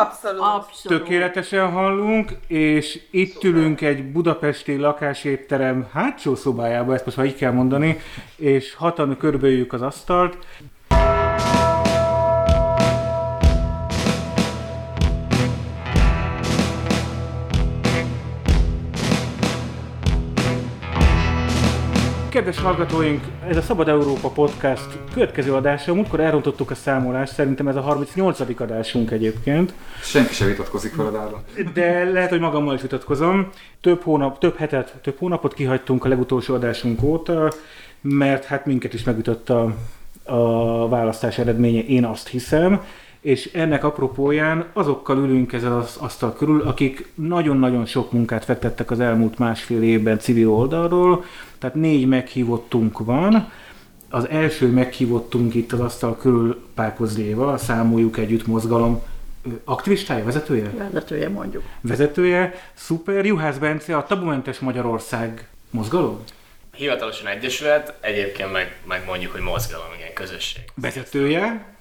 Abszolút. Abszolút. Tökéletesen hallunk, és itt ülünk egy budapesti lakásétterem hátsó szobájába, ezt most már így kell mondani, és hatan körböljük az asztalt. Kedves hallgatóink, ez a Szabad Európa Podcast következő adása. Múltkor elrontottuk a számolást, szerintem ez a 38. adásunk egyébként. Senki sem vitatkozik veled Áron. De lehet, hogy magammal is vitatkozom. Több, hónap, több hetet, több hónapot kihagytunk a legutolsó adásunk óta, mert hát minket is megütötte a, a választás eredménye, én azt hiszem. És ennek apropóján azokkal ülünk ezen az asztal körül, akik nagyon-nagyon sok munkát fektettek az elmúlt másfél évben civil oldalról. Tehát négy meghívottunk van. Az első meghívottunk itt az asztal körül Pákoz Léva, a Számoljuk Együtt mozgalom aktivistája, vezetője? Vezetője mondjuk. Vezetője, szuper, Juhász Bence, a Tabumentes Magyarország mozgalom? Hivatalosan egyesület, egyébként meg, meg mondjuk, hogy mozgalom, igen, közösség. Vezetője,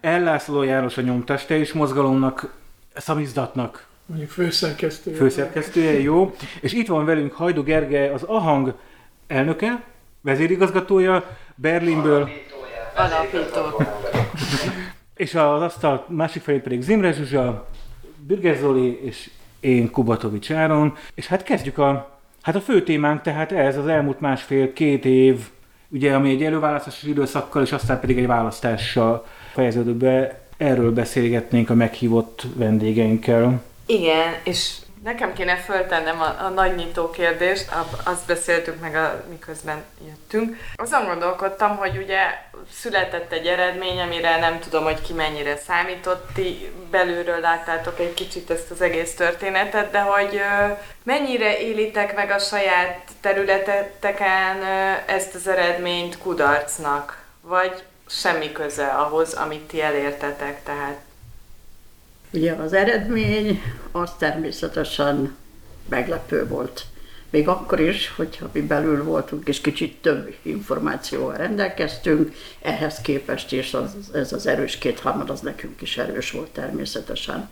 Ellászló János a nyomteste és mozgalomnak, szamizdatnak mondjuk főszerkesztő. főszerkesztője, jó. És itt van velünk Hajdu Gergely, az AHANG elnöke, vezérigazgatója, Berlinből, Alapító. és az asztal másik felé pedig Zimre Zsuzsa, Birger Zoli és én Kubatovics Áron. És hát kezdjük a, hát a fő témánk tehát ez az elmúlt másfél-két év, ugye, ami egy előválasztási időszakkal, és aztán pedig egy választással fejeződött be. Erről beszélgetnénk a meghívott vendégeinkkel. Igen, és nekem kéne föltennem a, a nagy nyitó kérdést, a- azt beszéltük meg, a, miközben jöttünk. Azon gondolkodtam, hogy ugye született egy eredmény, amire nem tudom, hogy ki mennyire számított, ti belülről láttátok egy kicsit ezt az egész történetet, de hogy mennyire élitek meg a saját területeteken ezt az eredményt kudarcnak, vagy semmi köze ahhoz, amit ti elértetek, tehát Ugye az eredmény az természetesen meglepő volt. Még akkor is, hogyha mi belül voltunk, és kicsit több információval rendelkeztünk, ehhez képest is az, ez az erős kétharmad, az nekünk is erős volt természetesen.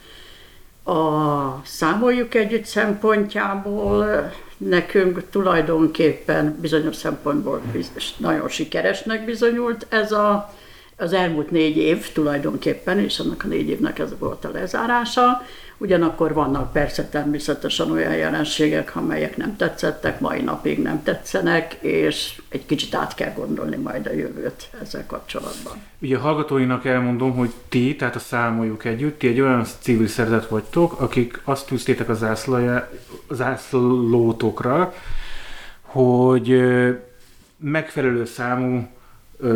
A számoljuk együtt szempontjából nekünk tulajdonképpen bizonyos szempontból biz- nagyon sikeresnek bizonyult ez a, az elmúlt négy év tulajdonképpen, és annak a négy évnek ez volt a lezárása. Ugyanakkor vannak persze természetesen olyan jelenségek, amelyek nem tetszettek, mai napig nem tetszenek, és egy kicsit át kell gondolni majd a jövőt ezzel kapcsolatban. Ugye a hallgatóinak elmondom, hogy ti, tehát a Számoljuk Együtt, ti egy olyan civil szervezet vagytok, akik azt tűztétek a zászlaja- zászlótokra, hogy megfelelő számú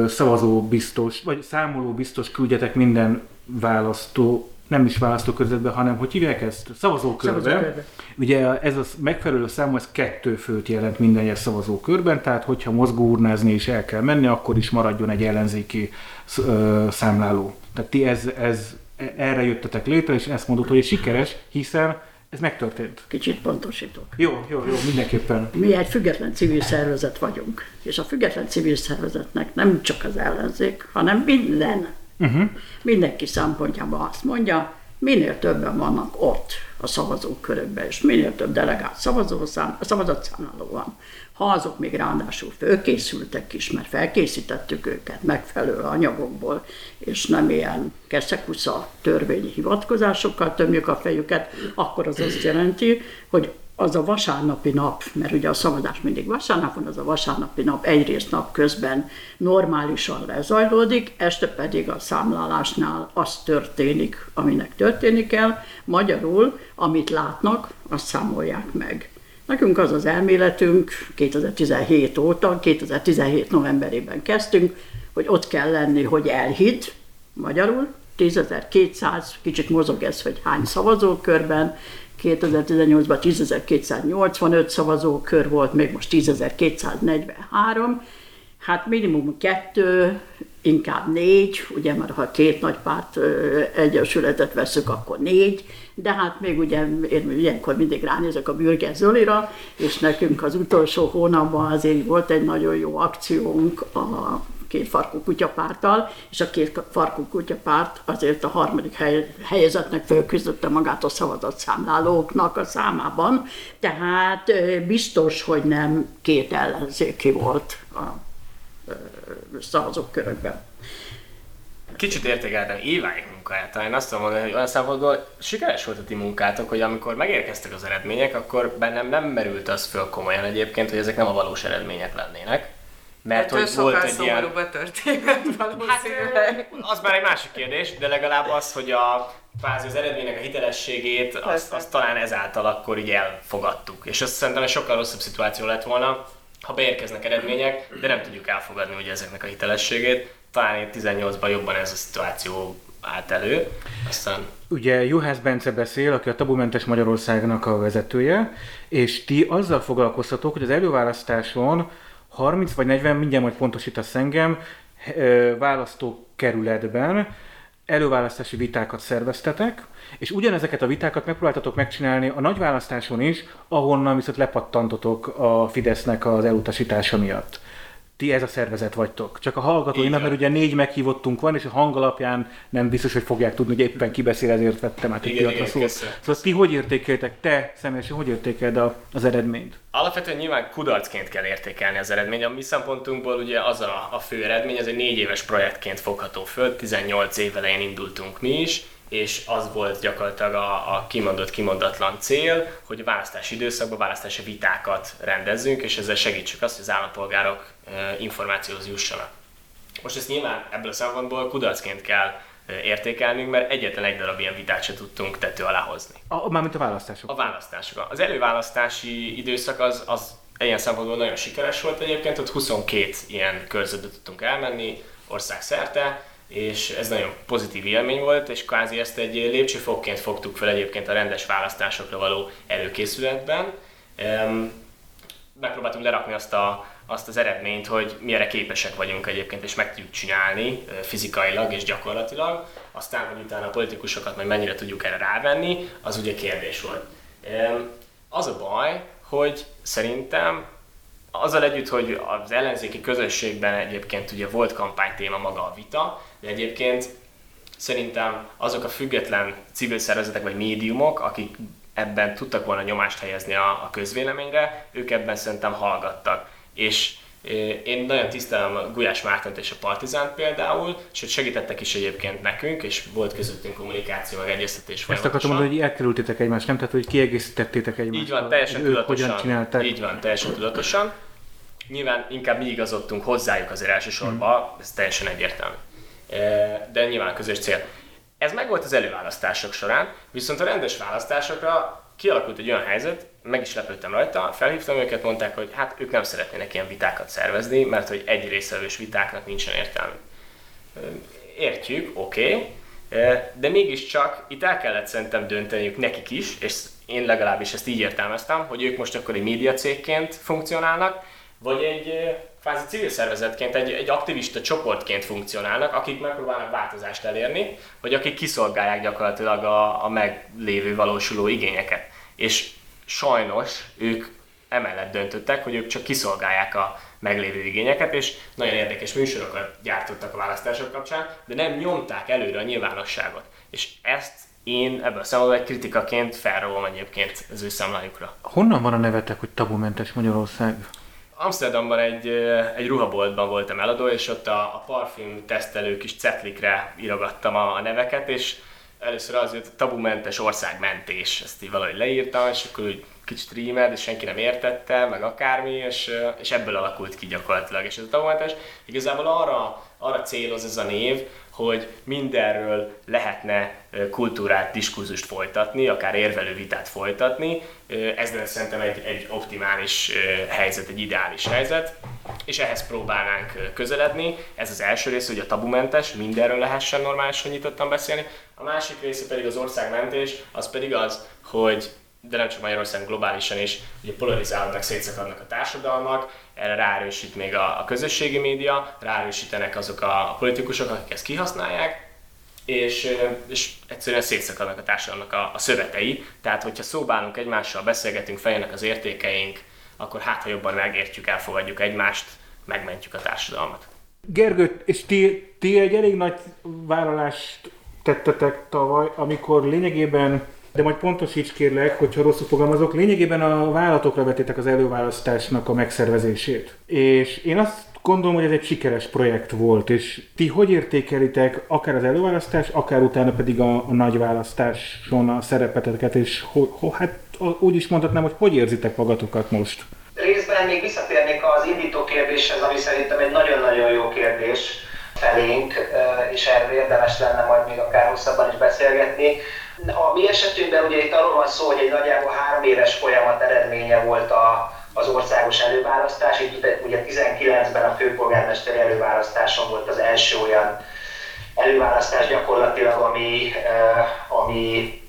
szavazó biztos, vagy számoló biztos küldjetek minden választó, nem is választókörzetbe, hanem hogy hívják ezt? Szavazókörbe. Szavazókörbe. Ugye ez a megfelelő számú, ez kettő főt jelent minden egyes szavazókörben, tehát hogyha mozgóurnázni is el kell menni, akkor is maradjon egy ellenzéki ö, számláló. Tehát ti ez, ez, erre jöttetek létre, és ezt mondod, hogy sikeres, hiszen ez megtörtént. Kicsit pontosítok. Jó, jó, jó, mindenképpen. Mi egy független civil szervezet vagyunk, és a független civil szervezetnek nem csak az ellenzék, hanem minden, uh-huh. mindenki szempontjában azt mondja, minél többen vannak ott a szavazókörökben, és minél több delegált szavazószám, szavazatszámláló van, ha azok még ráadásul fölkészültek is, mert felkészítettük őket megfelelő anyagokból, és nem ilyen keszekusza törvényi hivatkozásokkal tömjük a fejüket, akkor az azt jelenti, hogy az a vasárnapi nap, mert ugye a szavazás mindig vasárnap van, az a vasárnapi nap egyrészt napközben normálisan lezajlódik, este pedig a számlálásnál az történik, aminek történik kell. Magyarul, amit látnak, azt számolják meg. Nekünk az az elméletünk 2017 óta, 2017 novemberében kezdtünk, hogy ott kell lenni, hogy elhidd, magyarul, 10.200, kicsit mozog ez, hogy hány szavazókörben, 2018-ban 10.285 szavazókör volt, még most 10.243, hát minimum kettő, inkább négy, ugye már ha két nagy párt egyesületet veszük, akkor négy, de hát még ugye én ilyenkor mindig ránézek a Bürger Zolira, és nekünk az utolsó hónapban azért volt egy nagyon jó akciónk a két farkú kutyapárttal, és a két farkú kutyapárt azért a harmadik hely, helyezetnek fölküzdötte magát a szavazatszámlálóknak a számában, tehát biztos, hogy nem két ellenzéki volt a szavazók körökben. Kicsit értékeltem éváig munkáját. Én azt mondom, hogy olyan szempontból sikeres volt a ti munkátok, hogy amikor megérkeztek az eredmények, akkor bennem nem merült az föl komolyan egyébként, hogy ezek nem a valós eredmények lennének. Mert hogy volt egy ilyen... történet valószínűleg. Hát, az már egy másik kérdés, de legalább az, hogy a kvázi az eredménynek a hitelességét, azt, azt, talán ezáltal akkor így elfogadtuk. És azt szerintem egy sokkal rosszabb szituáció lett volna, ha beérkeznek eredmények, de nem tudjuk elfogadni ugye ezeknek a hitelességét. Talán 18-ban jobban ez a szituáció állt elő. Aztán... Ugye Juhász Bence beszél, aki a Tabumentes Magyarországnak a vezetője, és ti azzal foglalkoztatok, hogy az előválasztáson 30 vagy 40, mindjárt majd pontosítasz engem, választókerületben előválasztási vitákat szerveztetek, és ugyanezeket a vitákat megpróbáltatok megcsinálni a nagyválasztáson is, ahonnan viszont lepattantotok a Fidesznek az elutasítása miatt ti ez a szervezet vagytok. Csak a hallgatóinak, mert ugye négy meghívottunk van, és a hang alapján nem biztos, hogy fogják tudni, hogy éppen ki beszél, ezért vettem át egy pillanatra szót. Szóval ti hogy értékeltek, te személyesen hogy értékeled a, az eredményt? Alapvetően nyilván kudarcként kell értékelni az eredményt. A mi szempontunkból ugye az a, a fő eredmény, ez egy négy éves projektként fogható föl, 18 év elején indultunk mi is, és az volt gyakorlatilag a, a kimondott, kimondatlan cél, hogy a választási időszakban választási vitákat rendezzünk, és ezzel segítsük azt, hogy az állampolgárok információhoz jussanak. Most ezt nyilván ebből a szempontból kudarcként kell értékelnünk, mert egyetlen egy darab ilyen vitát se tudtunk tető alá hozni. A, mármint a választások. A választások. Az előválasztási időszak az, az ilyen szempontból nagyon sikeres volt egyébként, ott 22 ilyen körzetet tudtunk elmenni országszerte, és ez nagyon pozitív élmény volt, és kvázi ezt egy lépcsőfokként fogtuk fel egyébként a rendes választásokra való előkészületben. Megpróbáltunk lerakni azt, a, azt az eredményt, hogy milyenre képesek vagyunk egyébként, és meg tudjuk csinálni fizikailag és gyakorlatilag. Aztán, hogy utána a politikusokat majd mennyire tudjuk erre rávenni, az ugye kérdés volt. Az a baj, hogy szerintem azzal együtt, hogy az ellenzéki közösségben egyébként ugye volt kampánytéma maga a vita, de egyébként szerintem azok a független civil szervezetek vagy médiumok, akik ebben tudtak volna nyomást helyezni a, a közvéleményre, ők ebben szerintem hallgattak. És én nagyon tisztelem Gulyás Mártont és a Partizánt például, és segítettek is egyébként nekünk, és volt közöttünk kommunikáció, meg egyeztetés Ezt akartam mondani, hogy elkerültétek egymást, nem? Tehát, hogy kiegészítettétek egymást. Így van, teljesen tudatosan. Hogyan csinálták. Így van, teljesen tudatosan. Nyilván inkább mi igazodtunk hozzájuk azért elsősorban, hmm. ez teljesen egyértelmű. De nyilván közös cél. Ez meg volt az előválasztások során, viszont a rendes választásokra kialakult egy olyan helyzet, meg is lepődtem rajta, felhívtam őket, mondták, hogy hát ők nem szeretnének ilyen vitákat szervezni, mert hogy egy részvevős vitáknak nincsen értelme. Értjük, oké, okay, de mégiscsak itt el kellett szerintem dönteniük nekik is, és én legalábbis ezt így értelmeztem, hogy ők most akkor egy médiacégként funkcionálnak, vagy egy kvázi civil szervezetként, egy, egy aktivista csoportként funkcionálnak, akik megpróbálnak változást elérni, vagy akik kiszolgálják gyakorlatilag a, a meglévő valósuló igényeket. És sajnos ők emellett döntöttek, hogy ők csak kiszolgálják a meglévő igényeket, és nagyon érdekes műsorokat gyártottak a választások kapcsán, de nem nyomták előre a nyilvánosságot. És ezt én ebből a szempontból egy kritikaként felrólom egyébként az ő számlájukra. Honnan van a nevetek, hogy tabumentes Magyarország? Amsterdamban egy, egy ruhaboltban voltam eladó, és ott a, a parfüm tesztelő kis cetlikre írogattam a, a neveket, és először az jött tabumentes országmentés, ezt így valahogy leírtam, és akkor úgy kicsit rímed, és senki nem értette, meg akármi, és, és ebből alakult ki gyakorlatilag. És ez a tabumentes igazából arra, arra céloz ez a név, hogy mindenről lehetne kultúrát, diskurzust folytatni, akár érvelő vitát folytatni. Ez lenne szerintem egy, egy optimális helyzet, egy ideális helyzet, és ehhez próbálnánk közeledni. Ez az első rész, hogy a tabumentes, mindenről lehessen normálisan nyitottan beszélni. A másik része pedig az országmentés, az pedig az, hogy de nem csak Magyarországon, globálisan is, ugye polarizálódnak, szétszakadnak a társadalmak, erre ráerősít még a, a közösségi média, ráerősítenek azok a, politikusok, akik ezt kihasználják, és, és egyszerűen szétszakadnak a társadalomnak a, a szövetei. Tehát, hogyha szóbálunk egymással, beszélgetünk, feljönnek az értékeink, akkor hát, ha jobban megértjük, elfogadjuk egymást, megmentjük a társadalmat. Gergő, és ti, ti egy elég nagy vállalást tettetek tavaly, amikor lényegében de majd pontosíts kérlek, hogyha rosszul fogalmazok, lényegében a vállalatokra vetétek az előválasztásnak a megszervezését. És én azt gondolom, hogy ez egy sikeres projekt volt, és ti hogy értékelitek akár az előválasztás, akár utána pedig a, a nagy a szerepeteket, és ho, ho, hát úgy is mondhatnám, hogy hogy érzitek magatokat most? Részben még visszatérnék az indító kérdéshez, ami szerintem egy nagyon-nagyon jó kérdés felénk, és erről érdemes lenne majd még akár hosszabban is beszélgetni. A mi esetünkben ugye itt arról van szó, hogy egy nagyjából három éves folyamat eredménye volt a, az országos előválasztás. Itt ugye 19-ben a főpolgármesteri előválasztáson volt az első olyan előválasztás gyakorlatilag, ami, ami,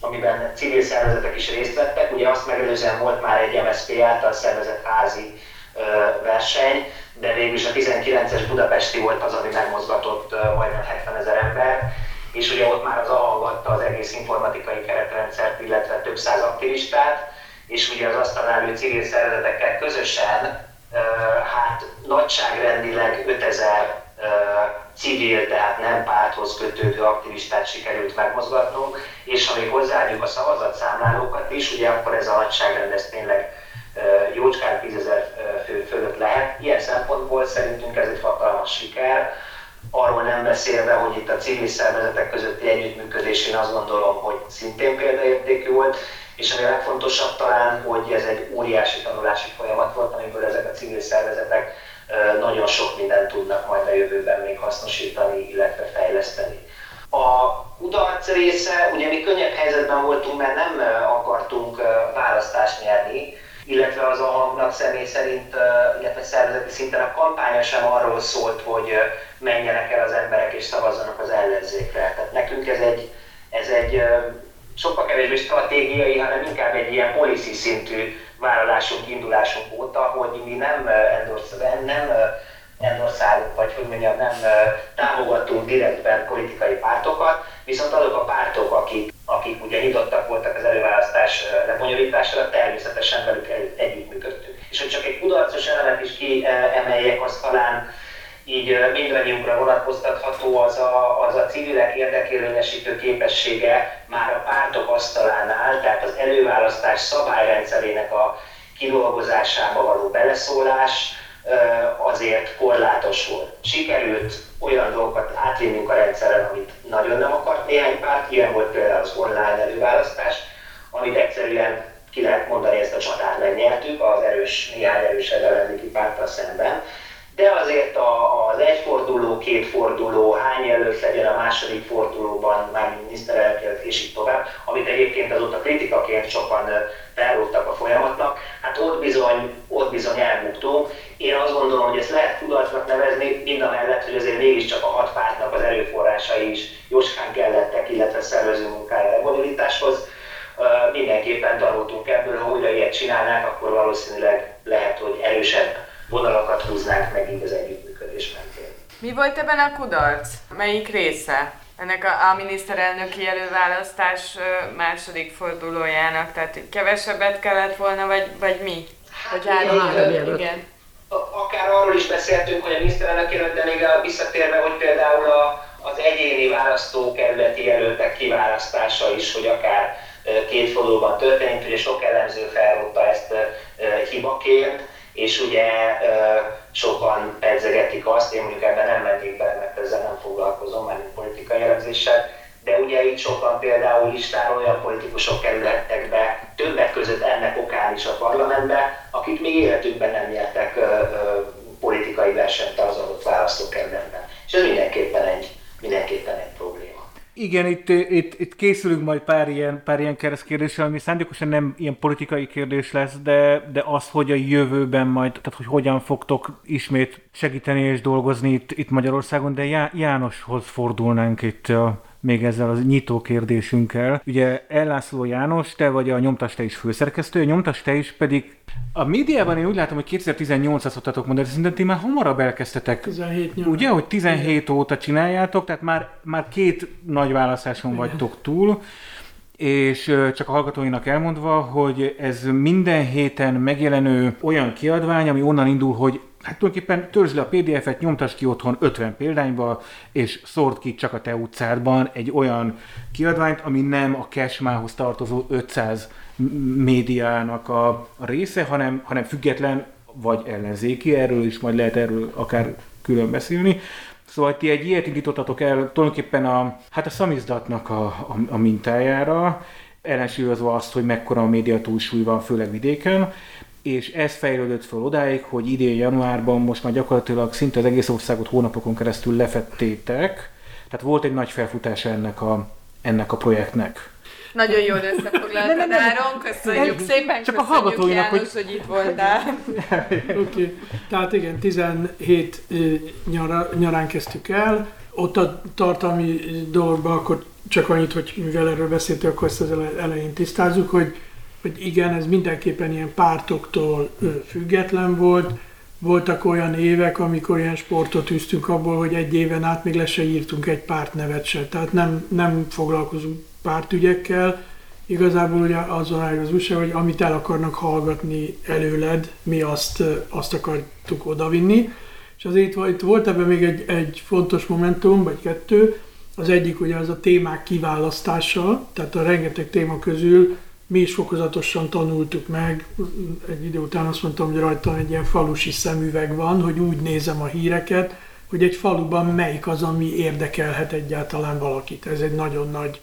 amiben civil szervezetek is részt vettek. Ugye azt megelőzően volt már egy MSZP által szervezett házi verseny, de végülis a 19-es budapesti volt az, ami megmozgatott majdnem 70 ezer ember és ugye ott már az alvatta az egész informatikai keretrendszert, illetve több száz aktivistát, és ugye az asztalnál álló civil szervezetekkel közösen, hát nagyságrendileg 5000 civil, tehát nem párthoz kötődő aktivistát sikerült megmozgatnunk, és ha még hozzáadjuk a szavazatszámlálókat is, ugye akkor ez a nagyságrend ez tényleg jócskán 10 fő fölött lehet. Ilyen szempontból szerintünk ez egy hatalmas siker arról nem beszélve, hogy itt a civil szervezetek közötti együttműködés én azt gondolom, hogy szintén példaértékű volt, és ami a legfontosabb talán, hogy ez egy óriási tanulási folyamat volt, amiből ezek a civil szervezetek nagyon sok mindent tudnak majd a jövőben még hasznosítani, illetve fejleszteni. A kudarc része, ugye mi könnyebb helyzetben voltunk, mert nem akartunk választást nyerni, illetve az a hangnak személy szerint, illetve szervezeti szinten a kampánya sem arról szólt, hogy menjenek el az emberek és szavazzanak az ellenzékre. Tehát nekünk ez egy, ez egy sokkal kevésbé stratégiai, hanem inkább egy ilyen policy szintű vállalásunk, indulásunk óta, hogy mi nem endorszálunk, nem endorszálunk, vagy hogy mondjam, nem támogatunk direktben politikai pártokat, viszont azok a pártok, akik, akik ugye nyitottak voltak az előválasztás lebonyolításra, természetesen velük együttműködtünk. És hogy csak egy kudarcos elemet is kiemeljek, az talán így mindannyiunkra vonatkoztatható az a, az a civilek érdekérvényesítő képessége már a pártok asztalánál, tehát az előválasztás szabályrendszerének a kidolgozásába való beleszólás azért korlátos volt. Sikerült olyan dolgokat átvinnünk a rendszeren, amit nagyon nem akart néhány párt, ilyen volt például az online előválasztás, amit egyszerűen ki lehet mondani, ezt a csatát megnyertük az erős, néhány erős ellenzéki párttal szemben de azért a, az egyforduló, kétforduló, hány jelölt legyen a második fordulóban, már miniszterelnök és így tovább, amit egyébként azóta kritikaként sokan felrúgtak a folyamatnak, hát ott bizony, ott bizony elbuktunk. Én azt gondolom, hogy ezt lehet kudarcnak nevezni, mind a mellett, hogy azért mégiscsak a hat pártnak az erőforrásai is jóskán kellettek, illetve szervező munkája lebonyolításhoz. Mindenképpen tanultunk ebből, ha újra ilyet csinálnák, akkor valószínűleg lehet, hogy erősebb vonalakat húznánk megint az együttműködés mentén. Mi volt ebben a kudarc? Melyik része? ennek a, a miniszterelnöki előválasztás második fordulójának, tehát kevesebbet kellett volna, vagy, vagy mi? Hát, vagy három igen. Akár arról is beszéltünk, hogy a miniszterelnök jelölt, de még visszatérve, hogy például a, az egyéni választókerületi jelöltek kiválasztása is, hogy akár két fordulóban történt, ugye sok elemző felrúgta ezt hibaként, és ugye sokan pedzegetik azt, én mondjuk ebben nem mennék be, mert ezzel nem foglalkozom, mert politikai elemzéssel, de ugye itt sokan például listára olyan politikusok kerülhettek be, többek között ennek okán is a parlamentbe, akik még életükben nem nyertek politikai versenyt az adott választókerületben. És ez mindenképpen egy, mindenképpen egy. Igen, itt, itt, itt készülünk majd pár ilyen, pár ilyen keresztkérdéssel, ami szándékosan nem ilyen politikai kérdés lesz, de, de az, hogy a jövőben majd, tehát hogy hogyan fogtok ismét segíteni és dolgozni itt, itt Magyarországon, de Já, Jánoshoz fordulnánk itt a, még ezzel az nyitó kérdésünkkel. Ugye Ellászló János, te vagy a nyomtas te is főszerkesztő, a nyomtas te is pedig a médiában én úgy látom, hogy 2018-at szoktatok mondani, de szerintem ti már hamarabb elkezdtetek. 17 nyom. Ugye, hogy 17 Igen. óta csináljátok, tehát már, már két nagy választáson Igen. vagytok túl és csak a hallgatóinak elmondva, hogy ez minden héten megjelenő olyan kiadvány, ami onnan indul, hogy hát tulajdonképpen törzsd le a PDF-et, nyomtasd ki otthon 50 példányba, és szord ki csak a te utcádban egy olyan kiadványt, ami nem a cashmához tartozó 500 médiának a, a része, hanem, hanem független vagy ellenzéki, erről is majd lehet erről akár külön beszélni. Szóval ti egy ilyet indítottatok el tulajdonképpen a, hát a szamizdatnak a, a, a mintájára, ellensúlyozva azt, hogy mekkora a média túlsúly van, főleg vidéken, és ez fejlődött fel odáig, hogy idén januárban most már gyakorlatilag szinte az egész országot hónapokon keresztül lefettétek, tehát volt egy nagy felfutása ennek a, ennek a projektnek. Nagyon jól összefoglaltad, Áron, köszönjük szépen, Csak a köszönjük hallgatóinak, János, hogy... hogy itt voltál. Oké, okay. tehát igen, 17 nyara, nyarán kezdtük el. Ott a tartalmi dolgokban akkor csak annyit, hogy mivel erről beszéltél, akkor ezt az elején tisztázzuk, hogy, hogy igen, ez mindenképpen ilyen pártoktól független volt. Voltak olyan évek, amikor ilyen sportot üztünk abból, hogy egy éven át még le se írtunk egy pártnevet se. Tehát nem, nem foglalkozunk pártügyekkel. Igazából ugye azon áll az USA, hogy amit el akarnak hallgatni előled, mi azt, azt akartuk odavinni. És azért itt volt ebben még egy, egy fontos momentum, vagy kettő. Az egyik ugye az a témák kiválasztása, tehát a rengeteg téma közül mi is fokozatosan tanultuk meg. Egy idő után azt mondtam, hogy rajta egy ilyen falusi szemüveg van, hogy úgy nézem a híreket, hogy egy faluban melyik az, ami érdekelhet egyáltalán valakit. Ez egy nagyon nagy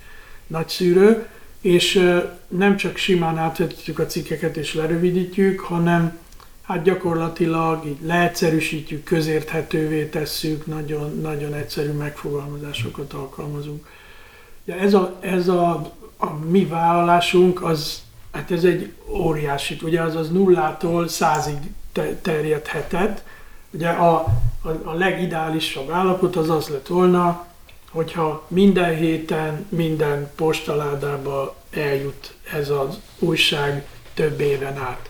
nagy szűrő, és nem csak simán átvetjük a cikkeket és lerövidítjük, hanem hát gyakorlatilag így leegyszerűsítjük, közérthetővé tesszük, nagyon, nagyon egyszerű megfogalmazásokat alkalmazunk. Ja, ez a, ez a, a mi vállalásunk, az, hát ez egy óriási, ugye az az nullától százig terjedhetett. Ugye a, a, a legideálisabb állapot az az lett volna, hogyha minden héten, minden postaládába eljut ez az újság több éven át,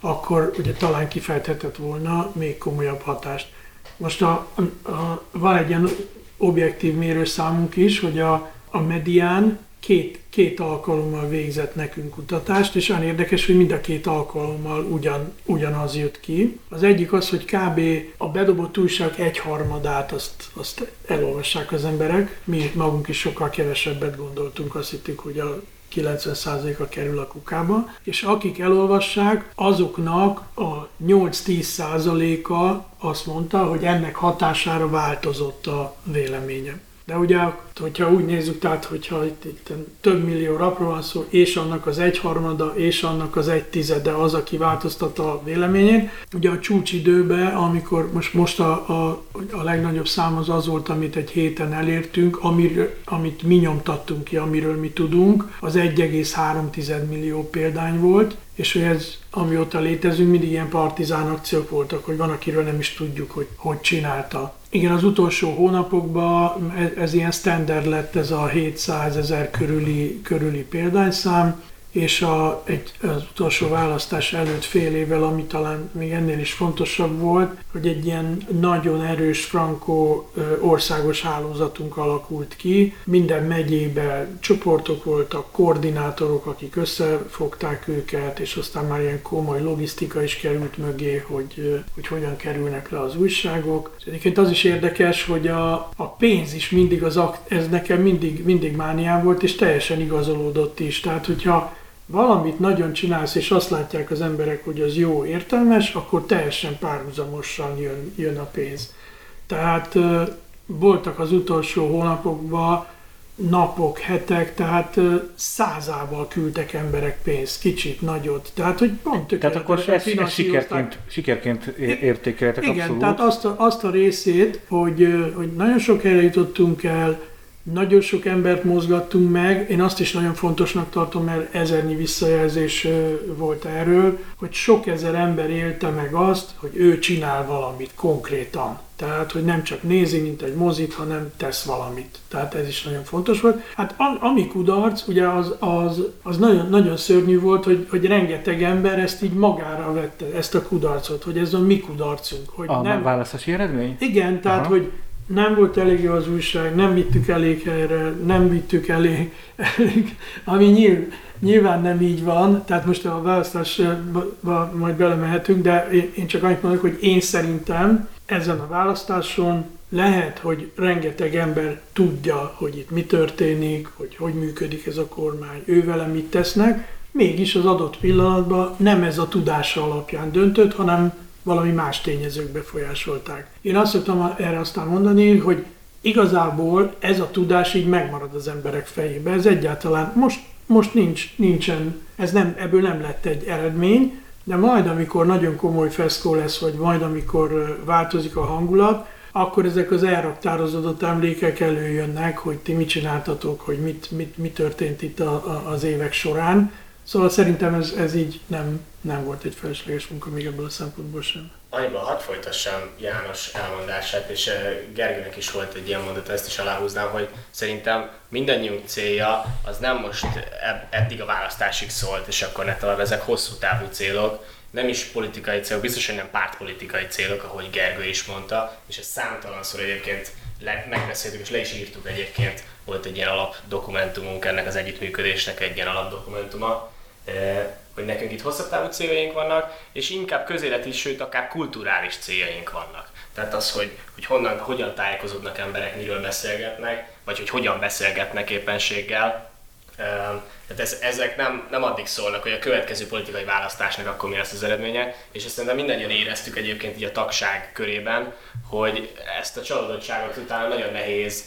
akkor ugye talán kifejthetett volna még komolyabb hatást. Most a, a, van egy ilyen objektív mérőszámunk is, hogy a, a medián két, két alkalommal végzett nekünk kutatást, és olyan érdekes, hogy mind a két alkalommal ugyan, ugyanaz jött ki. Az egyik az, hogy kb. a bedobott újság egyharmadát azt, azt elolvassák az emberek. Mi magunk is sokkal kevesebbet gondoltunk, azt hittük, hogy a 90%-a kerül a kukába, és akik elolvassák, azoknak a 8-10%-a azt mondta, hogy ennek hatására változott a véleménye. De ugye, hogyha úgy nézzük, tehát hogyha itt, itt több millió rapról van szó, és annak az egyharmada, és annak az egy tizede az, aki változtatta a véleményét. Ugye a csúcsidőben, amikor most, most a, a, a legnagyobb szám az az volt, amit egy héten elértünk, amir, amit mi nyomtattunk ki, amiről mi tudunk, az 1,3 millió példány volt, és hogy ez, amióta létezünk, mindig ilyen partizán akciók voltak, hogy van, akiről nem is tudjuk, hogy hogy csinálta. Igen, az utolsó hónapokban ez, ez ilyen standard lett ez a 700 ezer körüli, körüli példányszám, és a, egy, az utolsó választás előtt fél évvel, ami talán még ennél is fontosabb volt, hogy egy ilyen nagyon erős frankó országos hálózatunk alakult ki. Minden megyében csoportok voltak, koordinátorok, akik összefogták őket, és aztán már ilyen komoly logisztika is került mögé, hogy, hogy hogyan kerülnek le az újságok. Egyébként az is érdekes, hogy a, a pénz is mindig az, ez nekem mindig, mindig mániám volt, és teljesen igazolódott is. Tehát, hogyha valamit nagyon csinálsz, és azt látják az emberek, hogy az jó, értelmes, akkor teljesen párhuzamosan jön, jön a pénz. Tehát voltak az utolsó hónapokban napok, hetek, tehát százával küldtek emberek pénzt, kicsit, nagyot. Tehát, hogy pont Tehát akkor ez, ez sikerként, sikerként értékeltek Igen, abszolút. tehát azt a, azt a részét, hogy, hogy nagyon sok helyre jutottunk el, nagyon sok embert mozgattunk meg, én azt is nagyon fontosnak tartom, mert ezernyi visszajelzés volt erről, hogy sok ezer ember élte meg azt, hogy ő csinál valamit konkrétan. Tehát, hogy nem csak nézi, mint egy mozit, hanem tesz valamit. Tehát ez is nagyon fontos volt. Hát ami kudarc, ugye az, az, az nagyon, nagyon szörnyű volt, hogy, hogy rengeteg ember ezt így magára vette, ezt a kudarcot, hogy ez a mi kudarcunk. Hogy a nem... választási eredmény? Igen, tehát, Aha. hogy nem volt elég jó az újság, nem vittük elég helyre, nem vittük elég, elég. Ami nyilv, nyilván nem így van, tehát most a választásba majd belemehetünk, de én csak annyit mondok, hogy én szerintem ezen a választáson lehet, hogy rengeteg ember tudja, hogy itt mi történik, hogy hogy működik ez a kormány, ő vele mit tesznek, mégis az adott pillanatban nem ez a tudása alapján döntött, hanem valami más tényezők befolyásolták. Én azt szoktam erre aztán mondani, hogy igazából ez a tudás így megmarad az emberek fejébe. Ez egyáltalán most, most nincs, nincsen, ez nem, ebből nem lett egy eredmény, de majd, amikor nagyon komoly feszkó lesz, vagy majd, amikor változik a hangulat, akkor ezek az elraktározódott emlékek előjönnek, hogy ti mit csináltatok, hogy mit, mit, mit történt itt a, a, az évek során. Szóval szerintem ez, ez így nem, nem volt egy felesleges munka még ebből a szempontból sem. Annyiban hadd folytassam János elmondását, és Gergőnek is volt egy ilyen mondat, ezt is aláhúznám, hogy szerintem mindannyiunk célja az nem most eddig a választásig szólt, és akkor ne talán ezek hosszú távú célok, nem is politikai célok, biztos, hogy nem pártpolitikai célok, ahogy Gergő is mondta, és ez számtalanszor egyébként le, megbeszéltük és le is írtuk egyébként, volt egy ilyen alapdokumentumunk ennek az együttműködésnek egy ilyen alapdokumentuma, hogy nekünk itt hosszabb távú céljaink vannak, és inkább közéleti, sőt akár kulturális céljaink vannak. Tehát az, hogy, hogy honnan, hogyan tájékozódnak emberek, miről beszélgetnek, vagy hogy hogyan beszélgetnek éppenséggel. Tehát ez, ezek nem, nem addig szólnak, hogy a következő politikai választásnak akkor mi lesz az eredménye, és ezt szerintem mindannyian éreztük egyébként így a tagság körében, hogy ezt a csalódottságot utána nagyon nehéz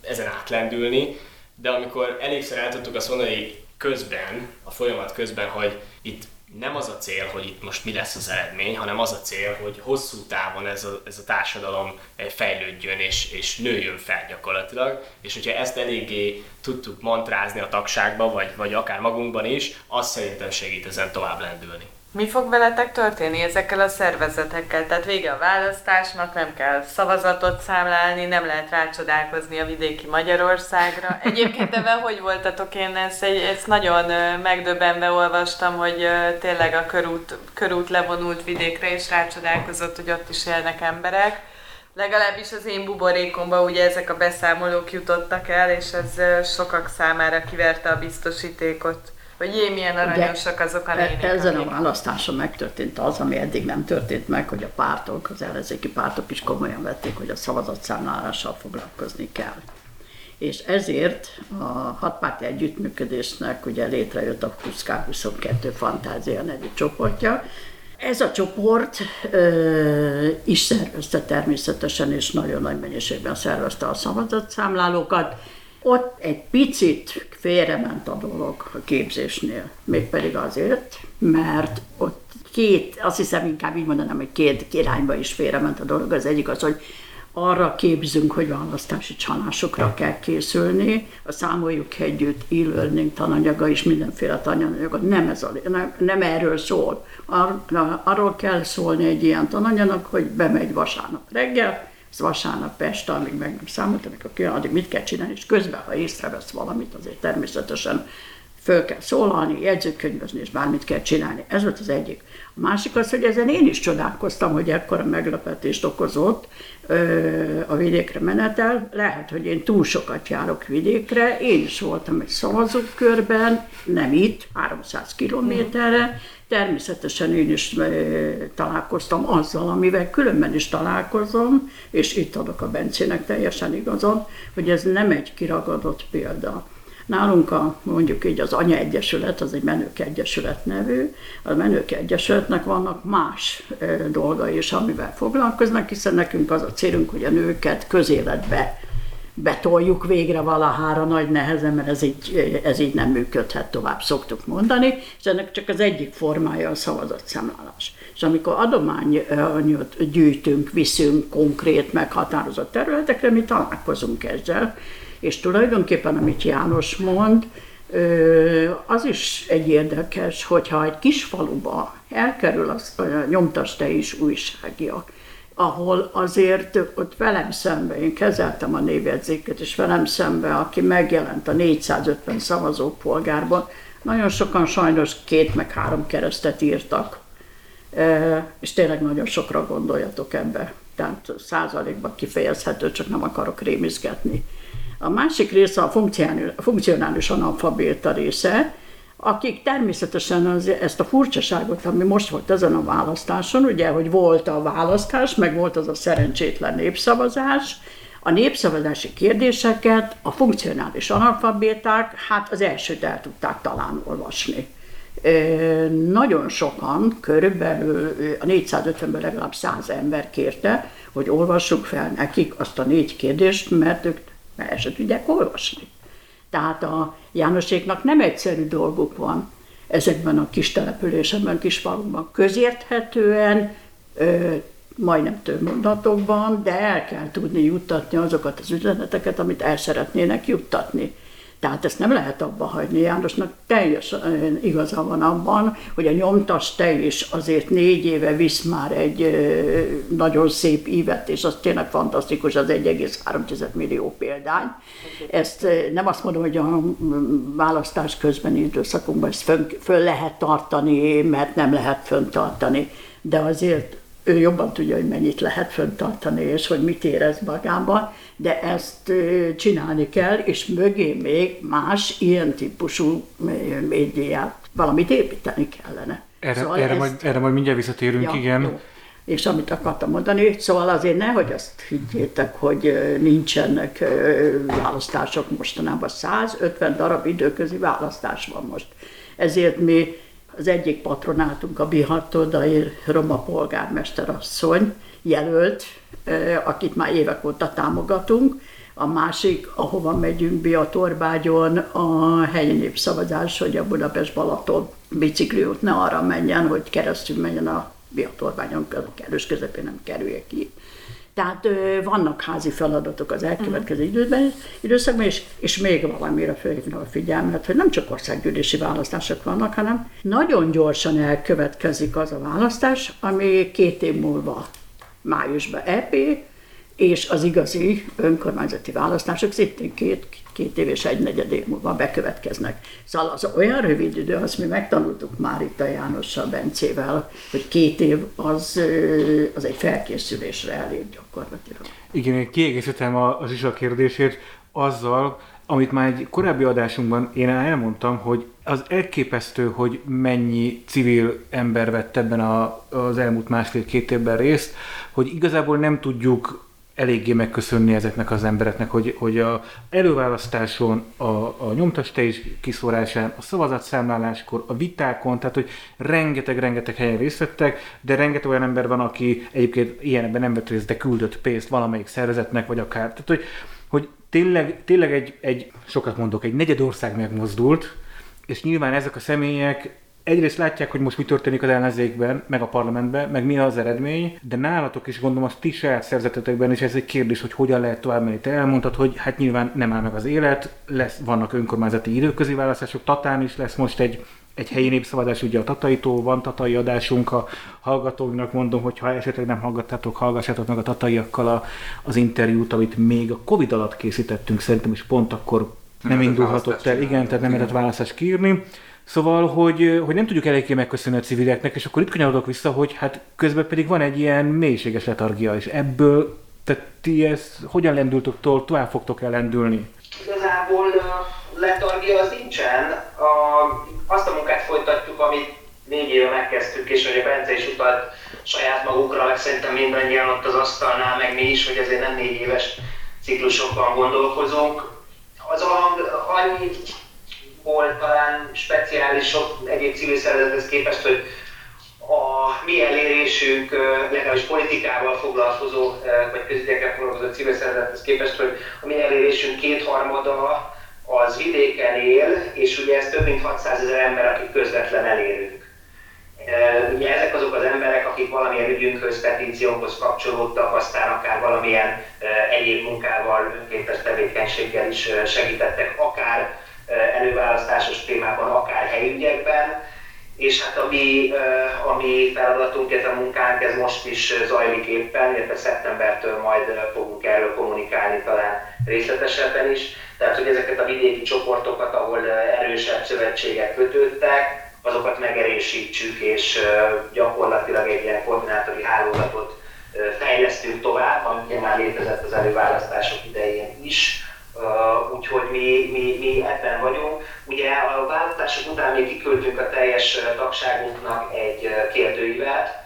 ezen átlendülni, de amikor elégszer el tudtuk azt mondani, közben, a folyamat közben, hogy itt nem az a cél, hogy itt most mi lesz az eredmény, hanem az a cél, hogy hosszú távon ez a, ez a társadalom eh, fejlődjön és, és nőjön fel gyakorlatilag. És hogyha ezt eléggé tudtuk mantrázni a tagságba, vagy, vagy akár magunkban is, az szerintem segít ezen tovább lendülni. Mi fog veletek történni ezekkel a szervezetekkel? Tehát vége a választásnak, nem kell szavazatot számlálni, nem lehet rácsodálkozni a vidéki Magyarországra. Egyébként ebben hogy voltatok? Én ezt, egy, ezt nagyon megdöbbenve olvastam, hogy tényleg a körút, körút levonult vidékre és rácsodálkozott, hogy ott is élnek emberek. Legalábbis az én buborékomban ugye ezek a beszámolók jutottak el, és ez sokak számára kiverte a biztosítékot. Hogy jé, milyen aranyosak azok a e- nénik. Ezen a választáson megtörtént az, ami eddig nem történt meg, hogy a pártok, az ellenzéki pártok is komolyan vették, hogy a szavazatszámlálással foglalkozni kell. És ezért a hatpárti együttműködésnek ugye létrejött a Puszkák 22 Fantázia nevű csoportja, ez a csoport ö, is szervezte természetesen, és nagyon nagy mennyiségben szervezte a szavazatszámlálókat, ott egy picit félrement a dolog a képzésnél, mégpedig azért, mert ott két, azt hiszem inkább így mondanám, hogy két irányba is félrement a dolog. Az egyik az, hogy arra képzünk, hogy választási csalásokra kell készülni, a számoljuk együtt, e-learning tananyaga és mindenféle tananyaga, nem, ez a, nem, nem erről szól. Ar, arról kell szólni egy ilyen tananyagnak, hogy bemegy vasárnap reggel, ez vasárnap este, amíg meg nem számolt, amikor kijön, addig mit kell csinálni, és közben, ha észrevesz valamit, azért természetesen föl kell szólalni, jegyzőkönyvezni, és bármit kell csinálni. Ez volt az egyik. A másik az, hogy ezen én is csodálkoztam, hogy ekkora meglepetést okozott ö, a vidékre menetel. Lehet, hogy én túl sokat járok vidékre, én is voltam egy szavazókörben, nem itt, 300 kilométerre, Természetesen én is találkoztam azzal, amivel különben is találkozom, és itt adok a Bencének teljesen igazon, hogy ez nem egy kiragadott példa. Nálunk a, mondjuk így az Anya Egyesület, az egy Menők Egyesület nevű, a Menők Egyesületnek vannak más dolgai is, amivel foglalkoznak, hiszen nekünk az a célunk, hogy a nőket közéletbe betoljuk végre valahára nagy nehezen, mert ez így, ez így nem működhet tovább, szoktuk mondani, és ennek csak az egyik formája a szavazatszámlálás. És amikor adományot gyűjtünk, viszünk konkrét, meghatározott területekre, mi találkozunk ezzel, és tulajdonképpen, amit János mond, az is egy érdekes, hogyha egy kis faluba elkerül a nyomtas te is újságja, ahol azért ott velem szemben, én kezeltem a névjegyzéket, és velem szemben, aki megjelent a 450 szavazópolgárban, nagyon sokan sajnos két meg három keresztet írtak, és tényleg nagyon sokra gondoljatok ebbe. tehát százalékban kifejezhető, csak nem akarok rémizgetni. A másik része a funkcionális analfabéta része, akik természetesen az, ezt a furcsaságot, ami most volt ezen a választáson, ugye, hogy volt a választás, meg volt az a szerencsétlen népszavazás, a népszavazási kérdéseket a funkcionális analfabéták hát az elsőt el tudták talán olvasni. Nagyon sokan, körülbelül a 450-ből legalább 100 ember kérte, hogy olvassuk fel nekik azt a négy kérdést, mert ők el se tudják olvasni. Tehát a Jánoséknak nem egyszerű dolguk van ezekben a kis településekben, kis falunkban. Közérthetően, ö, majdnem több mondatokban, de el kell tudni juttatni azokat az üzeneteket, amit el szeretnének juttatni. Tehát ezt nem lehet abba hagyni. Jánosnak teljesen igaza van abban, hogy a nyomtas te is azért négy éve visz már egy nagyon szép ívet, és az tényleg fantasztikus, az 1,3 millió példány. Ezt nem azt mondom, hogy a választás közbeni időszakunkban ezt föl, föl lehet tartani, mert nem lehet föntartani, de azért ő jobban tudja, hogy mennyit lehet föntartani, és hogy mit érez magában, de ezt csinálni kell, és mögé még más ilyen típusú médiát, valamit építeni kellene. Erre, szóval erre, ezt... majd, erre majd mindjárt visszatérünk, ja, igen. Jó. És amit akartam mondani, szóval azért nehogy azt higgyétek, hogy nincsenek választások mostanában. 150 darab időközi választás van most. Ezért mi az egyik patronátunk, a Bihartodai Roma polgármester asszony jelölt, akit már évek óta támogatunk, a másik, ahova megyünk Biatorbágyon, a helyi népszavazás, hogy a Budapest-Balaton bicikliút ne arra menjen, hogy keresztül menjen a Biatorbágyon, kerős közepén nem kerüljek ki. Tehát vannak házi feladatok az elkövetkező mhm. időben, időszakban, és, és még valamire felhívna a figyelmet, hogy nem csak országgyűlési választások vannak, hanem nagyon gyorsan elkövetkezik az a választás, ami két év múlva májusban EP, és az igazi önkormányzati választások szintén két, két év és egy negyed év múlva bekövetkeznek. Szóval az olyan rövid idő, azt mi megtanultuk már itt a Jánossal, Bencével, hogy két év az, az egy felkészülésre elég gyakorlatilag. Igen, én kiegészítem az is a kérdését azzal, amit már egy korábbi adásunkban én elmondtam, hogy az elképesztő, hogy mennyi civil ember vett ebben a, az elmúlt másfél-két évben részt, hogy igazából nem tudjuk eléggé megköszönni ezeknek az embereknek, hogy, hogy a előválasztáson, a, a nyomtastejés kiszórásán, a szavazatszámláláskor, a vitákon, tehát hogy rengeteg-rengeteg helyen részt vettek, de rengeteg olyan ember van, aki egyébként ilyenben nem vett részt, de küldött pénzt valamelyik szervezetnek, vagy akár. Tehát, hogy, hogy tényleg, tényleg egy, egy, sokat mondok, egy negyed ország megmozdult, és nyilván ezek a személyek egyrészt látják, hogy most mi történik az ellenzékben, meg a parlamentben, meg mi az eredmény, de nálatok is gondolom, az ti saját szerzetetekben is ez egy kérdés, hogy hogyan lehet tovább menni. Te elmondtad, hogy hát nyilván nem áll meg az élet, lesz, vannak önkormányzati időközi választások, Tatán is lesz most egy egy helyi népszavazás, ugye a Tataitól van tatai adásunk, a hallgatóinak mondom, hogy ha esetleg nem hallgattátok, hallgassátok meg a tataiakkal a, az interjút, amit még a Covid alatt készítettünk, szerintem is pont akkor nem, nem indulhatott el, igen, tehát nem lehetett választást kiírni. Szóval, hogy, hogy nem tudjuk eléggé megköszönni a civileknek, és akkor itt kanyarodok vissza, hogy hát közben pedig van egy ilyen mélységes letargia, és ebből, tehát ti ezt hogyan lendültök tovább fogtok el lendülni? Igazából letargia az nincsen. A, azt a munkát folytatjuk, amit négy éve megkezdtük, és hogy a Bence is utalt saját magukra, meg szerintem mindannyian ott az asztalnál, meg mi is, hogy azért nem négy éves ciklusokban gondolkozunk. Az a, annyi volt talán speciális sok egyéb civil szervezethez képest, hogy a mi elérésünk, legalábbis politikával foglalkozó, vagy közügyekkel foglalkozó civil szervezethez képest, hogy a mi elérésünk kétharmada az vidéken él, és ugye ez több mint 600 ezer ember, akik közvetlen elérünk. Ugye ezek azok az emberek, akik valamilyen ügyünkhöz, petíciónkhoz kapcsolódtak, aztán akár valamilyen egyéb munkával, önkéntes tevékenységgel is segítettek, akár előválasztásos témában, akár helyügyekben. És hát a mi, a mi feladatunk, ez a munkánk, ez most is zajlik éppen, illetve szeptembertől majd fogunk erről kommunikálni talán részletesebben is. Tehát, hogy ezeket a vidéki csoportokat, ahol erősebb szövetségek kötődtek, azokat megerősítsük, és gyakorlatilag egy ilyen koordinátori hálózatot fejlesztünk tovább, ami már létezett az előválasztások idején is. Úgyhogy mi, mi, mi ebben vagyunk. Ugye a választások után még kiküldtünk a teljes tagságunknak egy kérdőívet,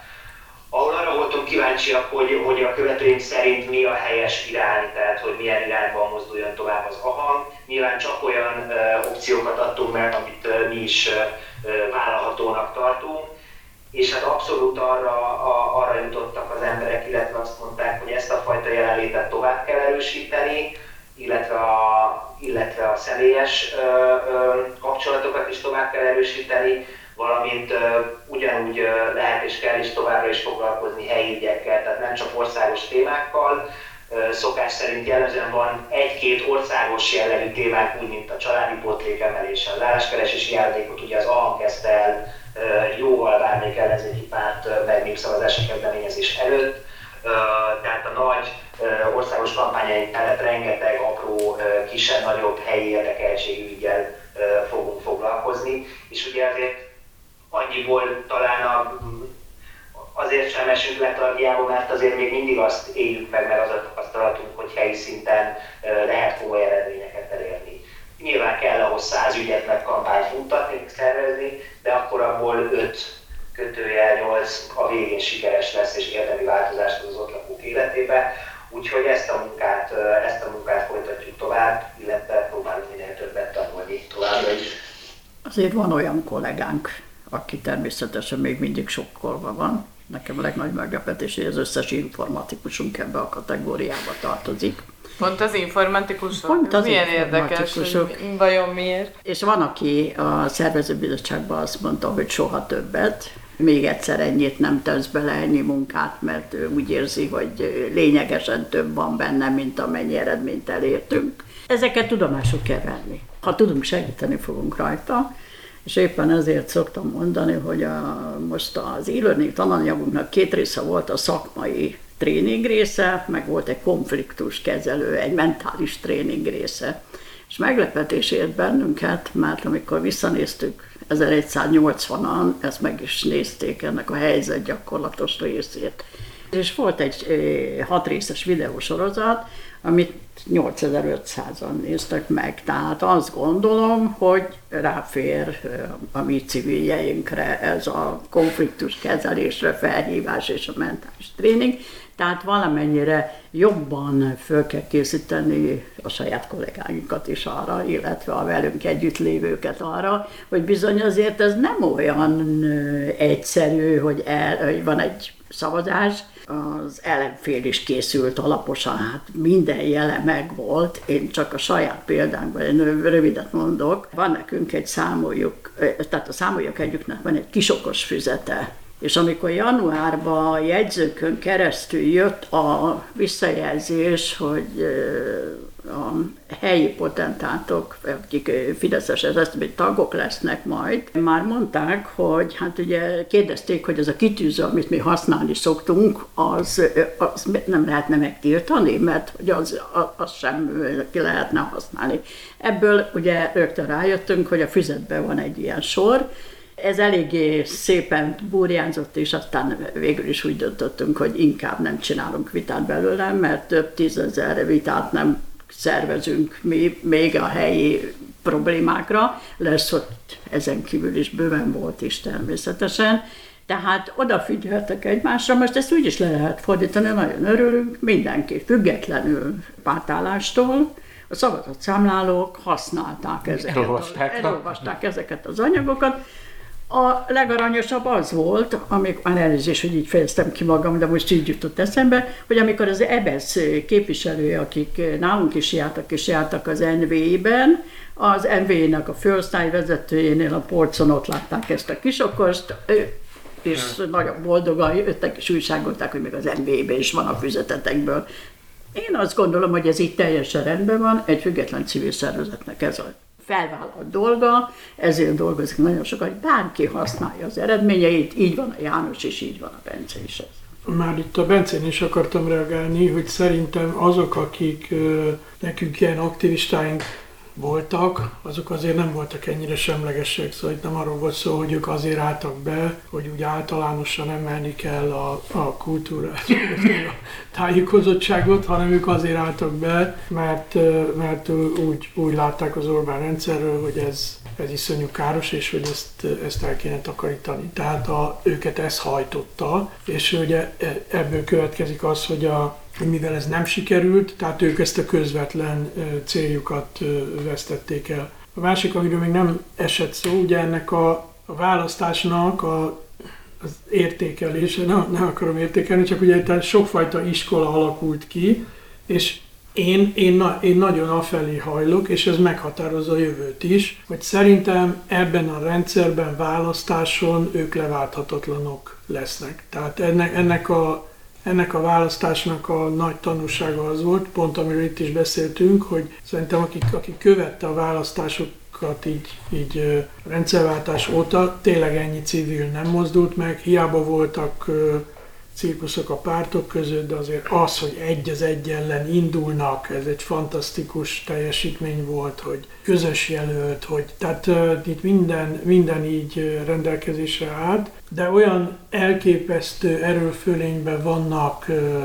ahol arra voltunk kíváncsiak, hogy, hogy a követőink szerint mi a helyes irány, tehát hogy milyen irányban mozduljon tovább az AHAM. Nyilván csak olyan uh, opciókat adtunk meg, amit uh, mi is uh, vállalhatónak tartunk, és hát abszolút arra, a, arra jutottak az emberek, illetve azt mondták, hogy ezt a fajta jelenlétet tovább kell erősíteni, illetve a, illetve a személyes ö, ö, kapcsolatokat is tovább kell erősíteni, valamint uh, ugyanúgy uh, lehet és kell is továbbra is foglalkozni helyi ügyekkel, tehát nem csak országos témákkal. Uh, szokás szerint jellemzően van egy-két országos jellegű témák, úgy, mint a családi pótlékemelés, a álláskeresési járadékot, ugye az AHAM kezdte el jóval bármelyik ellenzéki párt meg népszavazási kezdeményezés előtt. Tehát a nagy országos kampányaink mellett rengeteg apró, kisebb-nagyobb helyi érdekeltségű ügyel fogunk foglalkozni, és ugye azért annyiból talán a, azért sem esünk letargiába, mert azért még mindig azt éljük meg, meg az a tapasztalatunk, hogy helyi szinten lehet komoly eredményeket elérni. Nyilván kell ahhoz száz ügyet meg kampányt futtatni, szervezni, de akkor abból öt kötőjel 8 a végén sikeres lesz és érdemi változást az ott lakók életébe. Úgyhogy ezt a munkát, ezt a munkát folytatjuk tovább, illetve próbálunk minél többet tanulni továbbra is. Azért van olyan kollégánk, aki természetesen még mindig sokkolva van. Nekem a legnagyobb meglepetés, hogy az összes informatikusunk ebbe a kategóriába tartozik. Pont az informatikusok? Pont az Milyen érdekes, hogy vajon miért? És van, aki a szervezőbizottságban azt mondta, hogy soha többet, még egyszer ennyit nem tesz bele ennyi munkát, mert úgy érzi, hogy lényegesen több van benne, mint amennyi eredményt elértünk. Ezeket tudomásul kell venni. Ha tudunk, segíteni fogunk rajta és éppen ezért szoktam mondani, hogy a, most az e-learning tananyagunknak két része volt a szakmai tréning része, meg volt egy konfliktus kezelő, egy mentális tréning része. És meglepetés ért bennünket, mert amikor visszanéztük 1180-an, ezt meg is nézték ennek a helyzet gyakorlatos részét. És volt egy hat részes videósorozat, amit 8500-an néztek meg. Tehát azt gondolom, hogy ráfér a mi civiljeinkre ez a konfliktus kezelésre felhívás és a mentális tréning. Tehát valamennyire jobban föl kell készíteni a saját kollégáinkat is arra, illetve a velünk együtt lévőket arra, hogy bizony azért ez nem olyan egyszerű, hogy, el, hogy van egy szavazás, az ellenfél is készült alaposan, hát minden jele megvolt, én csak a saját példánkban, én rövidet mondok, van nekünk egy számoljuk, tehát a számoljuk együttnek van egy kisokos füzete, és amikor januárban a jegyzőkön keresztül jött a visszajelzés, hogy a helyi potentátok, akik Fideszes ezesztbeli tagok lesznek majd, már mondták, hogy hát ugye kérdezték, hogy ez a kitűző, amit mi használni szoktunk, az, az nem lehetne megtiltani, mert hogy az, az sem ki lehetne használni. Ebből ugye rögtön rájöttünk, hogy a füzetben van egy ilyen sor, ez eléggé szépen burjánzott, és aztán végül is úgy döntöttünk, hogy inkább nem csinálunk vitát belőle, mert több tízezer vitát nem szervezünk mi még a helyi problémákra, lesz ott ezen kívül is bőven volt is természetesen. Tehát odafigyeltek egymásra, most ezt úgy is le lehet fordítani, nagyon örülünk, mindenki függetlenül pártállástól, a szavazatszámlálók használták ezeket, elolvasták, a, elolvasták ezeket az anyagokat, a legaranyosabb az volt, amikor már elnézést, hogy így fejeztem ki magam, de most így jutott eszembe, hogy amikor az EBSZ képviselője, akik nálunk is jártak, és jártak az NV-ben, az NV-nek a főosztály vezetőjénél a polcon ott látták ezt a kisokost, és nagyon boldogan jöttek és újságolták, hogy még az NV-ben is van a füzetetekből. Én azt gondolom, hogy ez így teljesen rendben van, egy független civil szervezetnek ez a felvállalt dolga, ezért dolgozik nagyon sokat, hogy bárki használja az eredményeit, így van a János, és így van a Bence is. Ez. Már itt a Bencén is akartam reagálni, hogy szerintem azok, akik nekünk ilyen aktivistáink voltak, azok azért nem voltak ennyire semlegesek, szóval itt nem arról volt szó, hogy ők azért álltak be, hogy úgy általánosan emelni kell a, a kultúrát, a tájékozottságot, hanem ők azért álltak be, mert, mert úgy, úgy látták az Orbán rendszerről, hogy ez, ez iszonyú káros, és hogy ezt, ezt el kéne takarítani. Tehát a, őket ez hajtotta, és ugye e, ebből következik az, hogy a, mivel ez nem sikerült, tehát ők ezt a közvetlen céljukat vesztették el. A másik, amiről még nem esett szó, ugye ennek a, a választásnak a, az értékelése, nem, nem akarom értékelni, csak ugye itt sokfajta iskola alakult ki, és én, én, na, én nagyon afelé hajlok, és ez meghatározza a jövőt is, hogy szerintem ebben a rendszerben választáson ők leválthatatlanok lesznek. Tehát ennek, ennek a ennek a választásnak a nagy tanulsága az volt, pont amiről itt is beszéltünk, hogy szerintem akik, akik követte a választásokat így, így rendszerváltás óta, tényleg ennyi civil nem mozdult meg, hiába voltak cirkuszok a pártok között, de azért az, hogy egy az egy ellen indulnak, ez egy fantasztikus teljesítmény volt, hogy közös jelölt, hogy tehát uh, itt minden, minden így rendelkezésre állt, de olyan elképesztő erőfölényben vannak uh,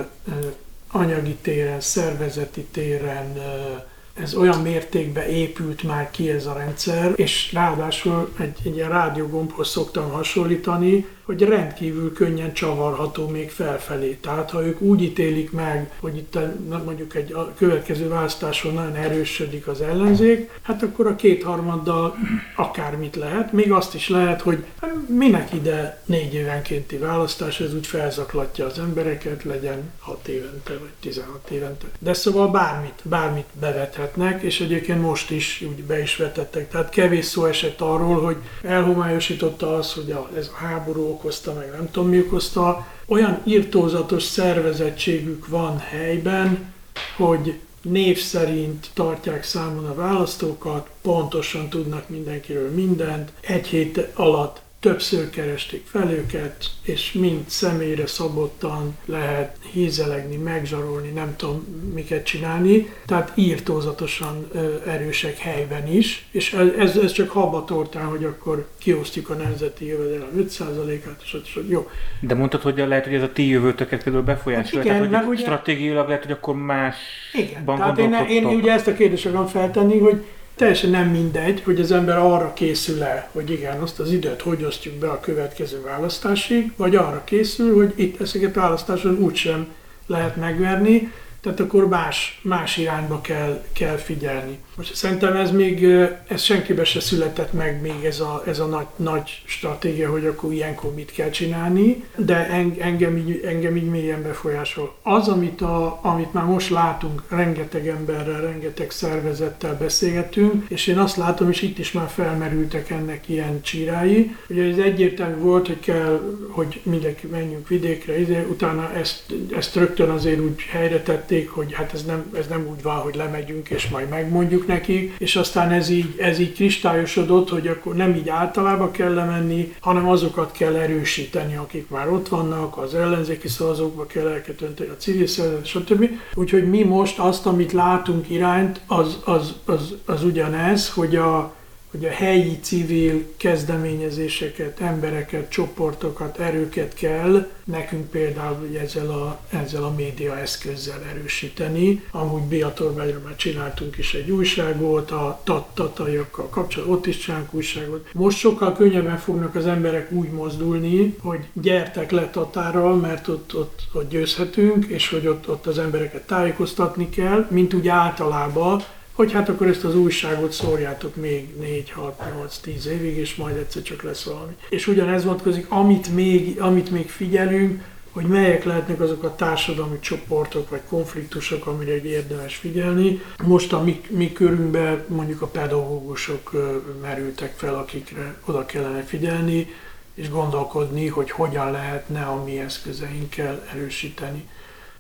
anyagi téren, szervezeti téren, uh, ez olyan mértékben épült már ki ez a rendszer, és ráadásul egy, egy ilyen rádiógombhoz szoktam hasonlítani, hogy rendkívül könnyen csavarható még felfelé. Tehát ha ők úgy ítélik meg, hogy itt mondjuk egy következő választáson nagyon erősödik az ellenzék, hát akkor a kétharmaddal akármit lehet. Még azt is lehet, hogy hát minek ide négy évenkénti választás, ez úgy felzaklatja az embereket, legyen 6 évente vagy 16 évente. De szóval bármit, bármit bevethetnek, és egyébként most is úgy be is vetettek. Tehát kevés szó esett arról, hogy elhomályosította az, hogy ez a háború okozta, meg nem tudom mi okozta, olyan irtózatos szervezettségük van helyben, hogy név szerint tartják számon a választókat, pontosan tudnak mindenkiről mindent, egy hét alatt többször keresték fel őket, és mind személyre szabottan lehet hízelegni, megzsarolni, nem tudom miket csinálni, tehát írtózatosan erősek helyben is, és ez, ez csak habatortán, hogy akkor kiosztjuk a nemzeti jövedelem 5%-át, és ott, hogy jó. De mondtad, hogy lehet, hogy ez a ti jövőtöket például befolyásolja, hát igen, tehát, hogy ugye... stratégiailag lehet, hogy akkor más Igen, tehát én, én, én ugye ezt a kérdést akarom feltenni, hogy teljesen nem mindegy, hogy az ember arra készül el, hogy igen, azt az időt hogy osztjuk be a következő választásig, vagy arra készül, hogy itt ezeket a választáson úgysem lehet megverni, tehát akkor más, más irányba kell, kell figyelni. Most szerintem ez még, ez senkibe se született meg még ez a, ez a nagy, nagy stratégia, hogy akkor ilyenkor mit kell csinálni, de engem így, engem így mélyen befolyásol. Az, amit, a, amit már most látunk, rengeteg emberrel, rengeteg szervezettel beszélgetünk, és én azt látom, és itt is már felmerültek ennek ilyen csírái, hogy ez egyértelmű volt, hogy kell, hogy mindenki menjünk vidékre, ide, utána ezt, ezt rögtön azért úgy helyre tették, hogy hát ez nem, ez nem úgy van, hogy lemegyünk és majd megmondjuk, mondjuk neki, és aztán ez így, ez így kristályosodott, hogy akkor nem így általában kell lemenni, hanem azokat kell erősíteni, akik már ott vannak, az ellenzéki szavazókba kell elkötönteni a civil szervezet, stb. Úgyhogy mi most azt, amit látunk irányt, az, az, az, az ugyanez, hogy a, hogy a helyi civil kezdeményezéseket, embereket, csoportokat, erőket kell nekünk például ezzel a, ezzel a média eszközzel erősíteni. Amúgy Biatorbányra már csináltunk is egy újságot, a tat tataiakkal kapcsolatban, ott is csinálunk újságot. Most sokkal könnyebben fognak az emberek úgy mozdulni, hogy gyertek le Tatára, mert ott, ott, ott győzhetünk, és hogy ott, ott az embereket tájékoztatni kell, mint úgy általában, hogy hát akkor ezt az újságot szórjátok még 4, 6, 8, 10 évig, és majd egyszer csak lesz valami. És ugyanez vonatkozik, amit még, amit még figyelünk, hogy melyek lehetnek azok a társadalmi csoportok vagy konfliktusok, amire érdemes figyelni. Most a mi, mi körünkben mondjuk a pedagógusok merültek fel, akikre oda kellene figyelni, és gondolkodni, hogy hogyan lehetne a mi eszközeinkkel erősíteni.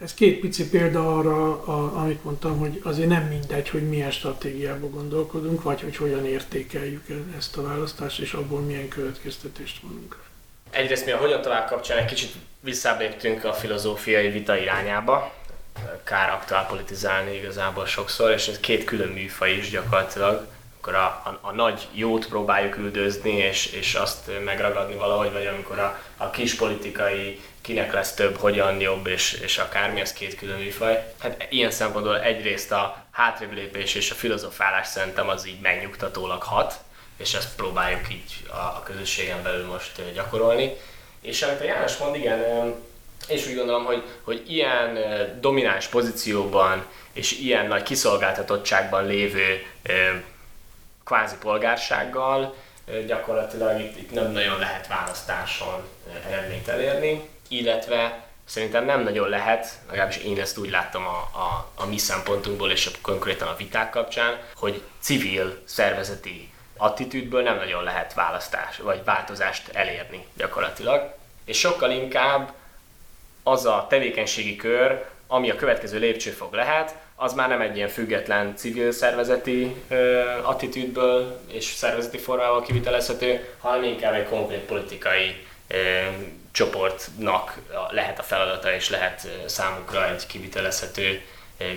Ez két pici példa arra, a, amit mondtam, hogy azért nem mindegy, hogy milyen stratégiába gondolkodunk, vagy hogy hogyan értékeljük ezt a választást, és abból milyen következtetést vonunk. Egyrészt mi a hogyan tovább kapcsán egy kicsit visszaléptünk a filozófiai vita irányába. kár aktuál politizálni igazából sokszor, és ez két külön műfaj is gyakorlatilag, akkor a, a, a nagy jót próbáljuk üldözni, és, és azt megragadni valahogy, vagy amikor a, a kis politikai kinek lesz több, hogyan jobb, és, és akármi, az két külön műfaj. Hát ilyen szempontból egyrészt a hátrébb lépés és a filozofálás szerintem az így megnyugtatólag hat, és ezt próbáljuk így a, a közösségen belül most gyakorolni. És amit a János mond, igen, és úgy gondolom, hogy, hogy ilyen domináns pozícióban és ilyen nagy kiszolgáltatottságban lévő kvázi polgársággal gyakorlatilag itt, itt nem nagyon lehet választáson eredményt elérni, illetve szerintem nem nagyon lehet, legalábbis én ezt úgy láttam a, a, a mi szempontunkból és a, konkrétan a viták kapcsán, hogy civil szervezeti attitűdből nem nagyon lehet választás vagy változást elérni gyakorlatilag. És sokkal inkább az a tevékenységi kör, ami a következő lépcsőfok lehet, az már nem egy ilyen független civil szervezeti ö, attitűdből és szervezeti formával kivitelezhető, hanem inkább egy konkrét politikai ö, csoportnak lehet a feladata és lehet számukra egy kivitelezhető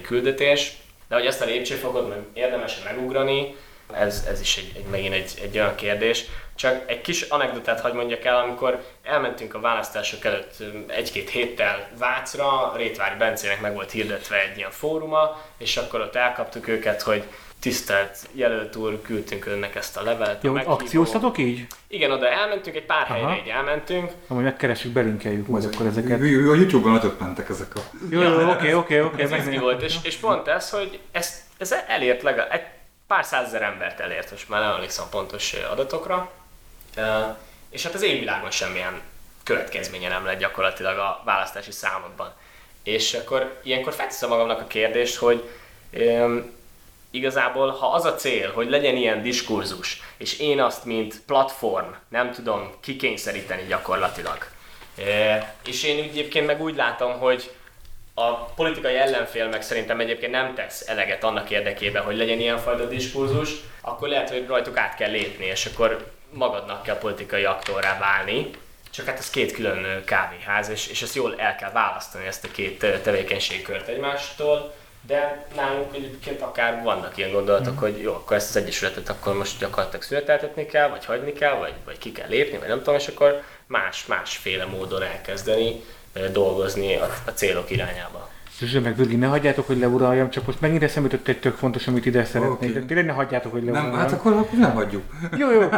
küldetés. De hogy ezt a lépcsőfokot meg érdemes megugrani, ez, ez is egy, egy, megint egy, egy olyan kérdés. Csak egy kis anekdotát hagy mondjak el, amikor elmentünk a választások előtt egy-két héttel Vácra, Rétvári Bencének meg volt hirdetve egy ilyen fóruma, és akkor ott elkaptuk őket, hogy tisztelt jelölt úr, küldtünk önnek ezt a levelet. Jó, a akcióztatok így? Igen, oda elmentünk, egy pár Aha. helyre így elmentünk. Amúgy megkeressük, belinkeljük majd akkor ezeket. A Youtube-on letöppentek ezek a... Jó, jó, oké, oké, oké. Ez volt, és, és pont ez, hogy ez, ez elért legalább, egy pár százezer embert elért, most már nem emlékszem pontos adatokra. És hát az én világon semmilyen következménye nem lett gyakorlatilag a választási számokban. És akkor ilyenkor felteszem magamnak a kérdést, hogy igazából, ha az a cél, hogy legyen ilyen diskurzus, és én azt, mint platform nem tudom kikényszeríteni gyakorlatilag, és én egyébként meg úgy látom, hogy a politikai ellenfél meg szerintem egyébként nem tesz eleget annak érdekében, hogy legyen ilyenfajta diskurzus, akkor lehet, hogy rajtuk át kell lépni, és akkor magadnak kell politikai aktorrá válni. Csak hát ez két külön kávéház, és, és ezt jól el kell választani ezt a két tevékenységkört egymástól de nálunk egyébként akár vannak ilyen gondolatok, mm. hogy jó, akkor ezt az egyesületet akkor most gyakorlatilag születeltetni kell, vagy hagyni kell, vagy, vagy ki kell lépni, vagy nem tudom, és akkor más, másféle módon elkezdeni dolgozni a, a célok irányába. Zsuzsa, meg Vögi, ne hagyjátok, hogy leuraljam, csak most megint eszembe jutott egy tök fontos, amit ide szeretnék. Okay. De tényleg ne hagyjátok, hogy leuraljam. Nem, hát akkor, akkor nem hagyjuk. Jó, jó.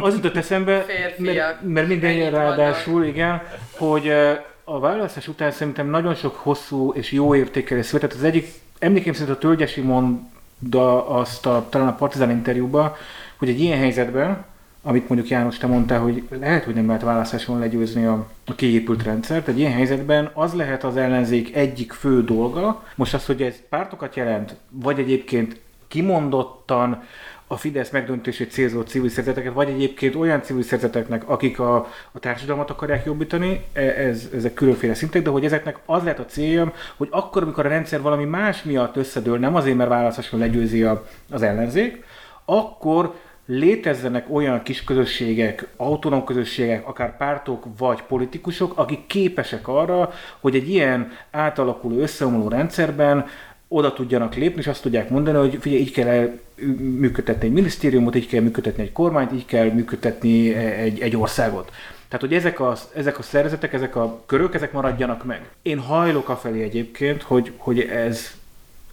Az jutott eszembe, mert, mert minden ráadásul, igen, hogy a választás után szerintem nagyon sok hosszú és jó értékelés született. Az egyik emlékeim szerint a Tölgyesi mondta azt a, talán a Partizán interjúban, hogy egy ilyen helyzetben, amit mondjuk János te mondtál, hogy lehet, hogy nem lehet választáson legyőzni a, a kiépült rendszert, egy ilyen helyzetben az lehet az ellenzék egyik fő dolga, most az, hogy ez pártokat jelent, vagy egyébként kimondottan a Fidesz megdöntését célzó civil szervezeteket, vagy egyébként olyan civil szervezeteknek, akik a, a társadalmat akarják jobbítani, e, ez, ezek különféle szintek, de hogy ezeknek az lehet a célja, hogy akkor, amikor a rendszer valami más miatt összedől, nem azért, mert választáson legyőzi a, az ellenzék, akkor létezzenek olyan kis közösségek, autonóm közösségek, akár pártok vagy politikusok, akik képesek arra, hogy egy ilyen átalakuló, összeomló rendszerben oda tudjanak lépni, és azt tudják mondani, hogy figyelj, így kell működtetni egy minisztériumot, így kell működtetni egy kormányt, így kell működtetni egy, egy országot. Tehát, hogy ezek a, ezek a szervezetek, ezek a körök, ezek maradjanak meg. Én hajlok afelé egyébként, hogy, hogy ez,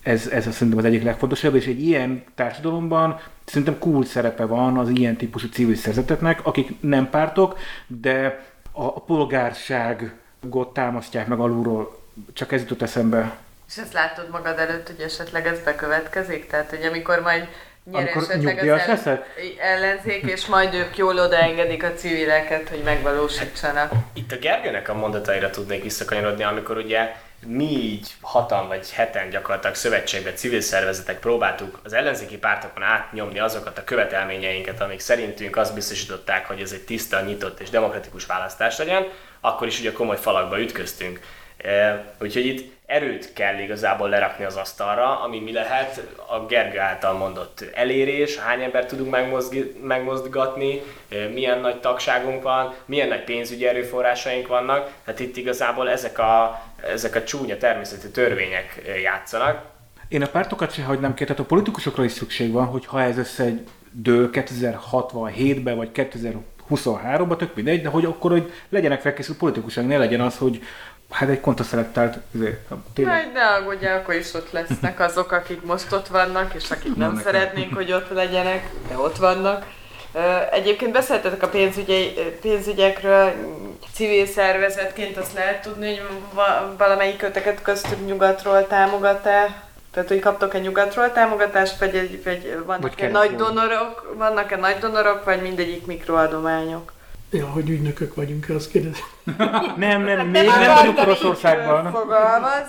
ez, ez szerintem az egyik legfontosabb, és egy ilyen társadalomban szerintem cool szerepe van az ilyen típusú civil szervezeteknek, akik nem pártok, de a, a polgárságot támasztják meg alulról. Csak ez jutott eszembe és ezt látod magad előtt, hogy esetleg ez bekövetkezik? Tehát, hogy amikor majd nyer amikor esetleg az ellen, ellenzék, és majd ők jól odaengedik a civileket, hogy megvalósítsanak. Itt a Gergőnek a mondataira tudnék visszakanyarodni, amikor ugye mi így hatan vagy heten gyakorlatilag szövetségben civil szervezetek próbáltuk az ellenzéki pártokon átnyomni azokat a követelményeinket, amik szerintünk azt biztosították, hogy ez egy tiszta, nyitott és demokratikus választás legyen, akkor is ugye komoly falakba ütköztünk Úgyhogy itt erőt kell igazából lerakni az asztalra, ami mi lehet a Gergő által mondott elérés, hány ember tudunk megmozgatni, milyen nagy tagságunk van, milyen nagy pénzügyi erőforrásaink vannak. Tehát itt igazából ezek a, ezek a csúnya természeti törvények játszanak. Én a pártokat se hagynám ki, tehát a politikusokra is szükség van, hogy ha ez össze egy dől 2067-ben vagy 2023-ban, tök mindegy, de hogy akkor hogy legyenek felkészült politikusok, ne legyen az, hogy Hát egy kontraszelektált tényleg. Ne aggódjál, akkor is ott lesznek azok, akik most ott vannak, és akik nem Na, szeretnénk, hogy ott legyenek, de ott vannak. Egyébként beszéltetek a pénzügyi, pénzügyekről, civil szervezetként azt lehet tudni, hogy valamelyik öteket köztük nyugatról támogat-e? Tehát, hogy kaptok-e nyugatról támogatást, vagy, egy, vagy vannak-e nagy donorok, vannak-e nagy donorok, vagy mindegyik mikroadományok? Ja, hogy ügynökök vagyunk, azt kérdezik. nem, nem, még nem, nem vagyunk Oroszországban.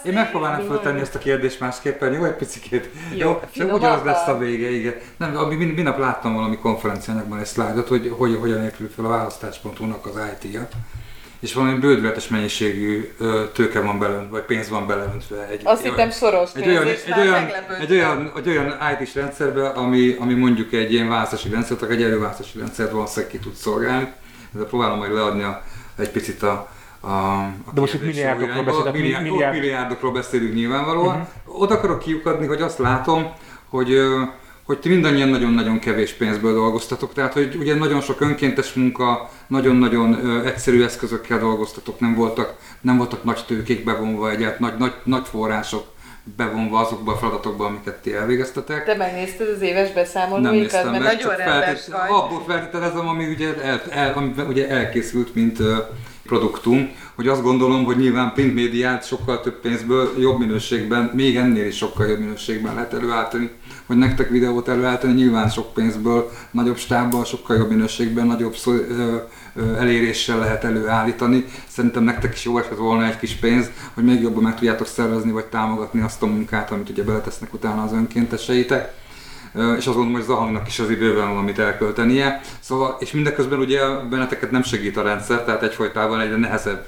Én megpróbálnám föltenni ezt a kérdést másképpen, jó, egy picit. Jó, jó csak ugyanaz lesz a vége, igen. Nem, ami mind, mind nap láttam valami konferenciának egy szlájdot, hogy, hogy hogyan épül fel a választás.hu-nak az IT-ja és valami bődületes mennyiségű tőke van belönt, vagy pénz van belöntve. Egy, Azt hittem szoros egy olyan, egy, olyan, egy, olyan, egy olyan IT-s rendszerbe, ami, ami mondjuk egy ilyen választási rendszert, egy előválasztási rendszert valószínűleg ki tud szolgálni. De próbálom majd leadni a, egy picit a, a, a De most itt milliárdokról beszélünk. Milliárd, milliárd. milliárdokról beszélünk nyilvánvalóan. Uh-huh. Oda akarok kiukadni, hogy azt látom, hogy hogy ti mindannyian nagyon-nagyon kevés pénzből dolgoztatok, tehát hogy ugye nagyon sok önkéntes munka, nagyon-nagyon egyszerű eszközökkel dolgoztatok, nem voltak, nem voltak nagy tőkék bevonva, egyáltalán nagy, nagy, nagy források bevonva azokba a feladatokba, amiket ti elvégeztetek. Te megnézted az éves beszámolóikat, mert meg, nagyon rendes vagy. Abból feltételezem, ami ugye, el, el, ami ugye elkészült, mint uh, produktum, hogy azt gondolom, hogy nyilván print médiát sokkal több pénzből jobb minőségben, még ennél is sokkal jobb minőségben lehet előállítani, hogy nektek videót előállítani, nyilván sok pénzből, nagyobb stábbal, sokkal jobb minőségben, nagyobb szó, ö, ö, eléréssel lehet előállítani. Szerintem nektek is jó esett volna egy kis pénz, hogy még jobban meg tudjátok szervezni, vagy támogatni azt a munkát, amit ugye beletesznek utána az önkénteseitek és azt gondolom, hogy Zahangnak is az időben van, amit elköltenie. Szóval, és mindeközben ugye benneteket nem segít a rendszer, tehát egyfolytában egyre nehezebb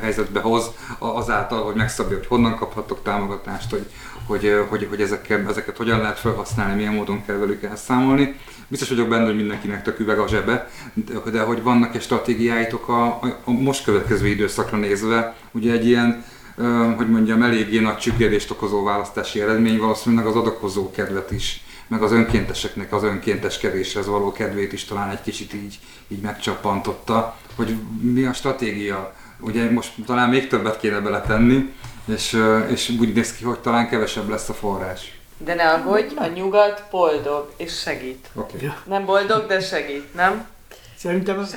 helyzetbe hoz azáltal, hogy megszabja, hogy honnan kaphatok támogatást, hogy, hogy, hogy, hogy ezekkel, ezeket hogyan lehet felhasználni, milyen módon kell velük elszámolni. Biztos vagyok benne, hogy mindenkinek tök üveg a zsebe, de, de hogy vannak-e stratégiáitok a, a, a most következő időszakra nézve, ugye egy ilyen hogy mondjam, eléggé nagy csüggedést okozó választási eredmény, valószínűleg az adakozó kedvet is meg az önkénteseknek az önkénteskedéshez való kedvét is talán egy kicsit így, így megcsapantotta, hogy mi a stratégia. Ugye most talán még többet kéne beletenni, és, és úgy néz ki, hogy talán kevesebb lesz a forrás. De ne aggódj, a nyugat boldog és segít. Okay. Nem boldog, de segít, nem? Szerintem az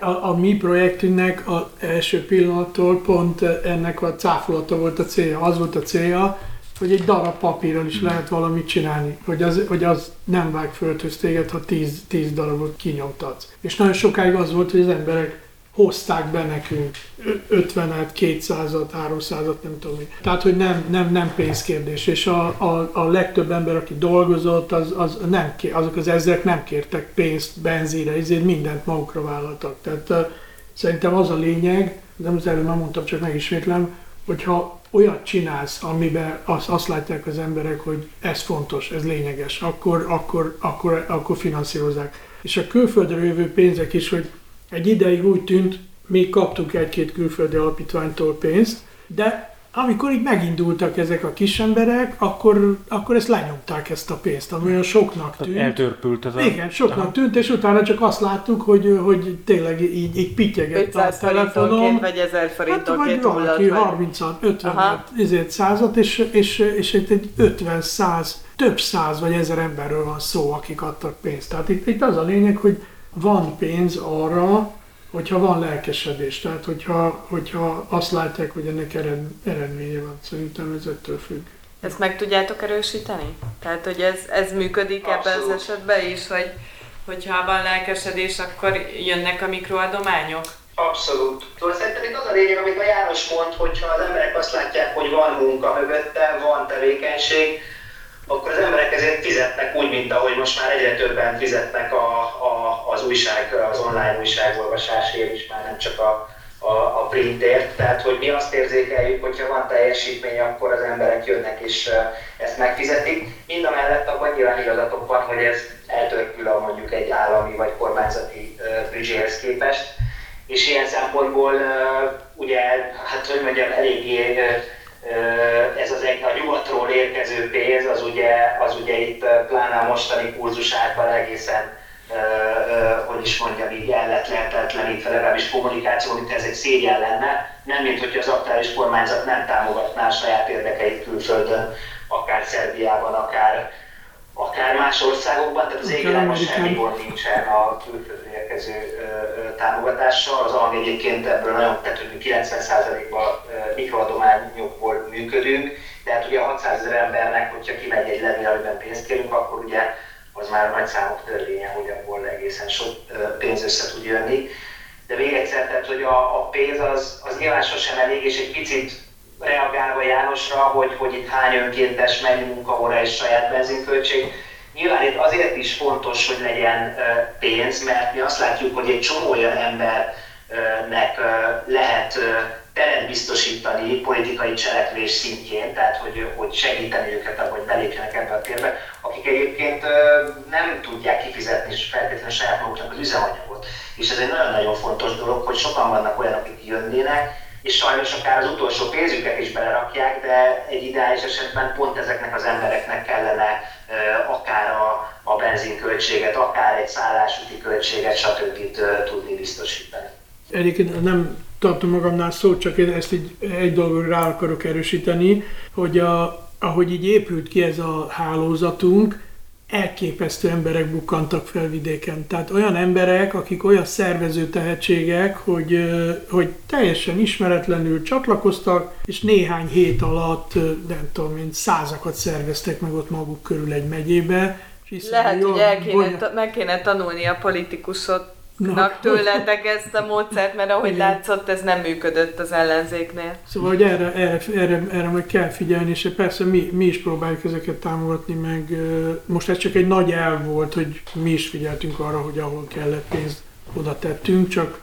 a, a mi projektünknek az első pillanattól pont ennek a cáfolata volt a célja. Az volt a célja, hogy egy darab papírral is lehet valamit csinálni, hogy az, hogy az nem vág földhöz téged, ha tíz, tíz darabot kinyomtatsz. És nagyon sokáig az volt, hogy az emberek hozták be nekünk 50-et, 200-at, 300-at, nem tudom mi. Tehát, hogy nem, nem, nem pénzkérdés. És a, a, a legtöbb ember, aki dolgozott, az, az nem kér, azok az ezrek nem kértek pénzt, benzínre, ezért mindent magukra vállaltak. Tehát uh, szerintem az a lényeg, nem az előbb nem mondtam, csak megismétlem, hogyha olyat csinálsz, amiben azt, azt látják az emberek, hogy ez fontos, ez lényeges, akkor, akkor, akkor, akkor finanszírozzák. És a külföldre jövő pénzek is, hogy egy ideig úgy tűnt, még kaptunk egy-két külföldi alapítványtól pénzt, de amikor így megindultak ezek a kis emberek, akkor, akkor ezt lenyomták ezt a pénzt, ami olyan soknak tűnt. Eltörpült ez a... Igen, soknak Aha. tűnt, és utána csak azt láttuk, hogy, hogy tényleg így, így pittyegett a telefonom. vagy 1000 forintonként hát, vagy valaki 30 50 ezért százat, és, és, és egy 50 száz, több száz vagy ezer emberről van szó, akik adtak pénzt. Tehát itt, itt az a lényeg, hogy van pénz arra, hogyha van lelkesedés, tehát hogyha, hogyha azt látják, hogy ennek ered, eredménye van, szerintem ez ettől függ. Ezt meg tudjátok erősíteni? Tehát, hogy ez, ez működik Abszolút. ebben az esetben is, hogy hogyha van lelkesedés, akkor jönnek a mikroadományok? Abszolút. Szóval szerintem itt az a lényeg, amit a János mond, hogyha az emberek azt látják, hogy van munka mögötte, van tevékenység, akkor az emberek ezért fizetnek úgy, mint ahogy most már egyre többen fizetnek a, a, az újság, az online újságolvasásért is, már nem csak a, a, a printért, tehát hogy mi azt érzékeljük, hogyha van teljesítmény, akkor az emberek jönnek és ezt megfizetik. Mind a mellett abban nyilván igazatok van, hogy ez eltörpül a mondjuk egy állami vagy kormányzati büdzséhez képest, és ilyen szempontból ugye, hát hogy mondjam, eléggé ez az egy a nyugatról érkező pénz, az ugye, az ugye itt pláne a mostani kurzusában egészen hogy is mondjam, így el lett lehetetlenítve legalábbis kommunikáció, mint ez egy szégyen lenne, nem mint hogy az aktuális kormányzat nem támogatná a saját érdekeit külföldön, akár Szerbiában, akár, akár más országokban, tehát az égvilágon semmi gond nincsen a külföldön érkező támogatással, az ami egyébként ebből nagyon, tehát hogy 90%-ban mikroadományokból működünk, tehát ugye a 600 ezer embernek, hogyha kimegy egy levél, amiben pénzt kérünk, akkor ugye az már nagy számok törvénye, hogy abból egészen sok pénz össze tud jönni. De még egyszer, tehát, hogy a, a pénz az, az nyilván sosem elég, és egy picit reagálva Jánosra, hogy, hogy itt hány önkéntes, mennyi munkahóra és saját benzinköltség. Nyilván itt azért is fontos, hogy legyen pénz, mert mi azt látjuk, hogy egy csomó olyan embernek lehet teret biztosítani politikai cselekvés szintjén, tehát hogy, hogy segíteni őket abban, hogy belépjenek ebbe a térbe, akik egyébként nem tudják kifizetni feltétlenül saját maguknak az üzemanyagot. És ez egy nagyon-nagyon fontos dolog, hogy sokan vannak olyanok, akik jönnének, és sajnos akár az utolsó pénzüket is belerakják, de egy ideális esetben pont ezeknek az embereknek kellene akár a, a benzinköltséget, akár egy szállásúti költséget, stb. tudni biztosítani. Egyébként nem tartom magamnál szót, csak én ezt egy, egy dologra rá akarok erősíteni, hogy a, ahogy így épült ki ez a hálózatunk, elképesztő emberek bukkantak fel vidéken. Tehát olyan emberek, akik olyan szervező tehetségek, hogy, hogy teljesen ismeretlenül csatlakoztak, és néhány hét alatt, nem tudom, mint százakat szerveztek meg ott maguk körül egy megyébe. Lehet, hogy el kéne, meg kéne tanulni a politikusot Na, tőletek ezt a módszert, mert ahogy Igen. látszott, ez nem működött az ellenzéknél. Szóval, hogy erre, erre, erre, erre meg kell figyelni, és persze mi, mi is próbáljuk ezeket támogatni, meg most ez csak egy nagy elv volt, hogy mi is figyeltünk arra, hogy ahol kellett pénzt oda tettünk, csak,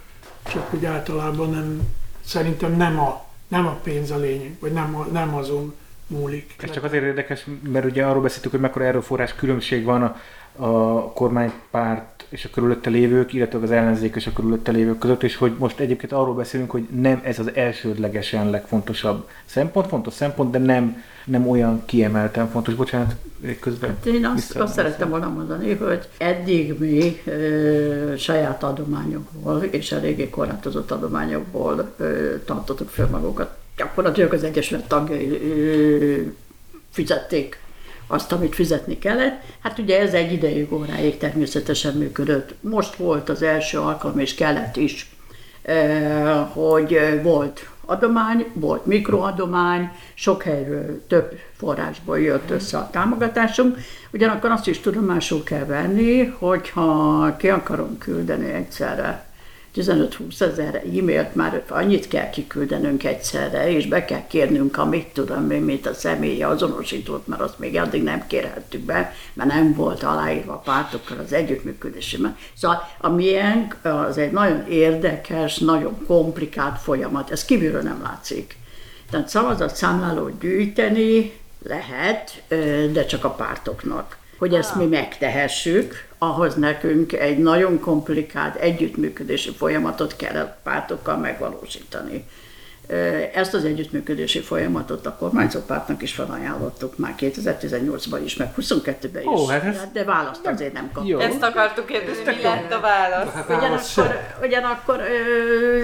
csak úgy általában nem, szerintem nem a, nem a pénz a lényeg, vagy nem, a, nem azon múlik. Ez csak azért érdekes, mert ugye arról beszéltük, hogy mekkora erőforrás különbség van a, a kormánypárt és a körülötte lévők, illetve az ellenzék és a körülötte lévők között, és hogy most egyébként arról beszélünk, hogy nem ez az elsődlegesen legfontosabb szempont, fontos szempont, de nem, nem olyan kiemelten fontos. Bocsánat, közben. Hát én azt, azt szerettem volna mondani, hogy eddig mi ö, saját adományokból és eléggé korlátozott adományokból ö, tartottuk fel magukat. Gyakorlatilag az Egyesület tagjai ö, fizették azt, amit fizetni kellett. Hát ugye ez egy ideig óráig természetesen működött. Most volt az első alkalom, és kellett is, eh, hogy volt adomány, volt mikroadomány, sok helyről több forrásból jött össze a támogatásunk. Ugyanakkor azt is tudomásul kell venni, hogyha ki akarom küldeni egyszerre 15-20 ezer e-mailt már annyit kell kiküldenünk egyszerre, és be kell kérnünk a mit tudom én, mint a személyi azonosítót, mert azt még addig nem kérhettük be, mert nem volt aláírva a pártokkal az együttműködésében. Szóval a miénk az egy nagyon érdekes, nagyon komplikált folyamat, ez kívülről nem látszik. Tehát szavazatszámlálót gyűjteni lehet, de csak a pártoknak. Hogy ezt mi megtehessük, ahhoz nekünk egy nagyon komplikált együttműködési folyamatot kell pártokkal megvalósítani. Ezt az együttműködési folyamatot a kormányzópártnak is felajánlottuk már 2018-ban is, meg 22-ben is. Ó, hát ez... De választ azért nem kaptunk. Ezt akartuk kérdezni, mi lett a válasz? Hát ugyanakkor, ugyanakkor ö,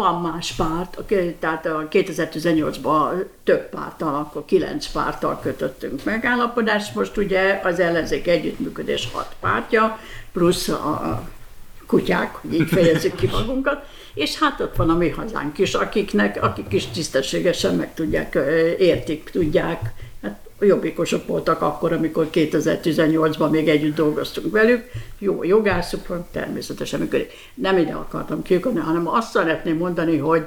van más párt, tehát a 2018-ban több pártal, akkor kilenc párttal kötöttünk megállapodást, most ugye az ellenzék együttműködés hat pártja, plusz a kutyák, hogy így fejezzük ki magunkat, és hát ott van a mi hazánk is, akiknek, akik is tisztességesen meg tudják, értik, tudják, jobbikosok voltak akkor, amikor 2018-ban még együtt dolgoztunk velük, jó jogászuk van, természetesen működik. Nem ide akartam kiukodni, hanem azt szeretném mondani, hogy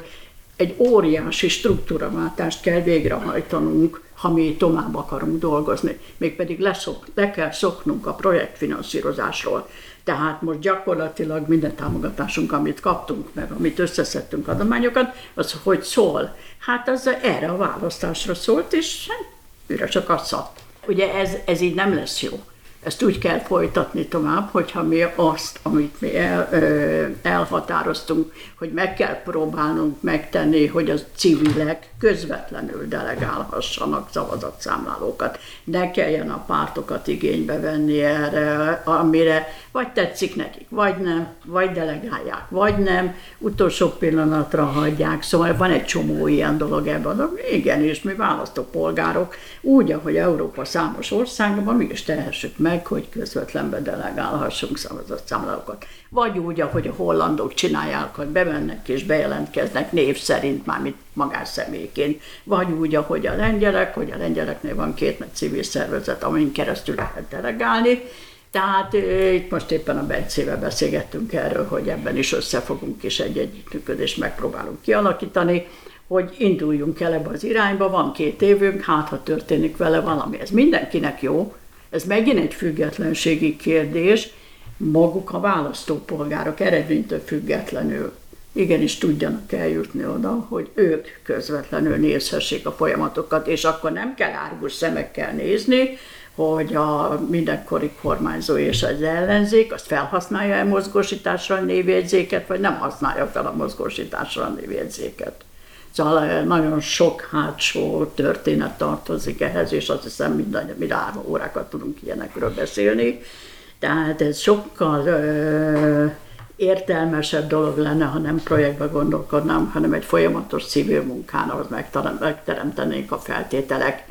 egy óriási struktúraváltást kell végrehajtanunk, ha mi tovább akarunk dolgozni. Mégpedig leszok, le kell szoknunk a projektfinanszírozásról. Tehát most gyakorlatilag minden támogatásunk, amit kaptunk, meg amit összeszedtünk adományokat, az hogy szól? Hát az erre a választásra szólt, és a kassa. Ugye ez, ez így nem lesz jó. Ezt úgy kell folytatni tovább, hogyha mi azt, amit mi el, ö, elhatároztunk, hogy meg kell próbálnunk megtenni, hogy a civilek közvetlenül delegálhassanak szavazatszámlálókat. Ne kelljen a pártokat igénybe venni erre, amire vagy tetszik nekik, vagy nem, vagy delegálják, vagy nem, utolsó pillanatra hagyják. Szóval van egy csomó ilyen dolog ebben. Igen, és mi választópolgárok, úgy, ahogy Európa számos országban, mégis tehessük meg, hogy közvetlenbe delegálhassunk szavazatszámlálókat. Vagy úgy, ahogy a hollandok csinálják, hogy bemennek és bejelentkeznek név szerint, mármint magánszemélyként. Vagy úgy, ahogy a lengyelek, hogy a lengyeleknél van két nagy civil szervezet, amin keresztül lehet delegálni, tehát itt most éppen a Bencével beszélgettünk erről, hogy ebben is összefogunk és egy együttműködést megpróbálunk kialakítani, hogy induljunk el ebbe az irányba, van két évünk, hát ha történik vele valami. Ez mindenkinek jó, ez megint egy függetlenségi kérdés, maguk a választópolgárok eredménytől függetlenül igenis tudjanak eljutni oda, hogy ők közvetlenül nézhessék a folyamatokat, és akkor nem kell árgus szemekkel nézni, hogy a mindenkori kormányzó és az ellenzék azt felhasználja a mozgósításra a névjegyzéket, vagy nem használja fel a mozgósításra a névjegyzéket. Szóval nagyon sok hátsó történet tartozik ehhez, és azt hiszem minden, mi órákat tudunk ilyenekről beszélni. Tehát ez sokkal ö, értelmesebb dolog lenne, ha nem projektbe gondolkodnám, hanem egy folyamatos civil munkán, ahhoz megteremtenénk a feltételek.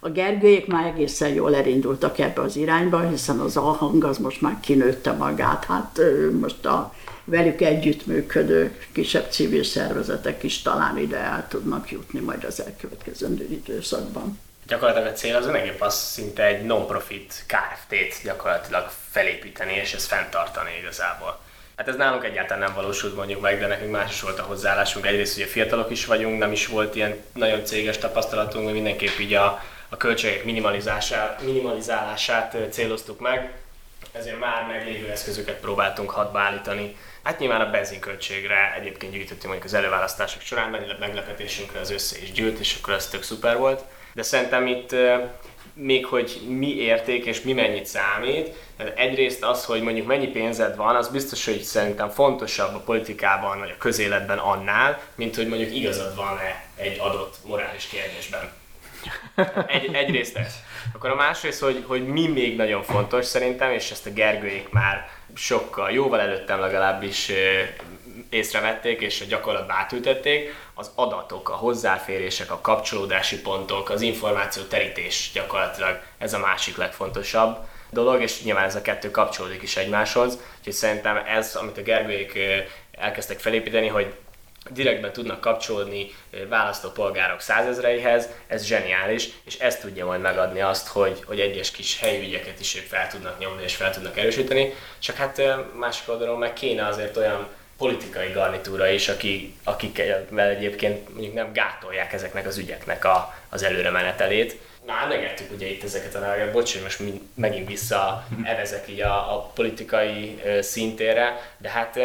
A Gergőjék már egészen jól elindultak ebbe az irányba, hiszen az alhang az most már kinőtte magát. Hát most a velük együttműködő kisebb civil szervezetek is talán ide el tudnak jutni majd az elkövetkezendő időszakban. Gyakorlatilag a cél az önegépp az szinte egy non-profit KFT-t gyakorlatilag felépíteni és ezt fenntartani igazából. Hát ez nálunk egyáltalán nem valósult mondjuk meg, de nekünk más is volt a hozzáállásunk. Egyrészt ugye fiatalok is vagyunk, nem is volt ilyen nagyon céges tapasztalatunk, hogy mindenképp így a, a költségek minimalizálását céloztuk meg, ezért már meglévő eszközöket próbáltunk hadba állítani. Hát nyilván a benzinköltségre egyébként gyűjtöttünk mondjuk az előválasztások során, mert meglepetésünkre az össze is gyűlt, és akkor ez tök szuper volt. De szerintem itt még hogy mi érték és mi mennyit számít. Tehát egyrészt az, hogy mondjuk mennyi pénzed van, az biztos, hogy szerintem fontosabb a politikában vagy a közéletben annál, mint hogy mondjuk igazad van-e egy adott morális kérdésben. Egy, egyrészt ez. Akkor a másrészt, hogy, hogy mi még nagyon fontos szerintem, és ezt a Gergőék már sokkal, jóval előttem legalábbis észrevették és a gyakorlatba átültették, az adatok, a hozzáférések, a kapcsolódási pontok, az információ terítés gyakorlatilag ez a másik legfontosabb dolog, és nyilván ez a kettő kapcsolódik is egymáshoz, úgyhogy szerintem ez, amit a Gergőék elkezdtek felépíteni, hogy direktben tudnak kapcsolódni választópolgárok százezreihez, ez zseniális, és ez tudja majd megadni azt, hogy, hogy egyes kis helyi ügyeket is ők fel tudnak nyomni és fel tudnak erősíteni, csak hát másik oldalon meg kéne azért olyan politikai garnitúra is, aki, akikkel egyébként mondjuk nem gátolják ezeknek az ügyeknek a, az előre menetelét. Már megettük ugye itt ezeket a neveket, bocs, hogy most megint vissza evezek így a, a politikai szintére, de hát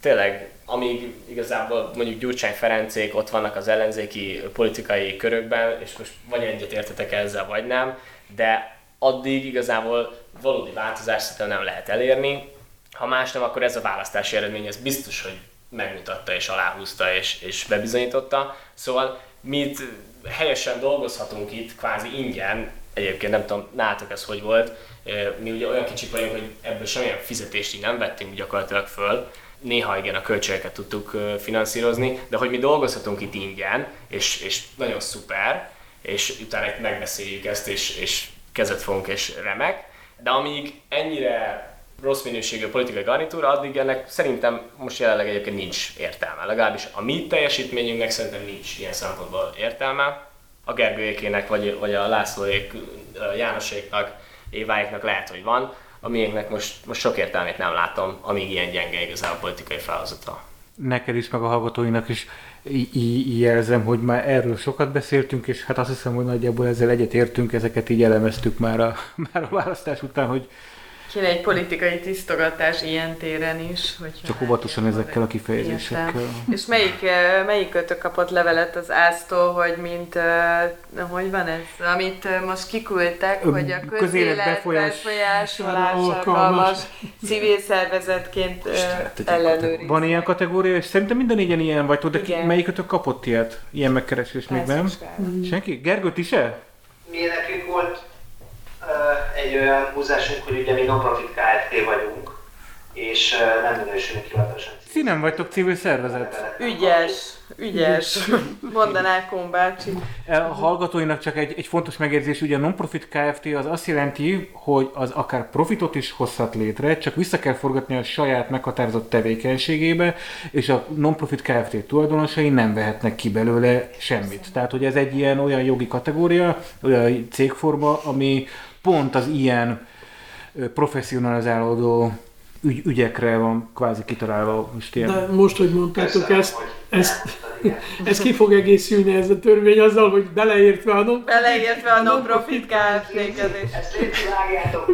tényleg amíg igazából mondjuk Gyurcsány Ferencék ott vannak az ellenzéki politikai körökben, és most vagy egyet értetek ezzel, vagy nem, de addig igazából valódi változást szerintem nem lehet elérni. Ha más nem, akkor ez a választási eredmény, ez biztos, hogy megmutatta és aláhúzta és, és bebizonyította. Szóval mi helyesen dolgozhatunk itt kvázi ingyen, egyébként nem tudom, nálatok ez hogy volt, mi ugye olyan kicsik vagyunk, hogy ebből semmilyen fizetést így nem vettünk gyakorlatilag föl, néha igen a költségeket tudtuk finanszírozni, de hogy mi dolgozhatunk itt ingyen, és, és nagyon szuper, és utána itt megbeszéljük ezt, és, és kezet fogunk, és remek, de amíg ennyire rossz minőségű politikai garnitúra, addig ennek szerintem most jelenleg egyébként nincs értelme. Legalábbis a mi teljesítményünknek szerintem nincs ilyen szempontból értelme. A Gergőjékének, vagy, vagy a Lászlóék, Jánoséknak, Éváéknak lehet, hogy van, a miénknek most, most sok értelmét nem látom, amíg ilyen gyenge igazából a politikai felhozata. neked is, meg a hallgatóinak is í- í- jelzem, hogy már erről sokat beszéltünk, és hát azt hiszem, hogy nagyjából ezzel egyetértünk, ezeket így elemeztük már a, már a választás után, hogy Kéne egy politikai tisztogatás ilyen téren is. Hogyha csak óvatosan ezekkel a kifejezésekkel. Értem. És melyik, eh, melyik ötök kapott levelet az ÁSZ-tól, hogy mint, eh, hogy van ez, amit eh, most kiküldtek, Ö, hogy a közélet közélet befolyás- befolyásolásra Alkalmas. civil szervezetként eh, ellenőrizni. Van ilyen kategória, és szerintem minden négyen ilyen vagytok, de ki, Igen. melyik ötök kapott ilyet? Ilyen megkeresés még nem? Senki? Gergő, ti se? Mi nekünk volt egy olyan húzásunk, hogy ugye mi non-profit Kft. vagyunk, és nem minősülünk hivatalosan. Ti nem vagytok civil szervezet. Ügyes, ügyes, mondaná Kombácsi. A hallgatóinak csak egy, egy fontos megérzés, ugye a non-profit Kft. az azt jelenti, hogy az akár profitot is hozhat létre, csak vissza kell forgatni a saját meghatározott tevékenységébe, és a non-profit Kft. tulajdonosai nem vehetnek ki belőle semmit. Tehát, hogy ez egy ilyen olyan jogi kategória, olyan cégforma, ami pont az ilyen professzionalizálódó ügy, ügyekre van kvázi kitalálva most ilyen. De most, hogy mondtátok Köszönöm, ezt, hogy ezt, ez ki fog egészülni ez a törvény azzal, hogy beleértve a non Beleértve a non-profit Kft-ket is. Ezt létvágjátok.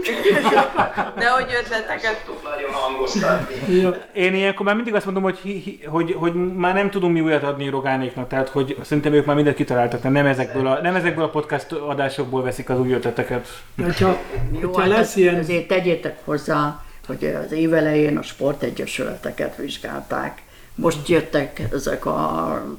Nehogy ötleteket Tudtuk nagyon hangoztatni. Ja. Én ilyenkor már mindig azt mondom, hogy, hi, hogy, hogy már nem tudunk mi újat adni Rogánéknak, tehát hogy szerintem ők már mindent kitaláltak, nem ezekből a, nem ezekből a podcast adásokból veszik az új ötleteket. De Hogyha, Jó, hogyha hát lesz ilyen... azért tegyétek hozzá, hogy az évelején a sportegyesületeket vizsgálták. Most jöttek ezek a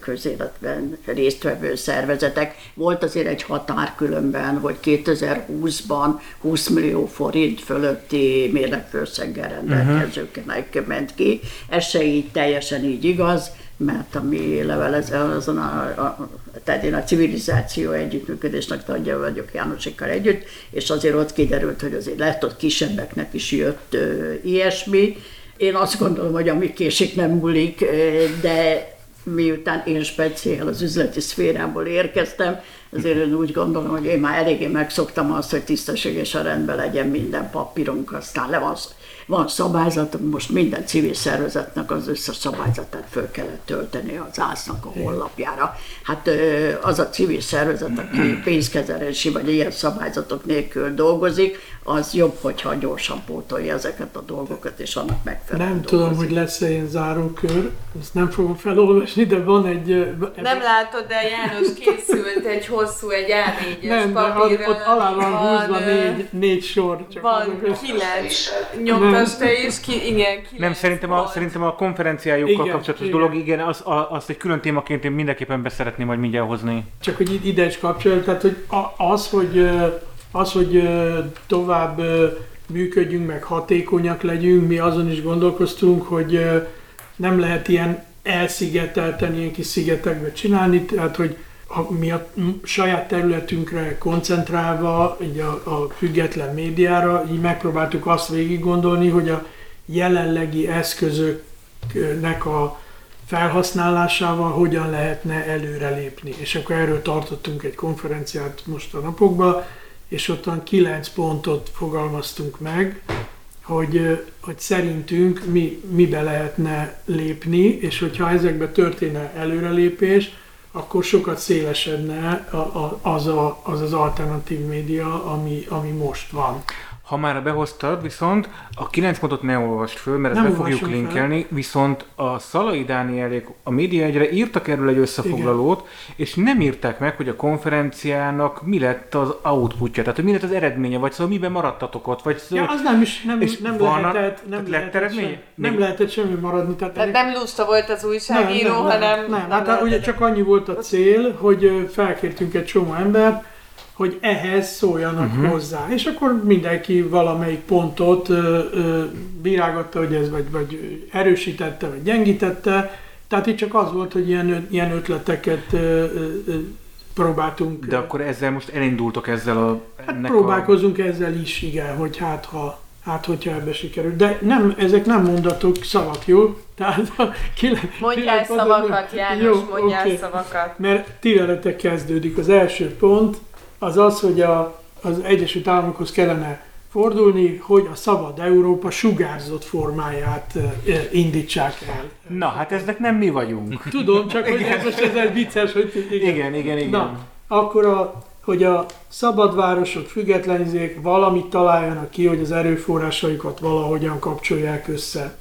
közéletben résztvevő szervezetek. Volt azért egy határ különben, hogy 2020-ban 20 millió forint fölötti mérlegfőszeggel rendelkezőknek ment ki. Ez se így teljesen így igaz, mert a mi levelező azon a, a, tehát én a civilizáció együttműködésnek tagja vagyok Jánosikkal együtt, és azért ott kiderült, hogy azért lehet ott kisebbeknek is jött ö, ilyesmi. Én azt gondolom, hogy ami késik nem múlik, ö, de miután én speciál az üzleti szférából érkeztem, azért én úgy gondolom, hogy én már eléggé megszoktam azt, hogy tisztességesen rendben legyen minden papírunk, aztán le van, van szabályzat, most minden civil szervezetnek az összes szabályzatát föl kellett tölteni az ásznak a honlapjára. Hát az a civil szervezet, aki pénzkezelési vagy ilyen szabályzatok nélkül dolgozik, az jobb, hogyha gyorsan pótolja ezeket a dolgokat, és annak megfelelően Nem tudom, dolgozik. hogy lesz-e ilyen zárókör, ezt nem fogom felolvasni, de van egy... Nem látod, de János készült egy hosszú, egy A4-es nem, de papír. ott, ott alá van húzva négy, négy sor. Csak Van kilenc. Nyomtas te is, ki, igen, kilenc Nem, szerintem a, volt. szerintem a konferenciájukkal Igen, kapcsolatos igen. dolog, igen, az, a, azt egy külön témaként én mindenképpen beszeretném majd mindjárt hozni. Csak hogy ide- is kapcsolja, tehát hogy a- az, hogy, az, hogy tovább működjünk, meg hatékonyak legyünk, mi azon is gondolkoztunk, hogy nem lehet ilyen elszigetelten, ilyen kis szigetekbe csinálni, tehát hogy a, mi a saját területünkre koncentrálva, így a, a független médiára, így megpróbáltuk azt végig gondolni, hogy a jelenlegi eszközöknek a felhasználásával hogyan lehetne előrelépni. És akkor erről tartottunk egy konferenciát most a napokban, és ottan kilenc pontot fogalmaztunk meg, hogy, hogy szerintünk mi, mibe lehetne lépni, és hogyha ezekbe történne előrelépés, akkor sokat szélesedne az, a, az az alternatív média, ami, ami most van. Ha már behoztad, viszont a 9 pontot ne olvast föl, mert ezt Nem be fogjuk olvasom fel. linkelni, viszont a Szalai Dánielék a média egyre írtak erről egy összefoglalót, és nem írták meg, hogy a konferenciának mi lett az outputja, tehát hogy mi lett az eredménye, vagy szóval miben maradtatok ott, vagy Ja, az nem is, nem, És nem lehetett, nem lett lehetett, eredménye? sem, nem lehetett semmi maradni. Tehát Tehát nem lusta volt az újságíró, hanem... nem, hát ugye csak annyi volt a cél, hogy felkértünk egy csomó embert, hogy ehhez szóljanak uh-huh. hozzá. És akkor mindenki valamelyik pontot ö, ö, bírágatta, hogy ez vagy, vagy erősítette, vagy gyengítette. Tehát itt csak az volt, hogy ilyen, ilyen ötleteket ö, ö, próbáltunk. De akkor ezzel most elindultok ezzel a... Hát próbálkozunk ezzel is, igen, hogy hát ha, hát hogyha ebbe sikerül. De nem, ezek nem mondatok, szavak, jó? Tehát a kilen- Mondjál kilenc szavakat, János, Jó, mondjál oké. szavakat. Mert ti kezdődik. Az első pont az az, hogy a, az Egyesült Államokhoz kellene fordulni, hogy a Szabad Európa sugárzott formáját indítsák el. Na, hát ezek nem mi vagyunk. Tudom, csak hogy ez most ez egy vicces, hogy igen. Igen, igen, igen. Na, akkor a, hogy a szabad városok függetlenizék, valamit találjanak ki, hogy az erőforrásaikat valahogyan kapcsolják össze.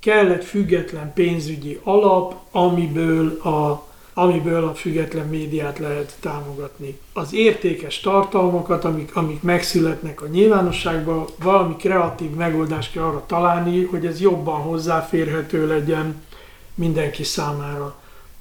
Kell egy független pénzügyi alap, amiből a, amiből a független médiát lehet támogatni. Az értékes tartalmakat, amik, amik megszületnek a nyilvánosságban, valami kreatív megoldást kell arra találni, hogy ez jobban hozzáférhető legyen mindenki számára.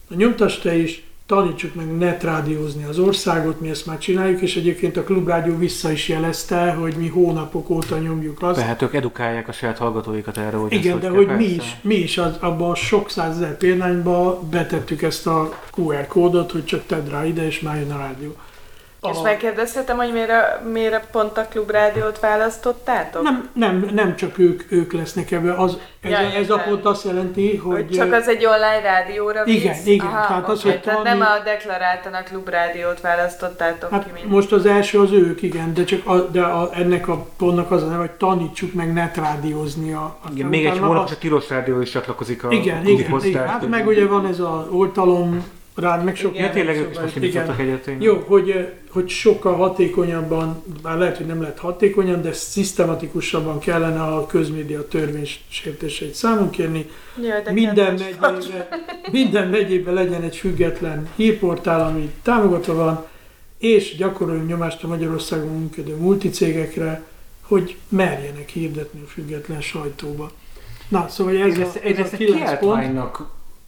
A nyomtas te is, tanítsuk meg netrádiózni az országot, mi ezt már csináljuk, és egyébként a Klubrádió vissza is jelezte, hogy mi hónapok óta nyomjuk azt. Tehát ők edukálják a saját hallgatóikat erre, hogy Igen, de hogy mi is, mi is az, abban a sok százezer példányba betettük ezt a QR kódot, hogy csak tedd rá ide, és már jön a rádió. És A- megkérdezhetem, hogy miért, miért pont a klubrádiót választottátok? nem, nem, nem csak ők, ők lesznek ebben, az, ez, Ja, a, ez a értem. pont azt jelenti, hogy... Hogy csak az egy online rádióra visz? Igen, igen, tehát az, oké, hogy tehát talán- nem a deklaráltan a klubrádiót választottátok ki, Hát mint... most az első az ők, igen, de csak a, de a, ennek a pontnak az a neve, hogy tanítsuk meg netrádiózni a, a Igen, még egy hónap, az- és a Tilos Rádió is csatlakozik a Igen, klubi igen, igen. Hát meg ugye van ez a oltalom rád, meg sok Igen. Ja, tényleg ők is szóval, most indítottak egyet. Jó, hogy, hogy sokkal hatékonyabban, bár lehet, hogy nem lehet hatékonyan, de szisztematikusabban kellene a közmédia törvénysértéseit számon kérni. Jaj, de Minden megyébe, minden megyébe legyen egy független hírportál, ami támogatva van, és gyakoroljunk nyomást a Magyarországon működő multicégekre, hogy merjenek hirdetni a független sajtóba. Na, szóval ez, Én a, én ez a egy kilenc pont.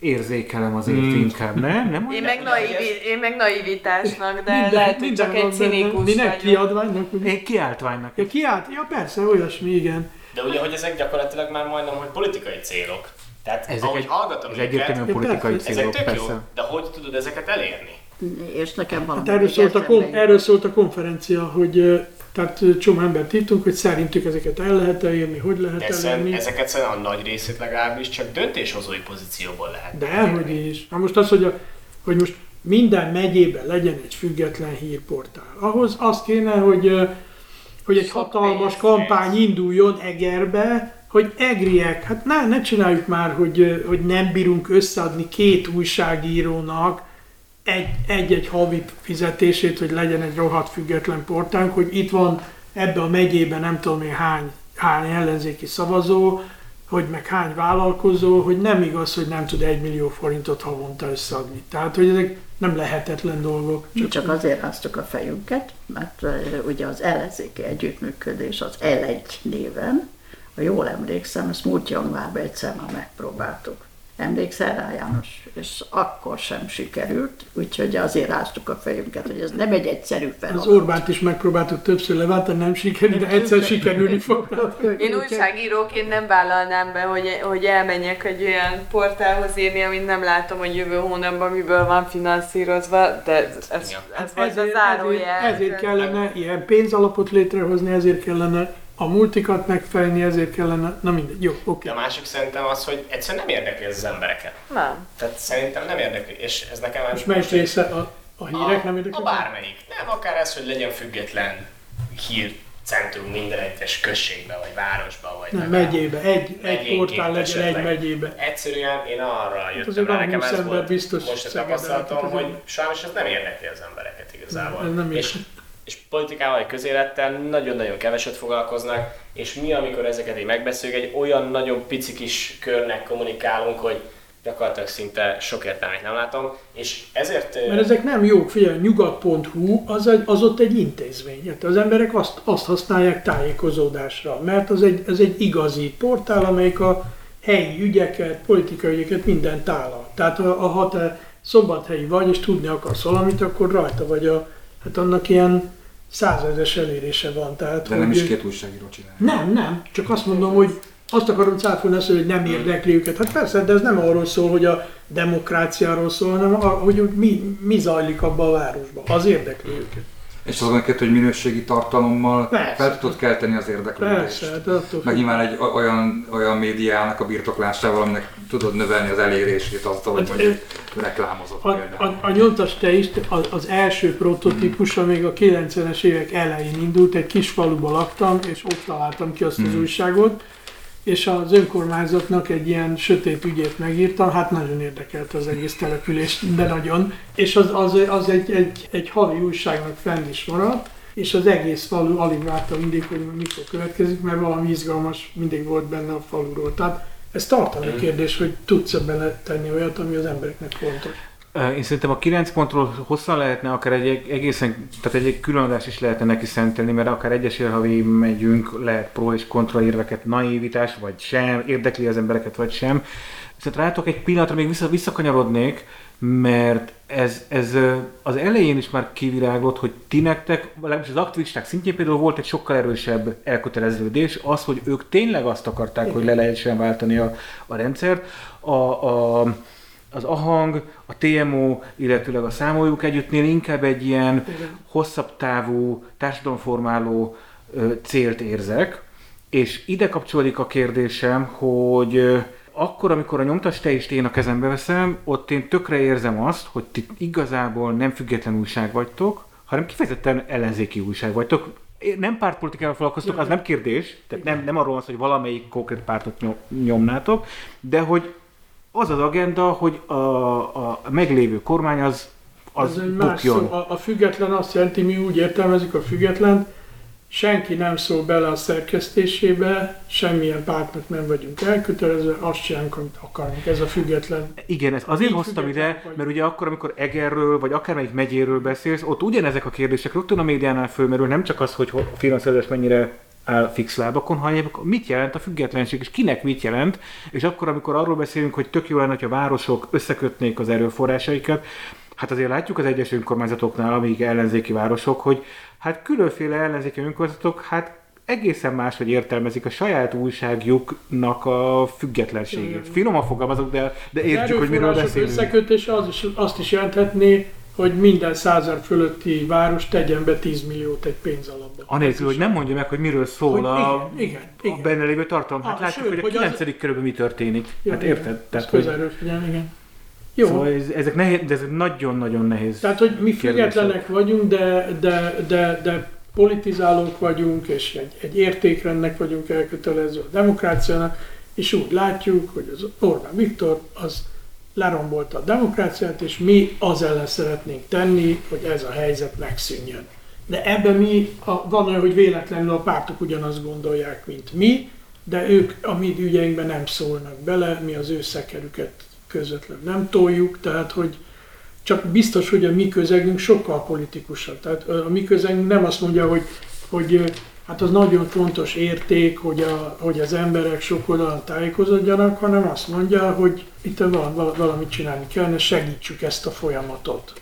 Érzékelem azért Hmm. inkább, nem? nem Én meg, naivi, én meg naivitásnak, de Minden- lehet, hogy csak egy cinikus Minek kiadványnak? Én kiáltványnak. Ja, kiállt? Ja, persze, olyasmi, igen. De ugye, hogy ezek gyakorlatilag már majdnem, hogy politikai célok. Tehát Ezek ahogy egy- hallgatom Ez őket, egyértelműen politikai persze. ezek célok, tök jó, persze. de hogy tudod ezeket elérni? És nekem valami Hát erről szólt, a jut. erről szólt a konferencia, hogy tehát csomó embert hívtunk, hogy szerintük ezeket el lehet elérni, hogy lehet De szerint, elérni. ezeket szerintem a nagy részét legalábbis csak döntéshozói pozícióból lehet. De elérni. hogy is. Na most az, hogy, a, hogy most minden megyében legyen egy független hírportál. Ahhoz az kéne, hogy, hogy egy Sok hatalmas kampány induljon Egerbe, hogy egriek, hát ne, ne csináljuk már, hogy, hogy nem bírunk összeadni két újságírónak egy-egy havi fizetését, hogy legyen egy rohadt független portánk, hogy itt van ebbe a megyében nem tudom én hány, hány ellenzéki szavazó, hogy meg hány vállalkozó, hogy nem igaz, hogy nem tud egy millió forintot havonta összeadni. Tehát, hogy ezek nem lehetetlen dolgok. Mi csak azért ráztuk a fejünket, mert ugye az ellenzéki együttműködés az L1 néven, ha jól emlékszem, ezt múlt januárban egyszer már megpróbáltuk. Emlékszel rá, János? És akkor sem sikerült, úgyhogy azért ráztuk a fejünket, hogy ez nem egy egyszerű Az feladat. Orbánt is megpróbáltuk többször leváltani, nem sikerült, de egyszer sikerülni fog. Én újságíróként nem vállalnám be, hogy, hogy elmenjek egy olyan portálhoz írni, amit nem látom, hogy jövő hónapban miből van finanszírozva, de ez, ez, Igen. ez volt a Ezért, ezért, zárójel. ezért kellene ilyen pénzalapot létrehozni, ezért kellene a multikat megfejni, ezért kellene, na mindegy, jó, oké. De a másik szerintem az, hogy egyszerűen nem érdekli ez az embereket. Nem. Tehát szerintem nem érdekli, és ez nekem... Most melyik része a, a hírek nem A érdekel? bármelyik. Nem, akár ez, hogy legyen független hírcentrum minden egyes községbe, vagy városba, vagy Nem, megyébe, egy, egy portál legyen egy megyébe. Egyszerűen én arra jöttem azért rá, nekem 20 ez volt biztos most a tapasztalatom, hogy sajnos ez nem érdekli az embereket igazából. Ez nem és, érdekli. És politikával, vagy közélettel nagyon-nagyon keveset foglalkoznak, és mi, amikor ezeket így megbeszéljük, egy olyan nagyon pici kis körnek kommunikálunk, hogy gyakorlatilag szinte sok értelmét nem látom, és ezért... Mert ezek nem jók, figyelj, nyugat.hu az, egy, az ott egy intézmény. Hát az emberek azt, azt használják tájékozódásra, mert az egy, ez egy igazi portál, amelyik a helyi ügyeket, politikai ügyeket mindent tállal. Tehát ha, ha te szombathelyi vagy, és tudni akarsz valamit, akkor rajta vagy a, hát annak ilyen százezres elérése van. Tehát, De nem hogy- is két újságíró csinálja. nem, nem, csak azt mondom, hogy azt akarom cáfolni, azt, hogy nem érdekli őket. Hát persze, de ez nem arról szól, hogy a demokráciáról szól, hanem a, hogy mi, mi zajlik abban a városban. Az érdekli őket. És az van hogy minőségi tartalommal Persze. fel tudod kelteni az érdeklődést. Persze, hát attól Meg nyilván egy olyan, olyan médiának a birtoklásával, aminek tudod növelni az elérését azzal, hogy Hát, mondjuk reklámozott A, a, a nyomtas te is, az, az első prototípusa még a 90-es évek elején indult, egy kis faluba laktam, és ott találtam ki azt az újságot, és az önkormányzatnak egy ilyen sötét ügyét megírtam, hát nagyon érdekelte az egész települést, de nagyon, és az, az, az egy, egy, egy havi újságnak fenn is maradt, és az egész falu alig várta mindig, hogy mikor következik, mert valami izgalmas mindig volt benne a faluról. Tehát ez tartalmi kérdés, hogy tudsz-e beletenni olyat, ami az embereknek fontos. Én szerintem a 9 pontról hosszan lehetne akár egy eg- egészen, tehát egy különadás is lehetne neki szentelni, mert akár egyesével, ha megyünk, lehet pro és kontra érveket, naivitás, vagy sem, érdekli az embereket, vagy sem. Viszont rátok egy pillanatra még vissza, visszakanyarodnék, mert ez, ez az elején is már kiviráglott, hogy ti nektek, legalábbis az aktivisták szintjén például volt egy sokkal erősebb elköteleződés, az, hogy ők tényleg azt akarták, hogy le lehessen váltani a, a rendszert. A, a, az AHANG, a TMO, illetőleg a Számoljuk Együttnél inkább egy ilyen hosszabb távú társadalomformáló célt érzek, és ide kapcsolódik a kérdésem, hogy akkor, amikor a nyomtas teist én a kezembe veszem, ott én tökre érzem azt, hogy ti igazából nem független újság vagytok, hanem kifejezetten ellenzéki újság vagytok. Nem pártpolitikával foglalkoztok, az nem kérdés, tehát nem, nem arról van hogy valamelyik konkrét pártot nyom- nyomnátok, de hogy az az agenda, hogy a, a meglévő kormány az, az, Az egy más szó. A, a független azt jelenti, mi úgy értelmezik a független, senki nem szól bele a szerkesztésébe, semmilyen pártnak nem vagyunk elkötelezve, azt csinálunk, amit akarunk. Ez a független. Igen, ezt azért Így hoztam ide, vagy. mert ugye akkor, amikor Egerről, vagy akármelyik megyéről beszélsz, ott ugyanezek a kérdések rögtön a médiánál fölmerül, nem csak az, hogy ho- a finanszírozás mennyire áll fix lábakon, hanem mit jelent a függetlenség, és kinek mit jelent, és akkor, amikor arról beszélünk, hogy tök jó lenne, hogy a városok összekötnék az erőforrásaikat, hát azért látjuk az egyes önkormányzatoknál, amíg ellenzéki városok, hogy hát különféle ellenzéki önkormányzatok, hát egészen máshogy értelmezik a saját újságjuknak a függetlenségét. Finoman fogalmazok, de, de értjük, hogy miről beszélünk. összekötése az is, azt is jelenthetné, hogy minden százal fölötti város tegyen be 10 milliót egy pénzalapba. Anélkül, hogy nem mondja meg, hogy miről szól Hogy a, igen, igen, a igen. benne lévő tartalom. Hát Ah, látjuk, sőt, hogy a hogy az- 9. körülben mi történik. Ja, hát igen, érted? Ez Tehát, hogy, közelről figyelni, igen. Jó. szóval ez, ezek, nehéz, de ezek nagyon-nagyon nehéz. Tehát, hogy mi függetlenek vagyunk, de, de, de, de politizálók vagyunk, és egy, egy értékrendnek vagyunk elkötelező a demokráciának, és úgy látjuk, hogy az Orbán Viktor az lerombolta a demokráciát, és mi az ellen szeretnénk tenni, hogy ez a helyzet megszűnjön. De ebben mi, a, van olyan, hogy véletlenül a pártok ugyanazt gondolják, mint mi, de ők a mi ügyeinkben nem szólnak bele, mi az ő szekerüket közvetlenül nem toljuk, tehát hogy csak biztos, hogy a mi közegünk sokkal politikusabb. Tehát a mi közegünk nem azt mondja, hogy, hogy hát az nagyon fontos érték, hogy, a, hogy az emberek sok oldalon tájékozódjanak, hanem azt mondja, hogy itt van, val- valamit csinálni kellene, segítsük ezt a folyamatot.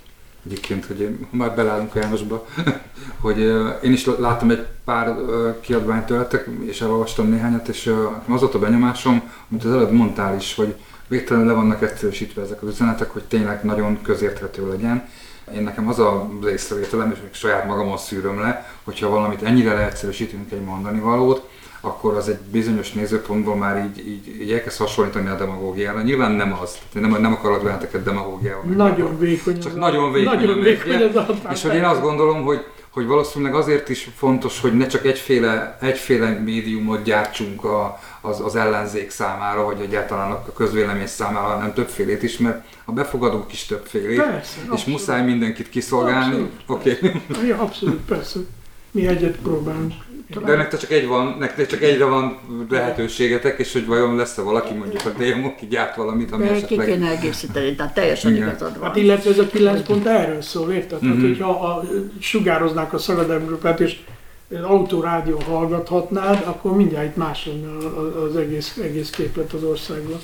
Egyébként, hogy én- már belállunk a Jánosba, hogy én is láttam egy pár kiadványt tőletek, és elolvastam néhányat, és az volt a benyomásom, amit az előbb mondtál is, hogy végtelenül le vannak egyszerűsítve ezek az üzenetek, hogy tényleg nagyon közérthető legyen. Én nekem az a észrevételem, és még saját magamon szűröm le, hogyha valamit ennyire leegyszerűsítünk egy mondani valót, akkor az egy bizonyos nézőpontból már így, így, így elkezd hasonlítani a demagógiára. Nyilván nem az, nem, nem akarok benneteket demagógiával. Nagyon vékony. Csak az nagyon a- vékony. Nagyon a vékony média. az a És hogy én azt gondolom, hogy, hogy valószínűleg azért is fontos, hogy ne csak egyféle, egyféle médiumot gyártsunk a, az, az ellenzék számára, vagy egyáltalán a közvélemény számára, hanem többfélét is, mert a befogadók is többfélét, Persze, és abszolút. muszáj mindenkit kiszolgálni. Oké. Okay. Ja, abszolút, persze. Mi egyet próbálunk. De nektek csak egy van, nektek csak egyre van lehetőségetek, és hogy vajon lesz-e valaki mondjuk a DMO, aki gyárt valamit, ami De ki esetleg... kéne egészíteni, tehát teljesen Igen. igazad van. Hát illetve ez a 9 pont erről szól, érted? Mhm. Tehát, hogyha a, sugároznák a Szagademgrupát, és autórádió hallgathatnád, akkor mindjárt itt más lenne az egész, egész képlet az országban.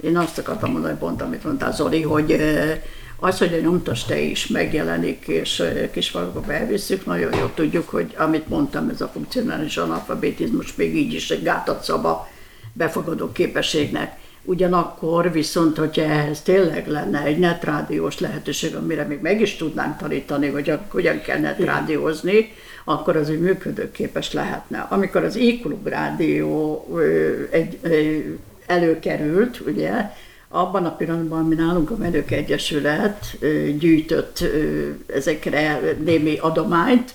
Én azt akartam mondani, pont amit mondtál Zoli, hogy eh, az, hogy a nyomtas te is megjelenik, és kisfalukba elviszük, nagyon jól tudjuk, hogy amit mondtam, ez a funkcionális analfabetizmus még így is egy gátat szab a befogadó képességnek. Ugyanakkor viszont, hogyha ehhez tényleg lenne egy netrádiós lehetőség, amire még meg is tudnánk tanítani, hogy hogyan kell netrádiózni, akkor az egy működőképes lehetne. Amikor az e rádió egy, előkerült, ugye, abban a pillanatban, ami nálunk a Menők Egyesület gyűjtött ezekre némi adományt,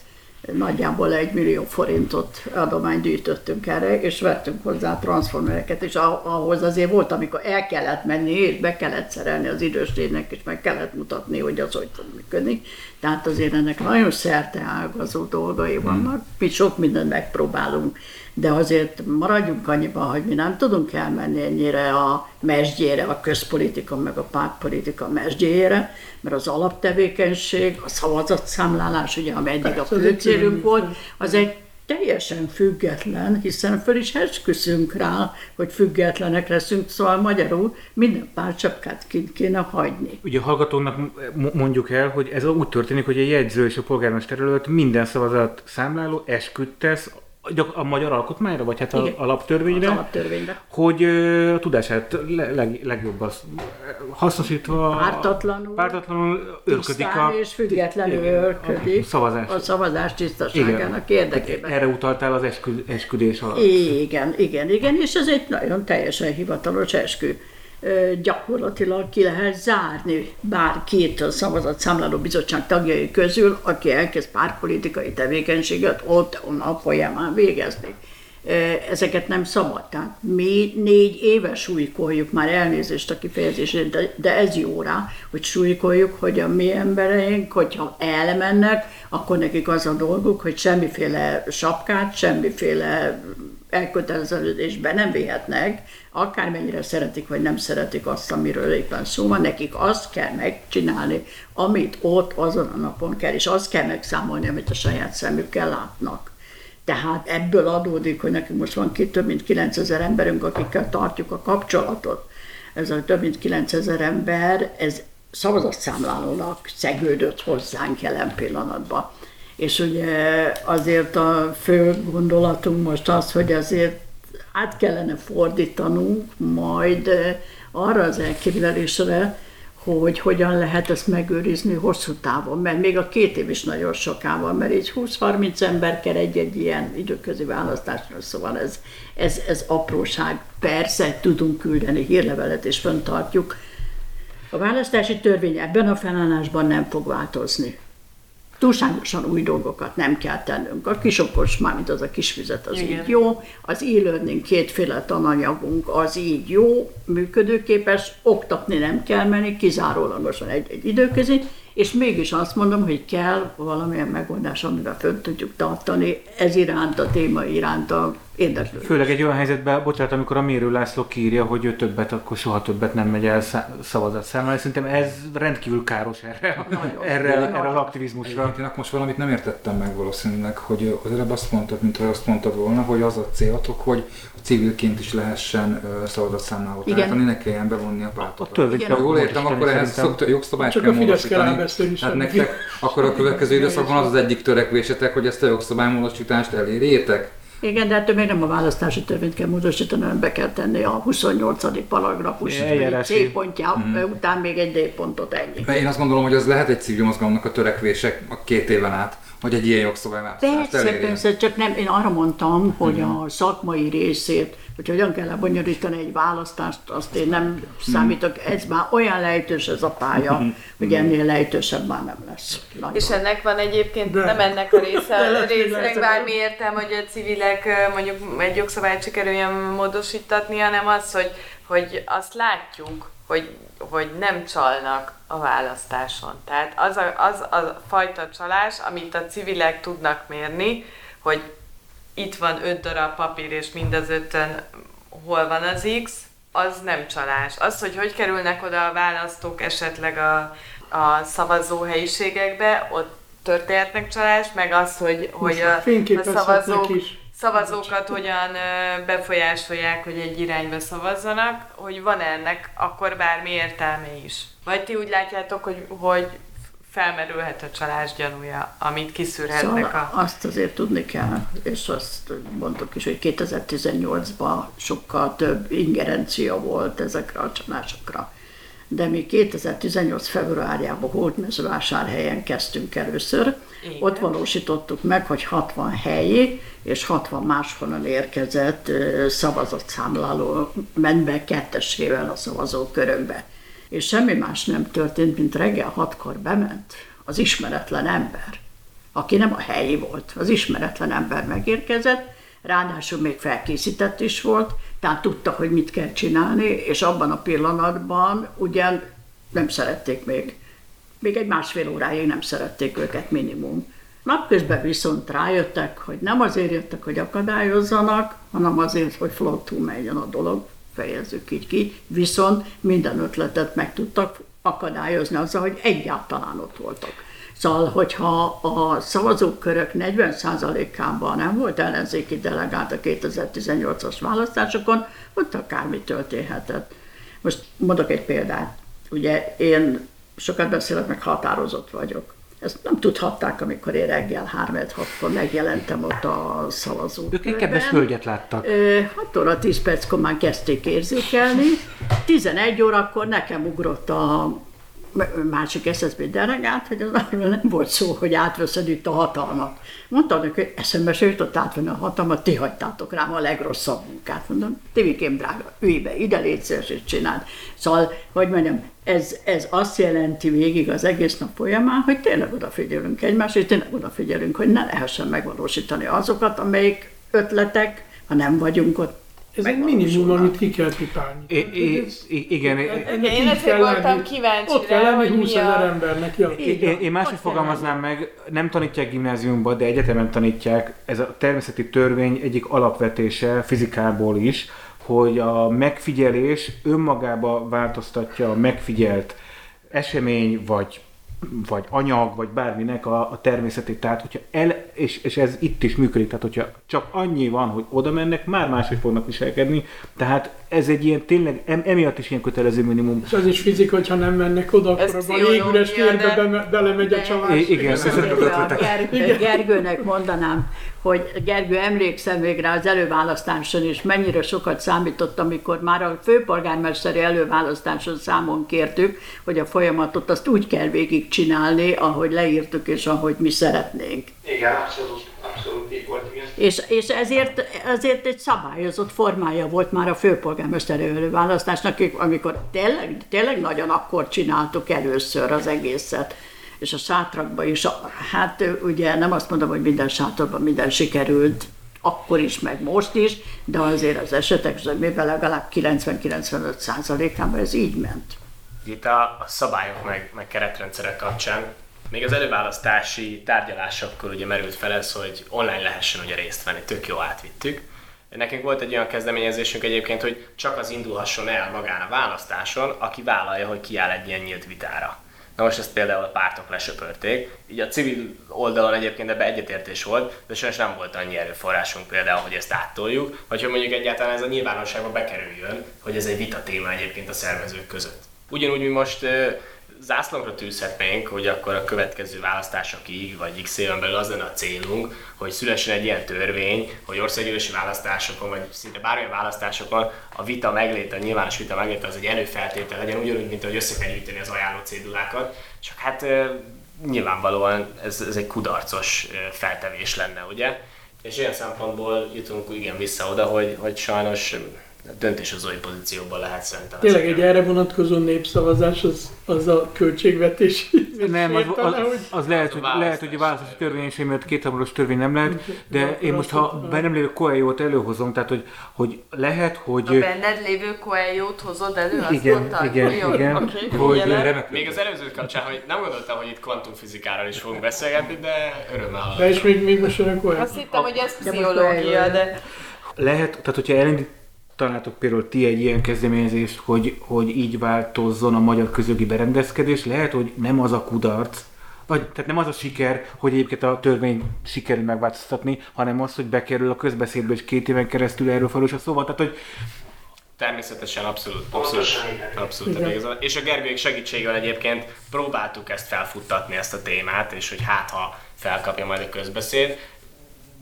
nagyjából egy millió forintot adományt gyűjtöttünk erre, és vettünk hozzá transformereket, és ahhoz azért volt, amikor el kellett menni, és be kellett szerelni az időstének, és meg kellett mutatni, hogy az hogy tud működni. Tehát azért ennek nagyon szerte ágazó dolgai vannak, mi sok mindent megpróbálunk de azért maradjunk annyiban, hogy mi nem tudunk elmenni ennyire a mesdjére, a közpolitika meg a pártpolitika mesdjére, mert az alaptevékenység, a szavazatszámlálás, ugye, ami eddig a fő célunk volt, az egy teljesen független, hiszen föl is esküszünk rá, hogy függetlenek leszünk, szóval magyarul minden párcsapkát kint kéne hagyni. Ugye a hallgatónak mondjuk el, hogy ez úgy történik, hogy a jegyző és a polgármester előtt minden szavazat számláló esküdt tesz a magyar alkotmányra, vagy hát a alaptörvényre, az alaptörvényre, hogy a tudását leg, legjobb az hasznosítva, pártatlanul, pártatlanul őrködik a... és függetlenül őrködik a szavazás. a szavazás tisztaságának igen. érdekében. Erre utaltál az eskü, esküdés alatt. Igen, igen, igen, és ez egy nagyon teljesen hivatalos eskü gyakorlatilag ki lehet zárni bárkit a szavazatszámláló bizottság tagjai közül, aki elkezd pártpolitikai tevékenységet ott a folyamán végezni. Ezeket nem szabad. Tehát mi négy éve súlykoljuk, már elnézést a kifejezését, de, de ez jó rá, hogy súlykoljuk, hogy a mi embereink, hogyha elmennek, akkor nekik az a dolguk, hogy semmiféle sapkát, semmiféle elköteleződésbe nem vihetnek, akármennyire szeretik vagy nem szeretik azt, amiről éppen szó van, nekik azt kell megcsinálni, amit ott azon a napon kell, és azt kell megszámolni, amit a saját szemükkel látnak. Tehát ebből adódik, hogy nekünk most van ki több mint 9000 emberünk, akikkel tartjuk a kapcsolatot. Ez a több mint 9000 ember, ez szavazatszámlálónak szegődött hozzánk jelen pillanatban. És ugye azért a fő gondolatunk most az, hogy azért át kellene fordítanunk majd eh, arra az elképzelésre, hogy hogyan lehet ezt megőrizni hosszú távon, mert még a két év is nagyon soká van, mert így 20-30 ember kell egy-egy ilyen időközi választásra, szóval ez, ez, ez apróság. Persze tudunk küldeni hírlevelet és föntartjuk. A választási törvény ebben a felállásban nem fog változni túlságosan új dolgokat nem kell tennünk. A kisokos, mármint az a kisfüzet, az Igen. így jó, az e-learning kétféle tananyagunk, az így jó, működőképes, oktatni nem kell menni, kizárólagosan egy-egy időközi, és mégis azt mondom, hogy kell valamilyen megoldás, amivel fönt tudjuk tartani ez iránt, a téma iránt a érdeklődés. Főleg egy olyan helyzetben, bocsánat, amikor a Mérő László kírja, hogy ő többet, akkor soha többet nem megy el szavazat számára. Szerintem ez rendkívül káros erre, erre, erre az aktivizmusra. Én most valamit nem értettem meg valószínűleg, hogy az előbb azt mondtad, mint hogy azt mondtad volna, hogy az a céltok, hogy civilként is lehessen szavazatszámlálót állítani, ne kelljen bevonni a pártot. A törvény ha jól értem, akkor ehhez szokta, jogszabályt kell módosítani. Hát nektek akkor a következő időszakban az az egyik törekvésetek, hogy ezt a jogszabálymódosítást elérjétek? Igen, de ettől még nem a választási törvényt kell módosítani, hanem be kell tenni a 28. paragrafus C pontja mm. után még egy D pontot ennyi. Én azt gondolom, hogy az lehet egy civil mozgalomnak a törekvések a két éven át hogy egy ilyen jogszabályváltozást Persze, persze, csak nem, én arra mondtam, hogy mm. a szakmai részét, hogy hogyan kell lebonyolítani egy választást, azt én nem számítok, ez már olyan lejtős ez a pálya, mm. hogy ennél lejtősebb már nem lesz. Nagyon. És ennek van egyébként, de. nem ennek a része, résznek bármi értem, hogy a civilek mondjuk egy jogszabályt sikerüljön módosítatni, hanem az, hogy, hogy azt látjuk, hogy, hogy nem csalnak a választáson. Tehát az a, az a fajta csalás, amit a civilek tudnak mérni, hogy itt van öt darab papír, és mind az ötön hol van az X, az nem csalás. Az, hogy hogy kerülnek oda a választók esetleg a, a szavazó helyiségekbe, ott történhetnek csalás, meg az, hogy, hogy a, a szavazók is szavazókat hogyan befolyásolják, hogy egy irányba szavazzanak, hogy van ennek akkor bármi értelme is. Vagy ti úgy látjátok, hogy, hogy felmerülhet a csalás gyanúja, amit kiszűrhetnek Szóval a... azt azért tudni kell, és azt mondtuk is, hogy 2018-ban sokkal több ingerencia volt ezekre a csalásokra. De mi 2018. februárjában Hódmezővásárhelyen kezdtünk először. Igen. Ott valósítottuk meg, hogy 60 helyi és 60 máshonnan érkezett szavazatszámláló ment be kettesével a szavazókörökbe. És semmi más nem történt, mint reggel hatkor bement az ismeretlen ember aki nem a helyi volt, az ismeretlen ember megérkezett, ráadásul még felkészített is volt, tehát tudta, hogy mit kell csinálni, és abban a pillanatban ugyan nem szerették még, még egy másfél óráig nem szerették őket minimum. Napközben viszont rájöttek, hogy nem azért jöttek, hogy akadályozzanak, hanem azért, hogy flottul menjen a dolog, fejezzük így ki, viszont minden ötletet meg tudtak akadályozni azzal, hogy egyáltalán ott voltak. Szóval, hogyha a szavazókörök 40%-ában nem volt ellenzéki delegált a 2018-as választásokon, ott akármi történhetett. Most mondok egy példát. Ugye én sokat beszélek, meg határozott vagyok. Ezt nem tudhatták, amikor én reggel 3 6 megjelentem ott a szavazókörben. Ők egy kedves hölgyet láttak. Ö, 6 óra 10 perckor már kezdték érzékelni. 11 órakor nekem ugrott a másik SSB delegát, hogy az arról nem volt szó, hogy átveszed itt a hatalmat. Mondta neki, hogy eszembe se jutott átvenni a hatalmat, ti hagytátok rám a legrosszabb munkát. Mondom, Tivikém drága, ülj be, ide légy szíves, és csináld. Szóval, hogy mondjam, ez, ez azt jelenti végig az egész nap folyamán, hogy tényleg odafigyelünk egymásra, és tényleg odafigyelünk, hogy ne lehessen megvalósítani azokat, amelyik ötletek, ha nem vagyunk ott, Ez egy minimum, amit ki kell pipálni. I- I- I- igen, Én így ezért voltam kíváncsi Ott kell lenni hogy 20 mi ezer embernek. Ja. Én, én máshogy fogalmaznám meg, nem tanítják gimnáziumban, de egyetemen tanítják, ez a természeti törvény egyik alapvetése fizikából is, hogy a megfigyelés önmagába változtatja a megfigyelt esemény, vagy vagy anyag, vagy bárminek a, a természetét. Tehát, hogyha el, és, és ez itt is működik, tehát hogyha csak annyi van, hogy oda mennek, már máshogy fognak viselkedni. Tehát ez egy ilyen tényleg, em, emiatt is ilyen kötelező minimum. És az is fizika, hogyha nem mennek oda, Ez akkor a légüres térbe de- be, belemegy a csalás. Igen, a Gergő, Gergőnek mondanám, hogy Gergő emlékszem még rá az előválasztáson is, mennyire sokat számított, amikor már a főpolgármesteri előválasztáson számon kértük, hogy a folyamatot azt úgy kell végigcsinálni, ahogy leírtuk és ahogy mi szeretnénk. Igen, abszolút, abszolút így volt, igen. És, és ezért, ezért egy szabályozott formája volt már a főpolgármester előválasztásnak, amikor tényleg, tényleg nagyon akkor csináltuk először az egészet. És a sátrakban is, a- hát ugye nem azt mondom, hogy minden sátorban minden sikerült, akkor is, meg most is, de azért az esetek zömében legalább 90-95 százalékában ez így ment. Itt a, a szabályok meg, meg keretrendszerek kapcsán még az előválasztási tárgyalásokkor ugye merült fel ez, hogy online lehessen ugye részt venni, tök jó átvittük. Nekünk volt egy olyan kezdeményezésünk egyébként, hogy csak az indulhasson el magán a választáson, aki vállalja, hogy kiáll egy ilyen nyílt vitára. Na most ezt például a pártok lesöpörték. Így a civil oldalon egyébként ebbe egyetértés volt, de sajnos nem volt annyi erőforrásunk például, hogy ezt áttoljuk, vagy hogy mondjuk egyáltalán ez a nyilvánosságba bekerüljön, hogy ez egy vita téma egyébként a szervezők között. Ugyanúgy mi most ö, zászlónkra tűzhetnénk, hogy akkor a következő választásokig, vagy x éven belül az lenne a célunk, hogy szülessen egy ilyen törvény, hogy országgyűlési választásokon, vagy szinte bármilyen választásokon a vita megléte, a nyilvános vita megléte az egy előfeltétel legyen, ugyanúgy, mint ahogy össze kell gyűjteni az ajánló cédulákat. Csak hát nyilvánvalóan ez, ez egy kudarcos feltevés lenne, ugye? És ilyen szempontból jutunk igen vissza oda, hogy, hogy sajnos döntéshozói pozícióban lehet szerintem. Tényleg egy erre vonatkozó népszavazás az, az a költségvetés. Nem, az, az, hogy az lehet, hogy, választás. lehet, hogy a választási törvény is miatt kétharmados törvény nem lehet, de én most, ha tudom. be nem lévő Coelho-t előhozom, tehát, hogy, hogy lehet, A hogy... benned lévő Coelho-t hozod elő, azt Igen, mondtad? igen, Jó, igen. oké, Hogy. Remek. Még az előző kapcsán, hogy nem gondoltam, hogy itt kvantumfizikáról is fogunk beszélgetni, de örömmel De és még, még most olyan. Azt hittem, hogy ez pszichológia, de... Lehet, tehát hogyha elindítanátok például ti egy ilyen kezdeményezést, hogy, hogy így változzon a magyar közögi berendezkedés, lehet, hogy nem az a kudarc, vagy, tehát nem az a siker, hogy egyébként a törvény sikerül megváltoztatni, hanem az, hogy bekerül a közbeszédbe, és két éven keresztül erről felül a szóval. Tehát, hogy Természetesen abszolút, abszolút, abszolút igazad. És a Gergők segítségével egyébként próbáltuk ezt felfuttatni, ezt a témát, és hogy hát ha felkapja majd a közbeszéd,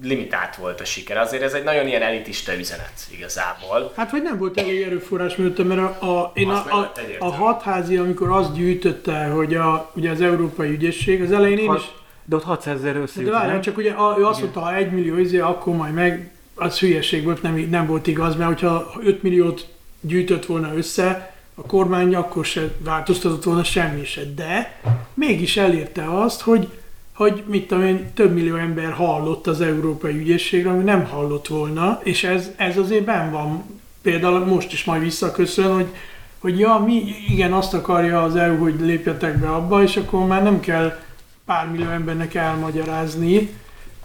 limitált volt a siker. Azért ez egy nagyon ilyen elitista üzenet igazából. Hát vagy nem volt elég erőforrás mögötte, mert a, a, én a, a, a hatházi, amikor azt gyűjtötte, hogy a, ugye az Európai Ügyészség, az elején én is, De ott 600 ezer de összejött, várjál, nem? csak ugye a, ő azt mondta, ha 1 millió izé, akkor majd meg, az hülyeség volt, nem, nem volt igaz, mert hogyha 5 milliót gyűjtött volna össze, a kormány akkor se változtatott volna semmi se, de mégis elérte azt, hogy hogy mit tudom én, több millió ember hallott az Európai Ügyészségről, ami nem hallott volna, és ez, ez azért ben van. Például most is majd visszaköszön, hogy, hogy ja, mi igen, azt akarja az EU, hogy lépjetek be abba, és akkor már nem kell pár millió embernek elmagyarázni,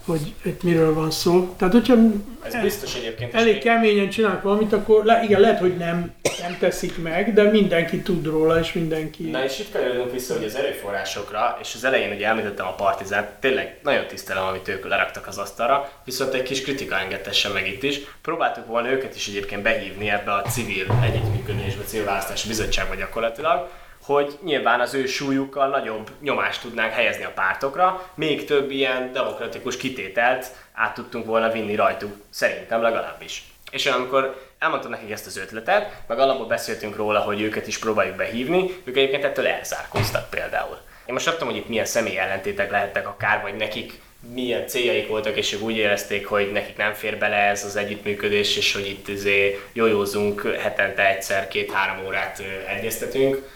hogy itt miről van szó. Tehát, hogyha Ez biztos egyébként. elég keményen csinálnak valamit, akkor le, igen, lehet, hogy nem, nem teszik meg, de mindenki tud róla, és mindenki... Na és itt kanyarodunk vissza hogy az erőforrásokra, és az elején ugye említettem a Partizánt, tényleg nagyon tisztelem, amit ők leraktak az asztalra, viszont egy kis kritika engedtessen meg itt is. Próbáltuk volna őket is egyébként behívni ebbe a civil együttműködésbe, civil választási bizottságba gyakorlatilag, hogy nyilván az ő súlyukkal nagyobb nyomást tudnánk helyezni a pártokra, még több ilyen demokratikus kitételt át tudtunk volna vinni rajtuk, szerintem legalábbis. És amikor elmondtam nekik ezt az ötletet, meg alapból beszéltünk róla, hogy őket is próbáljuk behívni, ők egyébként ettől elzárkóztak például. Én most tudom, hogy itt milyen személy ellentétek lehettek akár, vagy nekik milyen céljaik voltak, és ők úgy érezték, hogy nekik nem fér bele ez az együttműködés, és hogy itt izé jójózunk hetente egyszer, két-három órát egyeztetünk,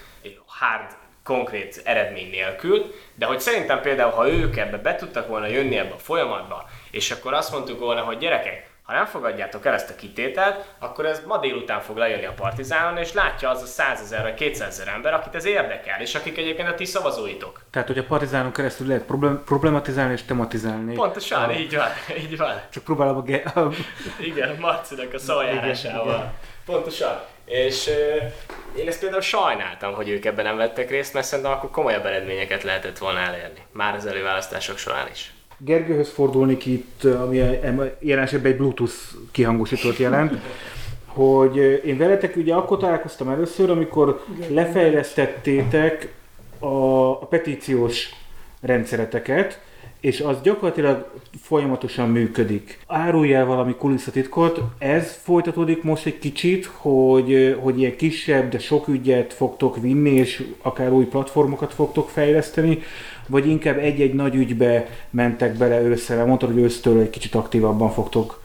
hard, konkrét eredmény nélkül, de hogy szerintem például, ha ők ebbe be tudtak volna jönni ebbe a folyamatba, és akkor azt mondtuk volna, hogy gyerekek, ha nem fogadjátok el ezt a kitételt, akkor ez ma délután fog lejönni a Partizánon, és látja az a 100 ezer vagy 200 ezer ember, akit ez érdekel, és akik egyébként a ti szavazóitok. Tehát, hogy a partizánon keresztül lehet problem- problematizálni és tematizálni. Pontosan, A- így van, így van. Csak próbálom a, ge- Igen, Marcinak a szavajárásával. Pontosan. És én ezt például sajnáltam, hogy ők ebben nem vettek részt, mert szerintem akkor komolyabb eredményeket lehetett volna elérni. Már az előválasztások során is. Gergőhöz fordulnék itt, ami jelen esetben egy Bluetooth kihangosítót jelent, hogy én veletek ugye akkor találkoztam először, amikor lefejlesztettétek a, a petíciós rendszereteket, és az gyakorlatilag folyamatosan működik. Árulj el valami kulisszatitkot, ez folytatódik most egy kicsit, hogy, hogy ilyen kisebb, de sok ügyet fogtok vinni, és akár új platformokat fogtok fejleszteni, vagy inkább egy-egy nagy ügybe mentek bele ősszel, mondtad, hogy ősztől egy kicsit aktívabban fogtok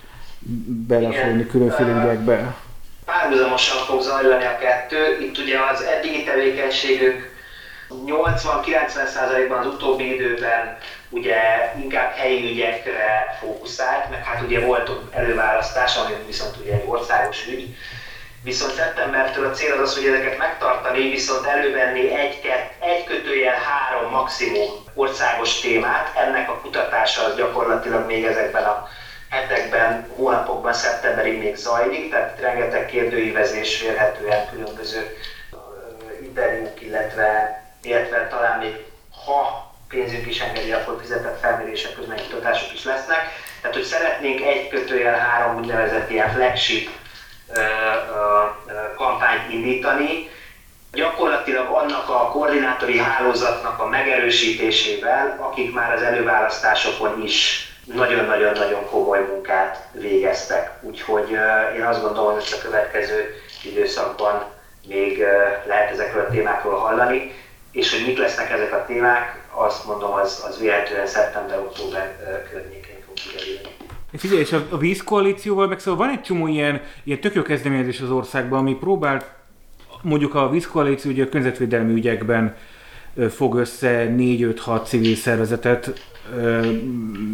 belefolyni Igen. különféle ügyekbe. párhuzamosan fog zajlani a kettő. Itt ugye az eddigi tevékenységük 80-90%-ban az utóbbi időben ugye inkább helyi ügyekre fókuszált, meg hát ugye volt előválasztás, ami viszont ugye egy országos ügy. Viszont szeptembertől a cél az az, hogy ezeket megtartani, viszont elővenni egy, egy kötőjel három maximum országos témát. Ennek a kutatása az gyakorlatilag még ezekben a hetekben, hónapokban, szeptemberig még zajlik, tehát rengeteg kérdőívezés vélhetően különböző interjúk, illetve, illetve talán még ha pénzünk is engedi, akkor fizetett felmérések közben kutatások is lesznek. Tehát, hogy szeretnénk egy kötőjel három úgynevezett ilyen flagship kampányt indítani, gyakorlatilag annak a koordinátori hálózatnak a megerősítésével, akik már az előválasztásokon is nagyon-nagyon-nagyon komoly munkát végeztek. Úgyhogy én azt gondolom, hogy a következő időszakban még lehet ezekről a témákról hallani, és hogy mik lesznek ezek a témák, azt mondom, az, az véletlenül szeptember-október környékén fog kiderülni. Figyelj, és a, vízkoalícióval meg szóval van egy csomó ilyen, ilyen tök jó kezdeményezés az országban, ami próbál mondjuk a vízkoalíció ugye a környezetvédelmi ügyekben fog össze 4-5-6 civil szervezetet,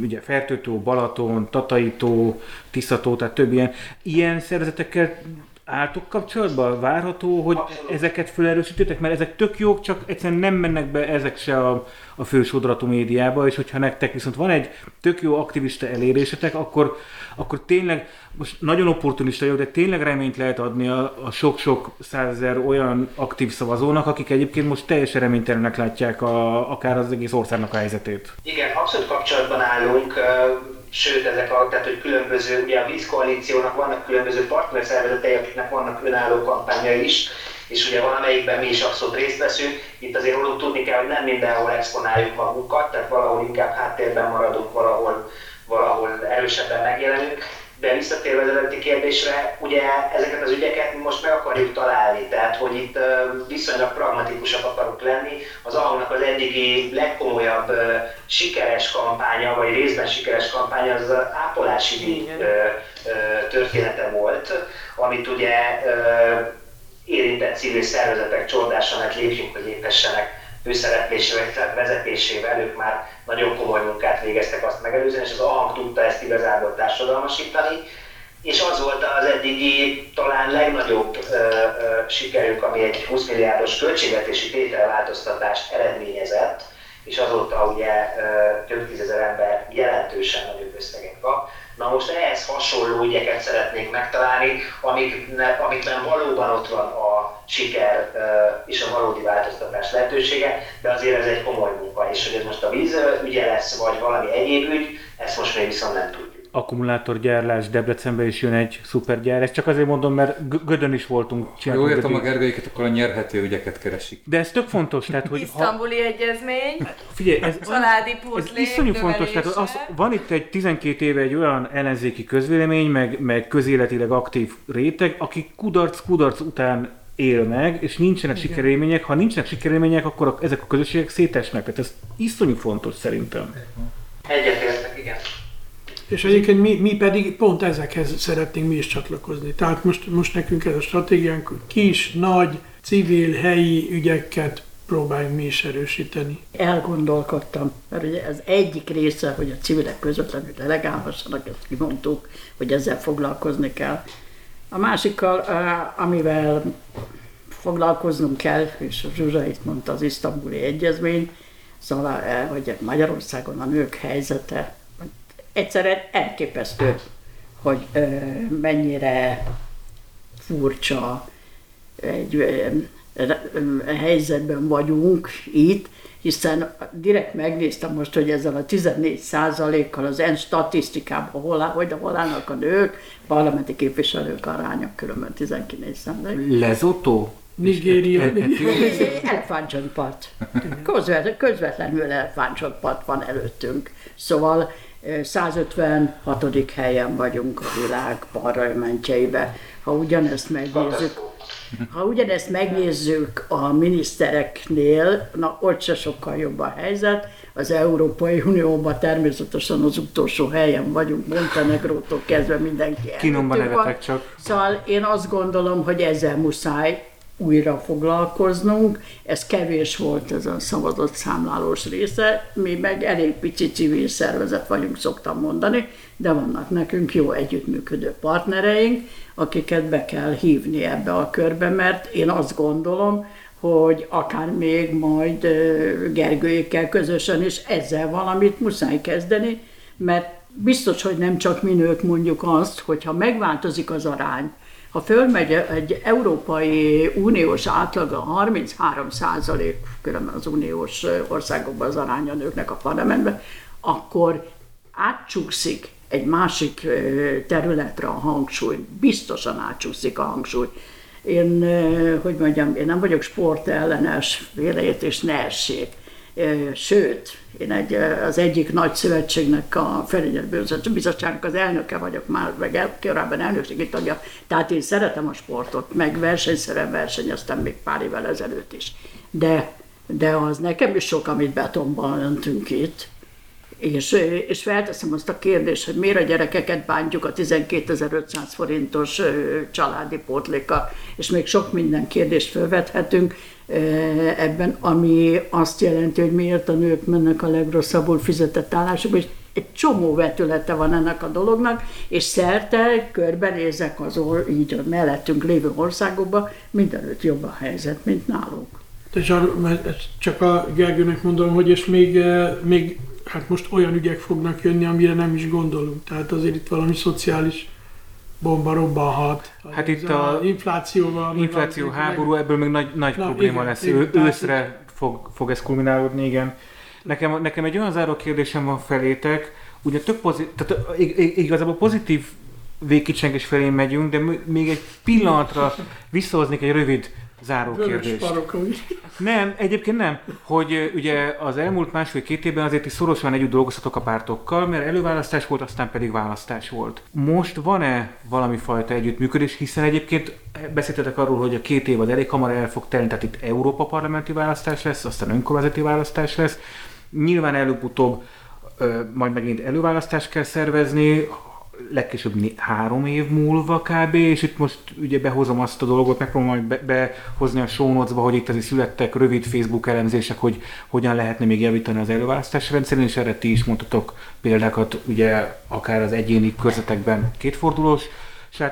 ugye Fertőtó, Balaton, Tataitó, Tiszató, tehát több ilyen. Ilyen szervezetekkel álltok kapcsolatban? Várható, hogy Abszolút. ezeket felerősítitek? Mert ezek tök jók, csak egyszerűen nem mennek be ezek se a, a fősodratú médiába, és hogyha nektek viszont van egy tök jó aktivista elérésetek, akkor, akkor tényleg, most nagyon opportunista jó, de tényleg reményt lehet adni a, a sok-sok százezer olyan aktív szavazónak, akik egyébként most teljesen reménytelenek látják a, akár az egész országnak a helyzetét. Igen, abszolút kapcsolatban állunk. Sőt ezek a, tehát hogy különböző, ugye a vízkoalíciónak vannak különböző partnerszervezetei, akiknek vannak önálló kampányai is, és ugye valamelyikben mi is abszolút részt veszünk. Itt azért rólunk tudni kell, hogy nem mindenhol exponáljuk magunkat, tehát valahol inkább háttérben maradunk, valahol, valahol erősebben megjelenünk. De visszatérve az eredeti kérdésre, ugye ezeket az ügyeket most meg akarjuk találni, tehát hogy itt viszonylag pragmatikusak akarunk lenni. Az ahol az eddigi legkomolyabb sikeres kampánya, vagy részben sikeres kampánya az az ápolási története volt, amit ugye érintett civil szervezetek csordása mert lépjünk, hogy lépessenek főszereplésével, tehát vezetésével, ők már nagyon komoly munkát végeztek azt megelőzően, és az AHAM tudta ezt igazából társadalmasítani, és az volt az eddigi talán legnagyobb ö, ö, sikerünk, ami egy 20 milliárdos költségvetési tételváltoztatást eredményezett, és azóta ugye ö, több tízezer ember jelentősen nagyobb összeget kap. Na most ehhez hasonló ügyeket szeretnék megtalálni, amik, amikben valóban ott van a siker és a valódi változtatás lehetősége, de azért ez egy komoly munka, és hogy ez most a víz ügye lesz, vagy valami egyéb ügy, ezt most még viszont nem tudjuk akkumulátorgyárlás, Debrecenben is jön egy szupergyár. Ezt csak azért mondom, mert Gödön is voltunk. Jó értem a Gergelyeket, akkor a nyerhető ügyeket keresik. De ez tök fontos. Tehát, hogy Isztambuli ha... egyezmény, Figyelj, ez, családi pótlék, ez iszonyú fontos. Tehát az, van itt egy 12 éve egy olyan ellenzéki közvélemény, meg, meg közéletileg aktív réteg, aki kudarc-kudarc után él meg, és nincsenek Igen. sikerélmények. Ha nincsenek sikerélmények, akkor a, ezek a közösségek szétesnek. Tehát ez iszonyú fontos szerintem. Egyetértek, igen. És egyébként mi, mi pedig pont ezekhez szeretnénk mi is csatlakozni. Tehát most, most nekünk ez a stratégiánk, hogy kis, nagy, civil, helyi ügyeket próbáljunk mi is erősíteni. Elgondolkodtam, mert ugye ez egyik része, hogy a civilek közvetlenül delegálhassanak, ezt kimondtuk, hogy ezzel foglalkozni kell. A másikkal, amivel foglalkoznunk kell, és a Zsuzsa itt mondta az isztambuli egyezmény, szóval, hogy Magyarországon a nők helyzete egyszerűen elképesztő, hogy ö, mennyire furcsa egy ö, helyzetben vagyunk itt, hiszen direkt megnéztem most, hogy ezzel a 14 kal az ENSZ statisztikában hol, hogy hol állnak a nők, parlamenti képviselők aránya különben 19 százalék. Lezotó? Nigéria. Elefántcsontpart. Közvetlenül elefántcsontpart van előttünk. Szóval 156. helyen vagyunk a világ parlamentjeibe. Ha ugyanezt megnézzük, ha ugyanezt megnézzük a minisztereknél, na ott se sokkal jobb a helyzet. Az Európai Unióban természetesen az utolsó helyen vagyunk, Montenegrótól kezdve mindenki Kínomban nevetek csak. Szóval én azt gondolom, hogy ezzel muszáj újra foglalkoznunk. Ez kevés volt ez a szavazott számlálós része, mi meg elég pici civil szervezet vagyunk, szoktam mondani, de vannak nekünk jó együttműködő partnereink, akiket be kell hívni ebbe a körbe, mert én azt gondolom, hogy akár még majd Gergőjékkel közösen is ezzel valamit muszáj kezdeni, mert biztos, hogy nem csak mi nők mondjuk azt, hogyha megváltozik az arány, ha fölmegy egy Európai Uniós átlaga 33 százalék, különben az uniós országokban az aránya nőknek a parlamentben, akkor átcsúszik egy másik területre a hangsúly, biztosan átcsúszik a hangsúly. Én, hogy mondjam, én nem vagyok sportellenes, és ne essék. Sőt, én egy, az egyik nagy szövetségnek, a felügyelő bizottságnak az elnöke vagyok már, meg el, korábban elnökségi tagja, tehát én szeretem a sportot, meg versenyszerűen versenyeztem még pár évvel ezelőtt is. De, de az nekem is sok, amit betonban öntünk itt, és, és felteszem azt a kérdést, hogy miért a gyerekeket bántjuk a 12.500 forintos családi pótléka, és még sok minden kérdést felvethetünk ebben, ami azt jelenti, hogy miért a nők mennek a legrosszabbul fizetett állásokba, és egy csomó vetülete van ennek a dolognak, és szerte körbenézek az így a mellettünk lévő országokba, mindenütt jobb a helyzet, mint nálunk. És csak a Gergőnek mondom, hogy és még, még hát most olyan ügyek fognak jönni, amire nem is gondolunk. Tehát azért itt valami szociális bomba robbanhat. Hát itt a inflációval. Infláció, háború, meg... ebből még nagy, nagy Na, probléma igen, lesz. Igen, őszre fog, fog ez kulminálódni, igen. Nekem, nekem egy olyan záró kérdésem van felétek, ugye tök pozit, tehát igazából pozitív végkicsengés felé megyünk, de még egy pillanatra visszahoznék egy rövid záró kérdés. Nem, egyébként nem, hogy ugye az elmúlt másfél-két évben azért is szorosan együtt dolgozhatok a pártokkal, mert előválasztás volt, aztán pedig választás volt. Most van-e valami fajta együttműködés, hiszen egyébként beszéltetek arról, hogy a két év az elég hamar el fog telni, tehát itt Európa parlamenti választás lesz, aztán önkormányzati választás lesz. Nyilván előbb-utóbb majd megint előválasztást kell szervezni, legkésőbb három év múlva kb. És itt most ugye behozom azt a dolgot, megpróbálom be, behozni a show hogy itt azért születtek rövid Facebook elemzések, hogy hogyan lehetne még javítani az előválasztás rendszerén, és erre ti is mondhatok példákat, ugye akár az egyéni körzetekben kétfordulós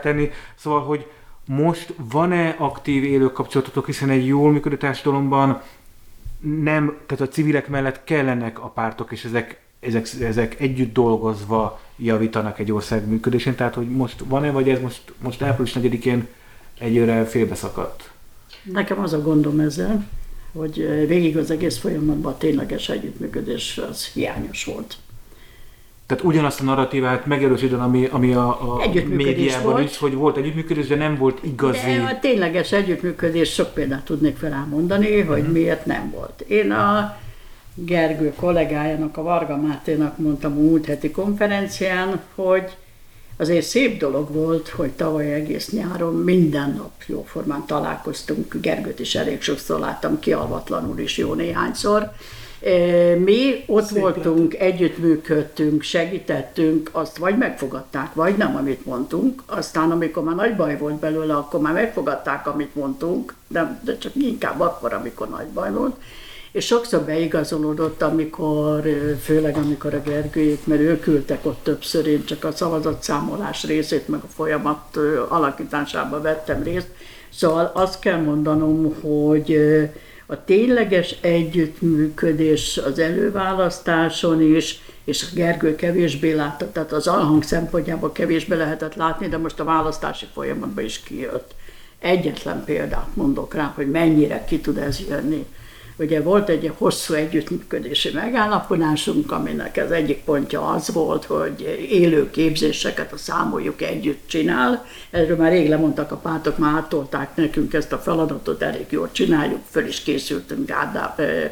tenni. Szóval, hogy most van-e aktív élő kapcsolatotok, hiszen egy jól működő társadalomban nem, tehát a civilek mellett kellenek a pártok, és ezek, ezek, ezek együtt dolgozva javítanak egy ország működésén, tehát hogy most van-e, vagy ez most, most április 4-én egyőre félbeszakadt? Nekem az a gondom ezzel, hogy végig az egész folyamatban a tényleges együttműködés az hiányos volt. Tehát ugyanazt a narratívát megerősíten, ami, ami a, a médiában volt. is, hogy volt együttműködés, de nem volt igazi. De a tényleges együttműködés sok példát tudnék felámondani, hogy uh-huh. miért nem volt. Én a Gergő kollégájának, a Varga Máténak mondtam a múlt heti konferencián, hogy azért szép dolog volt, hogy tavaly egész nyáron minden nap jóformán találkoztunk, Gergőt is elég sokszor láttam, kialvatlanul is jó néhányszor. E, mi ott Szép voltunk, lett. együttműködtünk, segítettünk, azt vagy megfogadták, vagy nem, amit mondtunk. Aztán, amikor már nagy baj volt belőle, akkor már megfogadták, amit mondtunk, de, de csak inkább akkor, amikor nagy baj volt. És sokszor beigazolódott, amikor, főleg amikor a Gergőjék, mert ők küldtek ott többször, én csak a szavazatszámolás részét, meg a folyamat alakításában vettem részt. Szóval azt kell mondanom, hogy a tényleges együttműködés az előválasztáson is, és a Gergő kevésbé látta, tehát az alhang szempontjából kevésbé lehetett látni, de most a választási folyamatban is kijött. Egyetlen példát mondok rá, hogy mennyire ki tud ez jönni. Ugye volt egy hosszú együttműködési megállapodásunk, aminek az egyik pontja az volt, hogy élő képzéseket a számoljuk együtt csinál. Erről már rég lemondtak a pártok, már átolták nekünk ezt a feladatot, elég jól csináljuk, föl is készültünk gárdá, ö,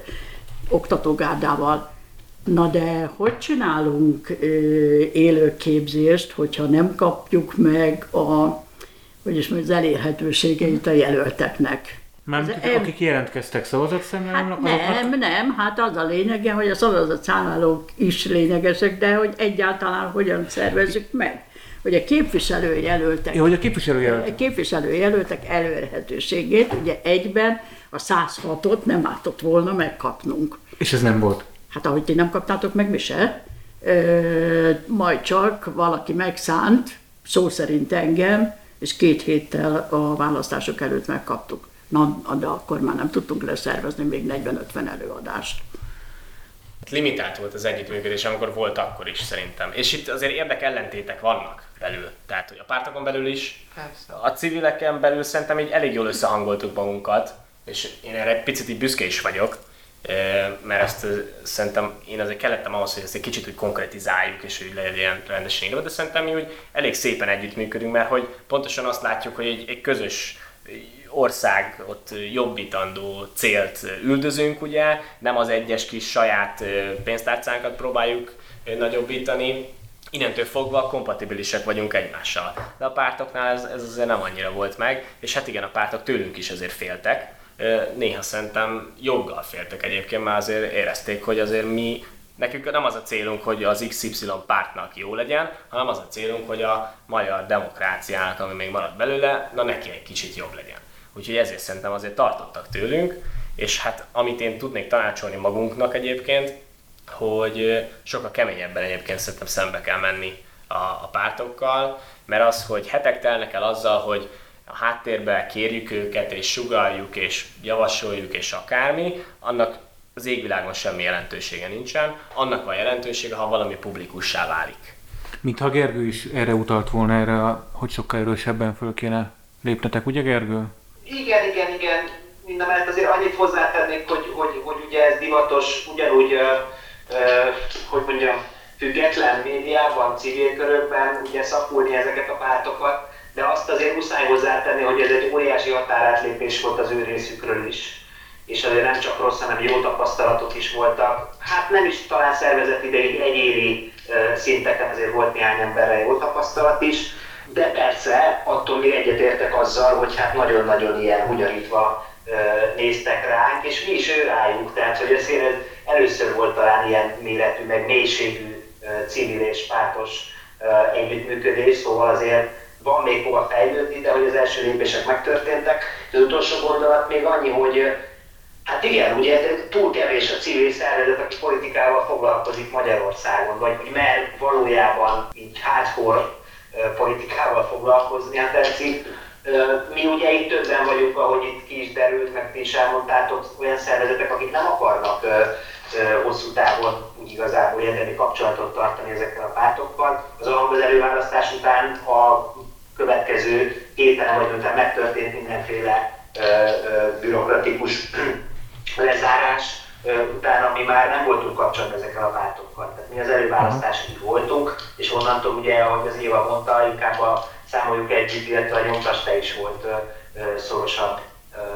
oktatógárdával. Na de hogy csinálunk ö, élő képzést, hogyha nem kapjuk meg a, hogy is az elérhetőségeit a jelölteknek? Mármint az, akik jelentkeztek szavazatszámlálónak? Hát nem, nem, hát az a lényege, hogy a szavazatszámlálók is lényegesek, de hogy egyáltalán hogyan szervezzük meg. Hogy a képviselőjelöltek, ja, hogy a képviselőjelöltek. A képviselőjelöltek előrhetőségét, ugye egyben a 106-ot nem ártott volna megkapnunk. És ez nem volt? Hát ahogy ti nem kaptátok meg, mi se. Ö, majd csak valaki megszánt, szó szerint engem, és két héttel a választások előtt megkaptuk. Na, de akkor már nem tudtunk leszervezni még 40-50 előadást. Limitált volt az együttműködés, amikor volt akkor is szerintem. És itt azért érdek ellentétek vannak belül. Tehát, hogy a pártokon belül is, Persze. a civileken belül szerintem így elég jól összehangoltuk magunkat, és én erre egy picit így büszke is vagyok, mert ezt szerintem én azért kellettem ahhoz, hogy ezt egy kicsit úgy konkretizáljuk, és hogy legyen rendesen írva, de szerintem mi úgy elég szépen együttműködünk, mert hogy pontosan azt látjuk, hogy egy, egy közös ország ott jobbítandó célt üldözünk, ugye, nem az egyes kis saját pénztárcánkat próbáljuk nagyobbítani, innentől fogva kompatibilisek vagyunk egymással. De a pártoknál ez, ez azért nem annyira volt meg, és hát igen, a pártok tőlünk is azért féltek. Néha szerintem joggal féltek egyébként, mert azért érezték, hogy azért mi Nekünk nem az a célunk, hogy az XY pártnak jó legyen, hanem az a célunk, hogy a magyar demokráciának, ami még marad belőle, na neki egy kicsit jobb legyen. Úgyhogy ezért szerintem azért tartottak tőlünk, és hát amit én tudnék tanácsolni magunknak egyébként, hogy sokkal keményebben egyébként szerintem szembe kell menni a, a pártokkal, mert az, hogy hetek telnek el azzal, hogy a háttérbe kérjük őket, és sugaljuk, és javasoljuk, és akármi, annak az égvilágon semmi jelentősége nincsen. Annak van jelentősége, ha valami publikussá válik. Mintha Gergő is erre utalt volna, erre, hogy sokkal erősebben föl kéne lépnetek, ugye Gergő? Igen, igen, igen. Minden mellett azért annyit hozzátennék, hogy, hogy, hogy ugye ez divatos, ugyanúgy, uh, uh, hogy mondjam, független médiában, civil körökben ugye szapulni ezeket a pártokat, de azt azért muszáj hozzátenni, hogy ez egy óriási határátlépés volt az ő részükről is és azért nem csak rossz, hanem jó tapasztalatok is voltak. Hát nem is talán szervezet ideig egyéni szinteken azért volt néhány emberre jó tapasztalat is, de persze attól még egyetértek azzal, hogy hát nagyon-nagyon ilyen hugyarítva néztek ránk, és mi is ő rájuk, tehát hogy azért ez először volt talán ilyen méretű, meg mélységű civil és pártos együttműködés, szóval azért van még hova fejlődni, de hogy az első lépések megtörténtek. Az utolsó gondolat még annyi, hogy Hát igen, ugye túl kevés a civil szervezet, aki politikával foglalkozik Magyarországon, vagy hogy mer valójában így hardcore politikával foglalkozni, hát tetszik. Mi ugye itt többen vagyunk, ahogy itt ki is derült, meg ti is elmondtátok, olyan szervezetek, akik nem akarnak hosszú távon úgy igazából érdemi kapcsolatot tartani ezekkel a pártokkal. Az az előválasztás után a következő héten vagy után megtörtént mindenféle bürokratikus lezárás utána mi már nem voltunk kapcsolatban ezekkel a pártokkal. Tehát mi az előválasztásig voltunk, és onnantól ugye, ahogy az Éva mondta, inkább a számoljuk együtt, illetve a nyomtas te is volt szorosabb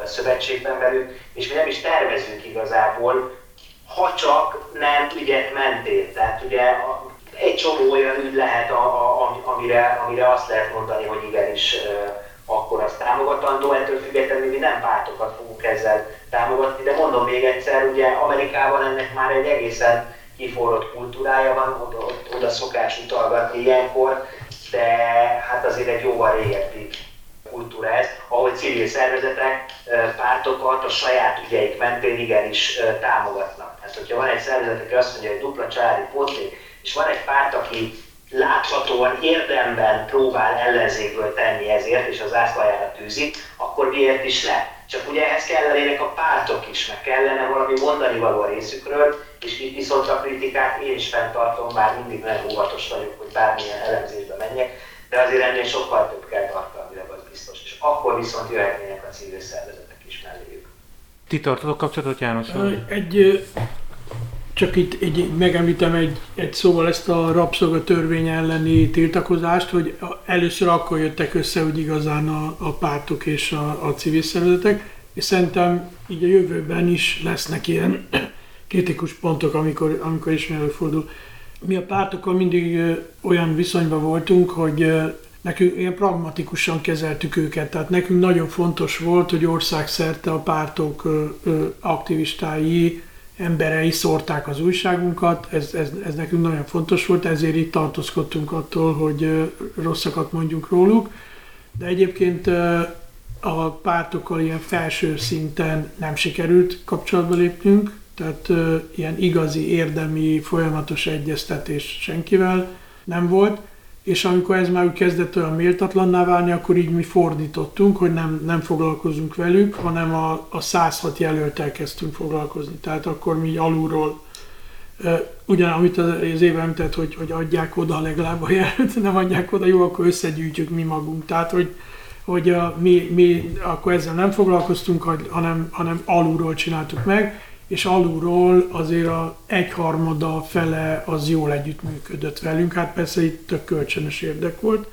szövetségben velük, és mi nem is tervezünk igazából, ha csak nem ügyet mentén. Tehát ugye egy csomó olyan ügy lehet, a, amire, amire azt lehet mondani, hogy igenis akkor az támogatandó, ettől függetlenül mi nem pártokat fogunk ezzel támogatni, de mondom még egyszer, ugye Amerikában ennek már egy egészen kiforrott kultúrája van, oda, oda szokás utalgatni ilyenkor, de hát azért egy jóval régebbi kultúra ez, ahol civil szervezetek pártokat a saját ügyeik mentén igenis támogatnak. Hát, hogyha van egy szervezet, aki azt mondja, hogy dupla családi pótlék, és van egy párt, aki láthatóan érdemben próbál ellenzékből tenni ezért, és az ászlajára tűzik, akkor miért is ne? Csak ugye ehhez kellenének a pártok is, meg kellene valami mondani való a részükről, és itt viszont a kritikát én is fenntartom, bár mindig nagyon óvatos vagyok, hogy bármilyen elemzésbe menjek, de azért ennél sokkal több kell tartalmilag, az biztos. És akkor viszont jöhetnének a civil szervezetek is melléjük. Ti tartotok kapcsolatot János? Egy csak itt egy, megemlítem egy, egy szóval ezt a rabszolgatörvény elleni tiltakozást, hogy először akkor jöttek össze, hogy igazán a, a pártok és a, a civil szervezetek, és szerintem így a jövőben is lesznek ilyen kritikus pontok, amikor, amikor is előfordul. Mi a pártokkal mindig olyan viszonyban voltunk, hogy nekünk ilyen pragmatikusan kezeltük őket, tehát nekünk nagyon fontos volt, hogy országszerte a pártok aktivistái emberei szórták az újságunkat, ez, ez, ez nekünk nagyon fontos volt, ezért itt tartózkodtunk attól, hogy rosszakat mondjunk róluk, de egyébként a pártokkal ilyen felső szinten nem sikerült kapcsolatba lépnünk, tehát ilyen igazi, érdemi, folyamatos egyeztetés senkivel nem volt, és amikor ez már úgy kezdett olyan méltatlanná válni, akkor így mi fordítottunk, hogy nem, nem foglalkozunk velük, hanem a, a 106 jelöltel kezdtünk foglalkozni. Tehát akkor mi alulról, ugyan amit az év említett, hogy, hogy adják oda legalább a jelölt, nem adják oda, jó, akkor összegyűjtjük mi magunk. Tehát, hogy, hogy a, mi, mi akkor ezzel nem foglalkoztunk, hanem, hanem alulról csináltuk meg, és alulról azért a egyharmada fele az jól együttműködött velünk. Hát persze itt tök kölcsönös érdek volt.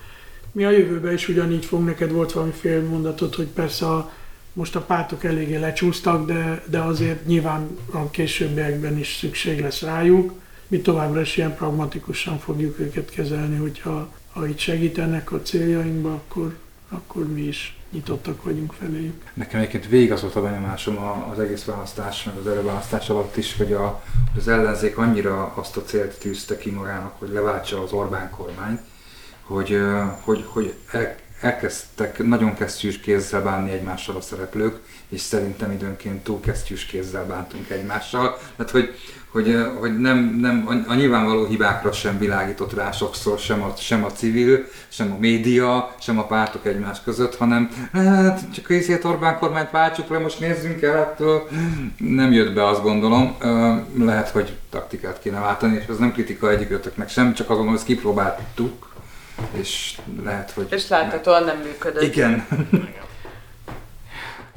Mi a jövőben is ugyanígy fog, neked volt valami fél mondatot, hogy persze a, most a pártok eléggé lecsúsztak, de, de azért nyilván a későbbiekben is szükség lesz rájuk. Mi továbbra is ilyen pragmatikusan fogjuk őket kezelni, hogyha ha itt segítenek a céljainkba, akkor, akkor mi is nyitottak vagyunk feléjük. Nekem egyébként végig az volt a benyomásom az egész választás, meg az előválasztás alatt is, hogy a, az ellenzék annyira azt a célt tűzte ki magának, hogy leváltsa az Orbán kormányt, hogy, hogy, hogy el, elkezdtek nagyon kesztyűs kézzel bánni egymással a szereplők, és szerintem időnként túl kesztyűs kézzel bántunk egymással. Tehát, hogy, hogy, hogy nem, nem, a nyilvánvaló hibákra sem világított rá sokszor sem a, sem a civil, sem a média, sem a pártok egymás között, hanem hát csak a izét Orbán kormányt váltsuk le, most nézzünk el ettől. Nem jött be, azt gondolom. Lehet, hogy taktikát kéne váltani, és ez nem kritika egyikőtöknek sem, csak azon, hogy ezt kipróbáltuk, és lehet, hogy... És láthatóan nem működött. Igen.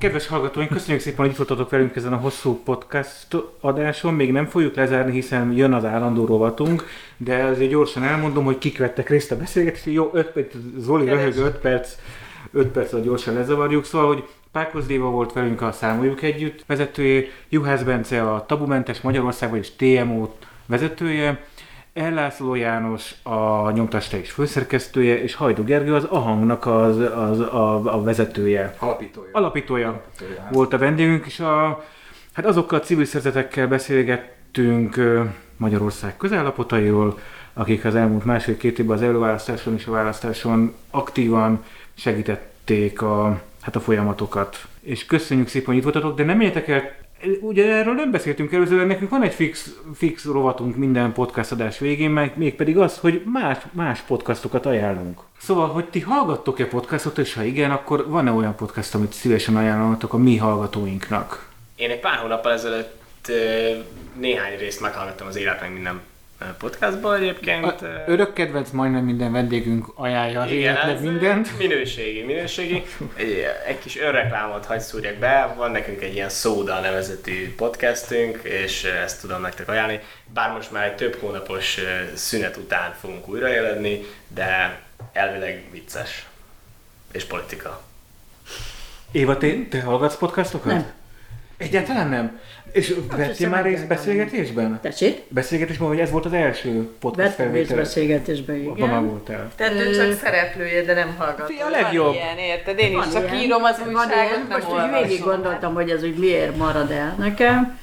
Kedves hallgatóink, köszönjük szépen, hogy itt voltatok velünk ezen a hosszú podcast adáson. Még nem fogjuk lezárni, hiszen jön az állandó rovatunk, de azért gyorsan elmondom, hogy kik vettek részt a beszélgetésben. Jó, 5 perc, Zoli röhög 5 perc, 5 perc gyorsan lezavarjuk. Szóval, hogy Pákoz Déva volt velünk a Számoljuk Együtt vezetője, Juhász Bence a Tabumentes Magyarország, vagyis TMO vezetője, Ellászló János a nyomtasta és főszerkesztője, és Hajdu Gergő az Ahangnak az, az a, a vezetője. Alapítója. Alapítója Alapítója. volt a vendégünk, és a, hát azokkal a civil szervezetekkel beszélgettünk Magyarország közállapotairól, akik az elmúlt másfél-két évben az előválasztáson és a választáson aktívan segítették a, hát a folyamatokat. És köszönjük szépen, hogy itt voltatok, de nem menjetek el Ugye erről nem beszéltünk előző, de nekünk van egy fix, fix rovatunk minden podcast adás végén, meg mégpedig az, hogy más, más podcastokat ajánlunk. Szóval, hogy ti hallgattok-e podcastot, és ha igen, akkor van-e olyan podcast, amit szívesen ajánlanatok a mi hallgatóinknak? Én egy pár hónappal ezelőtt néhány részt meghallgattam az Élet meg minden podcastból egyébként. A örök kedvenc, majdnem minden vendégünk ajánlja az életnek ez mindent. Minőségi, minőségi. Egy, egy kis önreklámot hagy szúrjak be, van nekünk egy ilyen Szóda nevezetű podcastünk, és ezt tudom nektek ajánlani. Bár most már egy több hónapos szünet után fogunk újrajelenni, de elvileg vicces. És politika. Éva, te, te hallgatsz podcastokat? Nem. Egyáltalán nem? És vettél hiszem, már részt beszélgetésben? Tessék? Beszélgetésben, hogy ez volt az első podcast részt felvétel? beszélgetésbe, Abban már igen. voltál. Tehát ő csak szereplője, de nem hallgató. A legjobb. Van ilyen, érted? Én is Van csak ilyen. írom az újságot, nem Most úgy végig gondoltam, hogy ez úgy miért marad el nekem.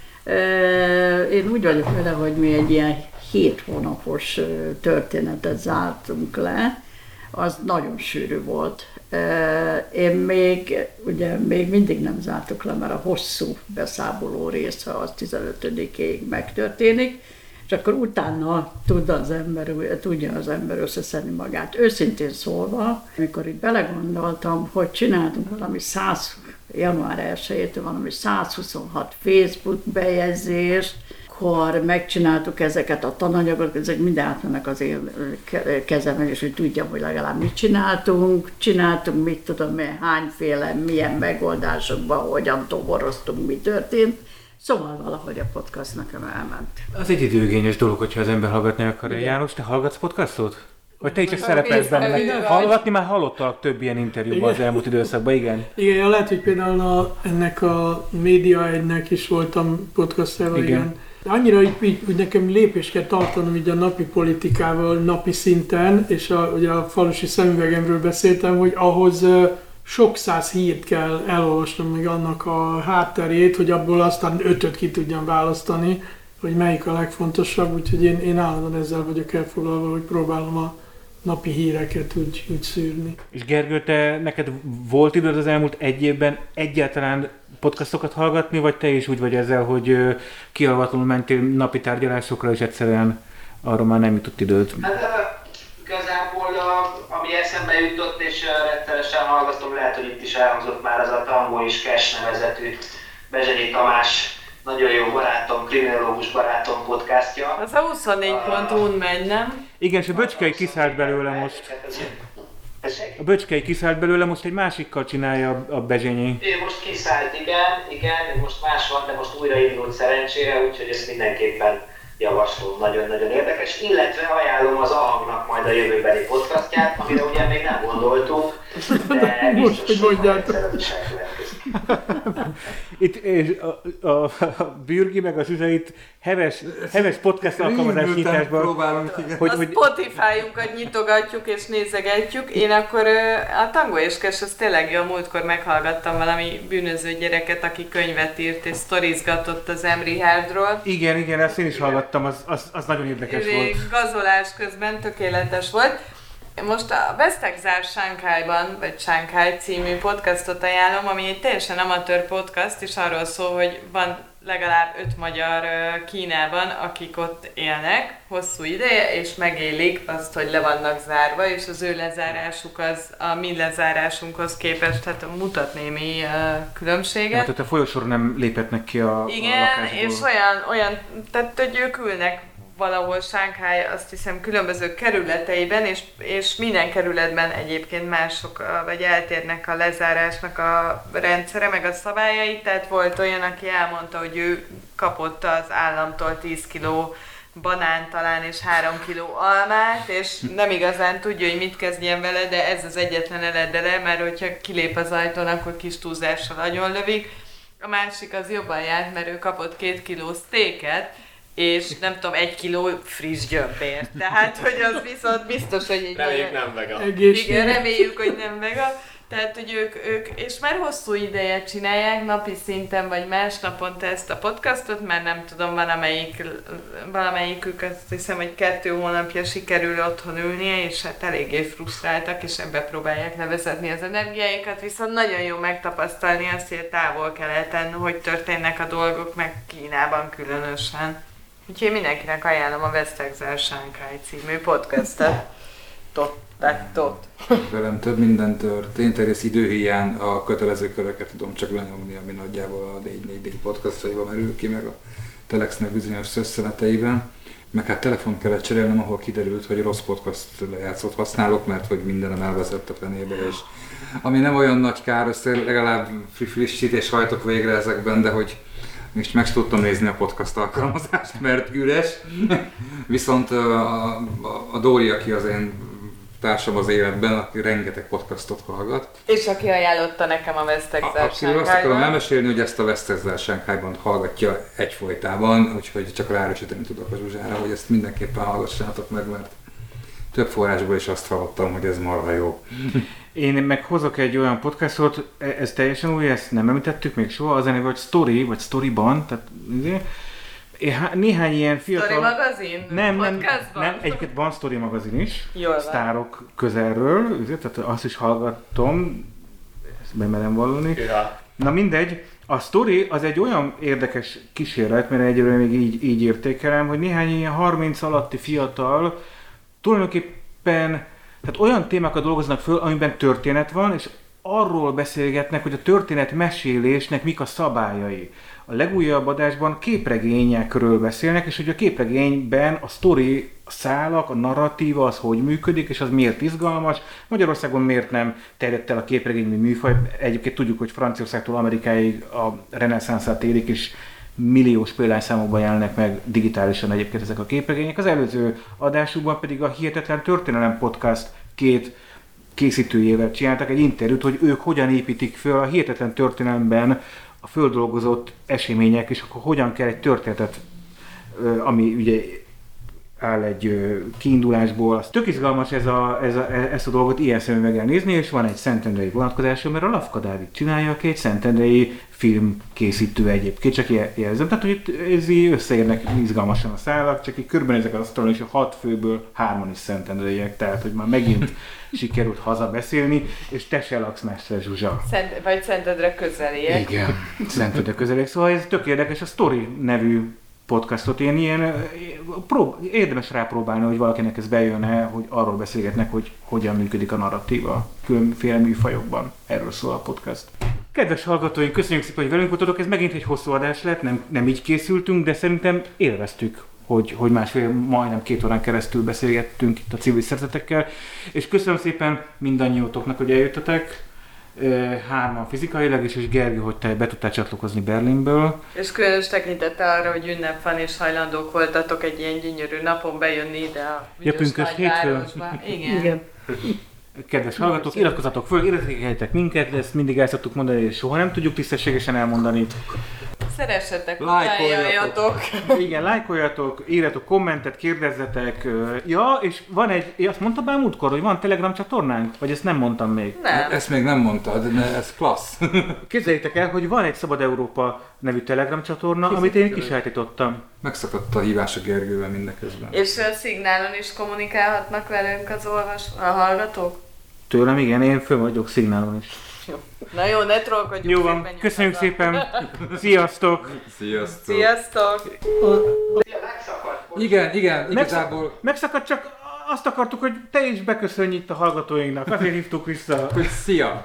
Én úgy vagyok vele, hogy mi egy ilyen hét hónapos történetet zártunk le. Az nagyon sűrű volt. Én még, ugye még mindig nem zártuk le, mert a hosszú beszámoló része az 15-ig megtörténik, és akkor utána tud az ember, tudja az ember összeszedni magát. Őszintén szólva, amikor itt belegondoltam, hogy csináltunk valami 100, január 1-től valami 126 Facebook bejegyzést, akkor megcsináltuk ezeket a tananyagokat, ezek mind átmennek az én ke- kezemben, és hogy tudjam, hogy legalább mit csináltunk, csináltunk, mit tudom én, hányféle, milyen megoldásokban, hogyan toboroztunk, mi történt. Szóval valahogy a podcast nekem elment. Az egy időgényes dolog, hogyha az ember hallgatni akar. János, te hallgatsz podcastot? Vagy te is csak Most szerepelsz benne? Hallgatni már hallottalak több ilyen interjúban az elmúlt időszakban, igen? Igen, ja, lehet, hogy például a, ennek a média egynek is voltam podcastjával, Igen. igen. Annyira így, így, úgy nekem lépést kell tartanom így a napi politikával napi szinten, és a, ugye a falusi szemüvegemről beszéltem, hogy ahhoz sok száz hírt kell elolvasnom meg annak a hátterét, hogy abból aztán ötöt ki tudjam választani, hogy melyik a legfontosabb, úgyhogy én, én állandóan ezzel vagyok elfoglalva, hogy próbálom a napi híreket úgy, úgy szűrni. És Gergő, te neked volt időd az elmúlt egy évben egyáltalán podcastokat hallgatni, vagy te is úgy vagy ezzel, hogy kialvatlanul mentél napi tárgyalásokra, és egyszerűen arra már nem jutott időd? Hát igazából a, ami eszembe jutott, és ö, rettenesen hallgatom, lehet, hogy itt is elhangzott már az a Tango és Cash nevezetű Bezsenyi Tamás nagyon jó barátom, kriminológus barátom podcastja. Az a 24.hu-n megy, nem? Igen, és a böcskei kiszállt belőle most. Tessék? A böcskei kiszállt belőle, most egy másikkal csinálja a- a Bezsényi. Ő most kiszállt, igen, igen, most más van, de most újraindult szerencsére, úgyhogy ezt mindenképpen javaslom, nagyon-nagyon érdekes, illetve ajánlom az Ahangnak majd a jövőbeni podcastját, amire ugye még nem gondoltunk, de Most, biztos, hogy hogy mondjátok. Itt és a, a, a Bürgi meg a Zsuzsa itt heves, heves podcast alkalmazás nyitásban, próbálunk, igen. hogy, a hogy Spotify-unkat nyitogatjuk és nézegetjük. Én akkor a Tango és Cash, az tényleg jó, múltkor meghallgattam valami bűnöző gyereket, aki könyvet írt és sztorizgatott az Emri Hardról. igen, igen, ezt én is hallgattam, az, az, az nagyon érdekes volt. Gazolás közben tökéletes volt. Most a Vesztegzár Sánkhájban, vagy Sánkháj című podcastot ajánlom, ami egy teljesen amatőr podcast, és arról szól, hogy van legalább öt magyar Kínában, akik ott élnek hosszú ideje, és megélik azt, hogy le vannak zárva, és az ő lezárásuk az a mi lezárásunkhoz képest hát mutat némi különbséget. Hát ott a folyosóra nem léphetnek ki a, a Igen, lakásból. és olyan, olyan, tehát hogy ők ülnek valahol Sánkhái azt hiszem különböző kerületeiben, és, és minden kerületben egyébként mások, vagy eltérnek a lezárásnak a rendszere, meg a szabályai, tehát volt olyan, aki elmondta, hogy ő kapott az államtól 10 kiló banán talán és 3 kiló almát, és nem igazán tudja, hogy mit kezdjen vele, de ez az egyetlen eledele, mert hogyha kilép az ajtón, akkor kis túlzással agyon lövik. A másik az jobban járt, mert ő kapott két kiló sztéket, és nem tudom, egy kiló friss gyömbért. Tehát, hogy az viszont biztos, hogy egy Reméljük nem vega. Igen, reméljük, hogy nem vega. Tehát, hogy ők, ők, és már hosszú ideje csinálják, napi szinten, vagy más naponta ezt a podcastot, mert nem tudom, valamelyik, valamelyikük azt hiszem, hogy kettő hónapja sikerül otthon ülnie, és hát eléggé frusztráltak, és ebbe próbálják levezetni az energiáikat, viszont nagyon jó megtapasztalni azt, hogy a távol-keleten, hogy történnek a dolgok, meg Kínában különösen. Úgyhogy én mindenkinek ajánlom a West Exile Shanghai című podcastet. Tot, tot. Velem több minden történt, egész időhiány a kötelező köröket tudom csak lenyomni, ami nagyjából a 4-4 podcastjaiban merül ki, meg a Telexnek bizonyos szösszeneteiben. Meg hát telefon kellett cserélnem, ahol kiderült, hogy rossz podcast lejátszót használok, mert hogy mindenem elvezett a fenébe, és ami nem olyan nagy kár, azt legalább frissítés hajtok végre ezekben, de hogy most meg tudtam nézni a podcast alkalmazást, mert üres. Viszont a, a, Dóri, aki az én társam az életben, aki rengeteg podcastot hallgat. És aki ajánlotta nekem a Exile Akiről azt akarom elmesélni, hogy ezt a Exile Shanghai-ban hallgatja egyfolytában, úgyhogy csak ráerősíteni tudok a Zsuzsára, hogy ezt mindenképpen hallgassátok meg, mert több forrásból is azt hallottam, hogy ez marha jó. Én meg hozok egy olyan podcastot, e- ez teljesen új, ezt nem említettük még soha, az neve, hogy Story, vagy Storyban, tehát izé. Néhány ilyen fiatal... Story magazin? Nem, nem, Podcastban? nem, egyébként van Story magazin is, Jól van. sztárok közelről, izé, tehát azt is hallgattam, ezt bemerem vallani. Hűha. Na mindegy, a sztori az egy olyan érdekes kísérlet, mert egyről még így, így értékelem, hogy néhány ilyen 30 alatti fiatal tulajdonképpen tehát olyan témákat dolgoznak föl, amiben történet van, és arról beszélgetnek, hogy a történet mesélésnek mik a szabályai. A legújabb adásban képregényekről beszélnek, és hogy a képregényben a sztori, a szálak, a narratíva, az hogy működik, és az miért izgalmas. Magyarországon miért nem terjedt el a képregény, mint műfaj. Egyébként tudjuk, hogy Franciaországtól Amerikáig a reneszánszát élik, és milliós példányszámokban jelennek meg digitálisan egyébként ezek a képregények. Az előző adásukban pedig a Hihetetlen Történelem Podcast két készítőjével csináltak egy interjút, hogy ők hogyan építik föl a hihetetlen történelemben a földolgozott események, és akkor hogyan kell egy történetet, ami ugye áll egy kiindulásból. Az tök izgalmas ez a, ez a, ezt a dolgot ilyen szemüveggel nézni, és van egy szentendrei vonatkozása, mert a Lavka Dávid csinálja, aki egy szentendrei filmkészítő egyébként, csak jel- jelzem. Tehát, hogy itt ez így összeérnek izgalmasan a szálak, csak így körbenézek az asztalon, és a hat főből hárman is szentendreiek, tehát, hogy már megint sikerült hazabeszélni, és te se laksz messze, Zsuzsa. Szent, vagy Szentedre közeliek. Igen, Szentődő közelék. Szóval ez tök érdekes, a Story nevű podcastot én ilyen, prób- érdemes rápróbálni, hogy valakinek ez bejönne, hogy arról beszélgetnek, hogy hogyan működik a narratíva különféle műfajokban. Erről szól a podcast. Kedves hallgatóink, köszönjük szépen, hogy velünk voltatok. Ez megint egy hosszú adás lett, nem, nem így készültünk, de szerintem élveztük hogy, hogy másfél, majdnem két órán keresztül beszélgettünk itt a civil szervezetekkel. És köszönöm szépen mindannyiótoknak, hogy eljöttetek. Hárman fizikailag is, és Gergő, hogy te be tudtál csatlakozni Berlinből. És különös tekintettel arra, hogy ünnep van és hajlandók voltatok egy ilyen gyönyörű napon bejönni ide a Ja, pünkösd nagyvárosba. Igen. Igen. Kedves hallgatók, iratkozzatok föl, értékeljetek minket, ezt mindig el szoktuk mondani, és soha nem tudjuk tisztességesen elmondani. Szeressetek, Lájkoljatok. Igen, lájkoljatok, írjatok kommentet, kérdezzetek. Ja, és van egy, azt mondtam már múltkor, hogy van Telegram csatornánk? Vagy ezt nem mondtam még? Nem. Ezt még nem mondtad, de ez klassz. Képzeljétek el, hogy van egy Szabad Európa nevű Telegram csatorna, amit én kisajtítottam. Megszakadt a hívás a Gergővel mindeközben. És a szignálon is kommunikálhatnak velünk az olvas, a hallgatók? Tőlem igen, én föl vagyok szignálon is. Na jó, ne trollkodjunk. Jó van, köszönjük szépen. Sziasztok. Sziasztok. Sziasztok. Igen, igen, igazából. Megszakadt csak azt akartuk, hogy te is beköszönj itt a hallgatóinknak, azért hívtuk vissza. Hogy szia!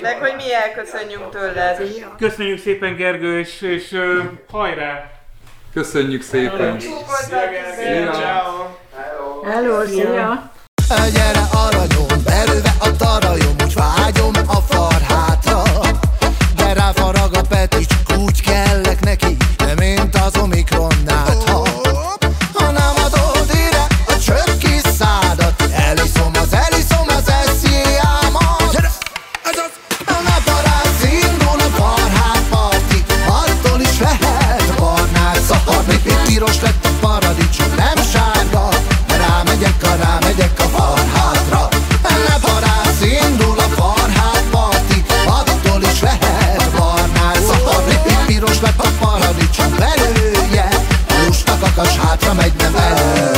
Meg hogy mi elköszönjünk tőled. Köszönjük szépen Gergő, és, és uh, hajrá! Köszönjük szépen! Csúkozzak! Szia! Gergő. szia. Hello! Hello, szia! szia. Gyere aranyom, belőve a tarajom Úgy vágyom a farhátra. De ráfarag a petics, úgy kellek neki nem mint az omikronnát Melkas hátra megy, nem elő.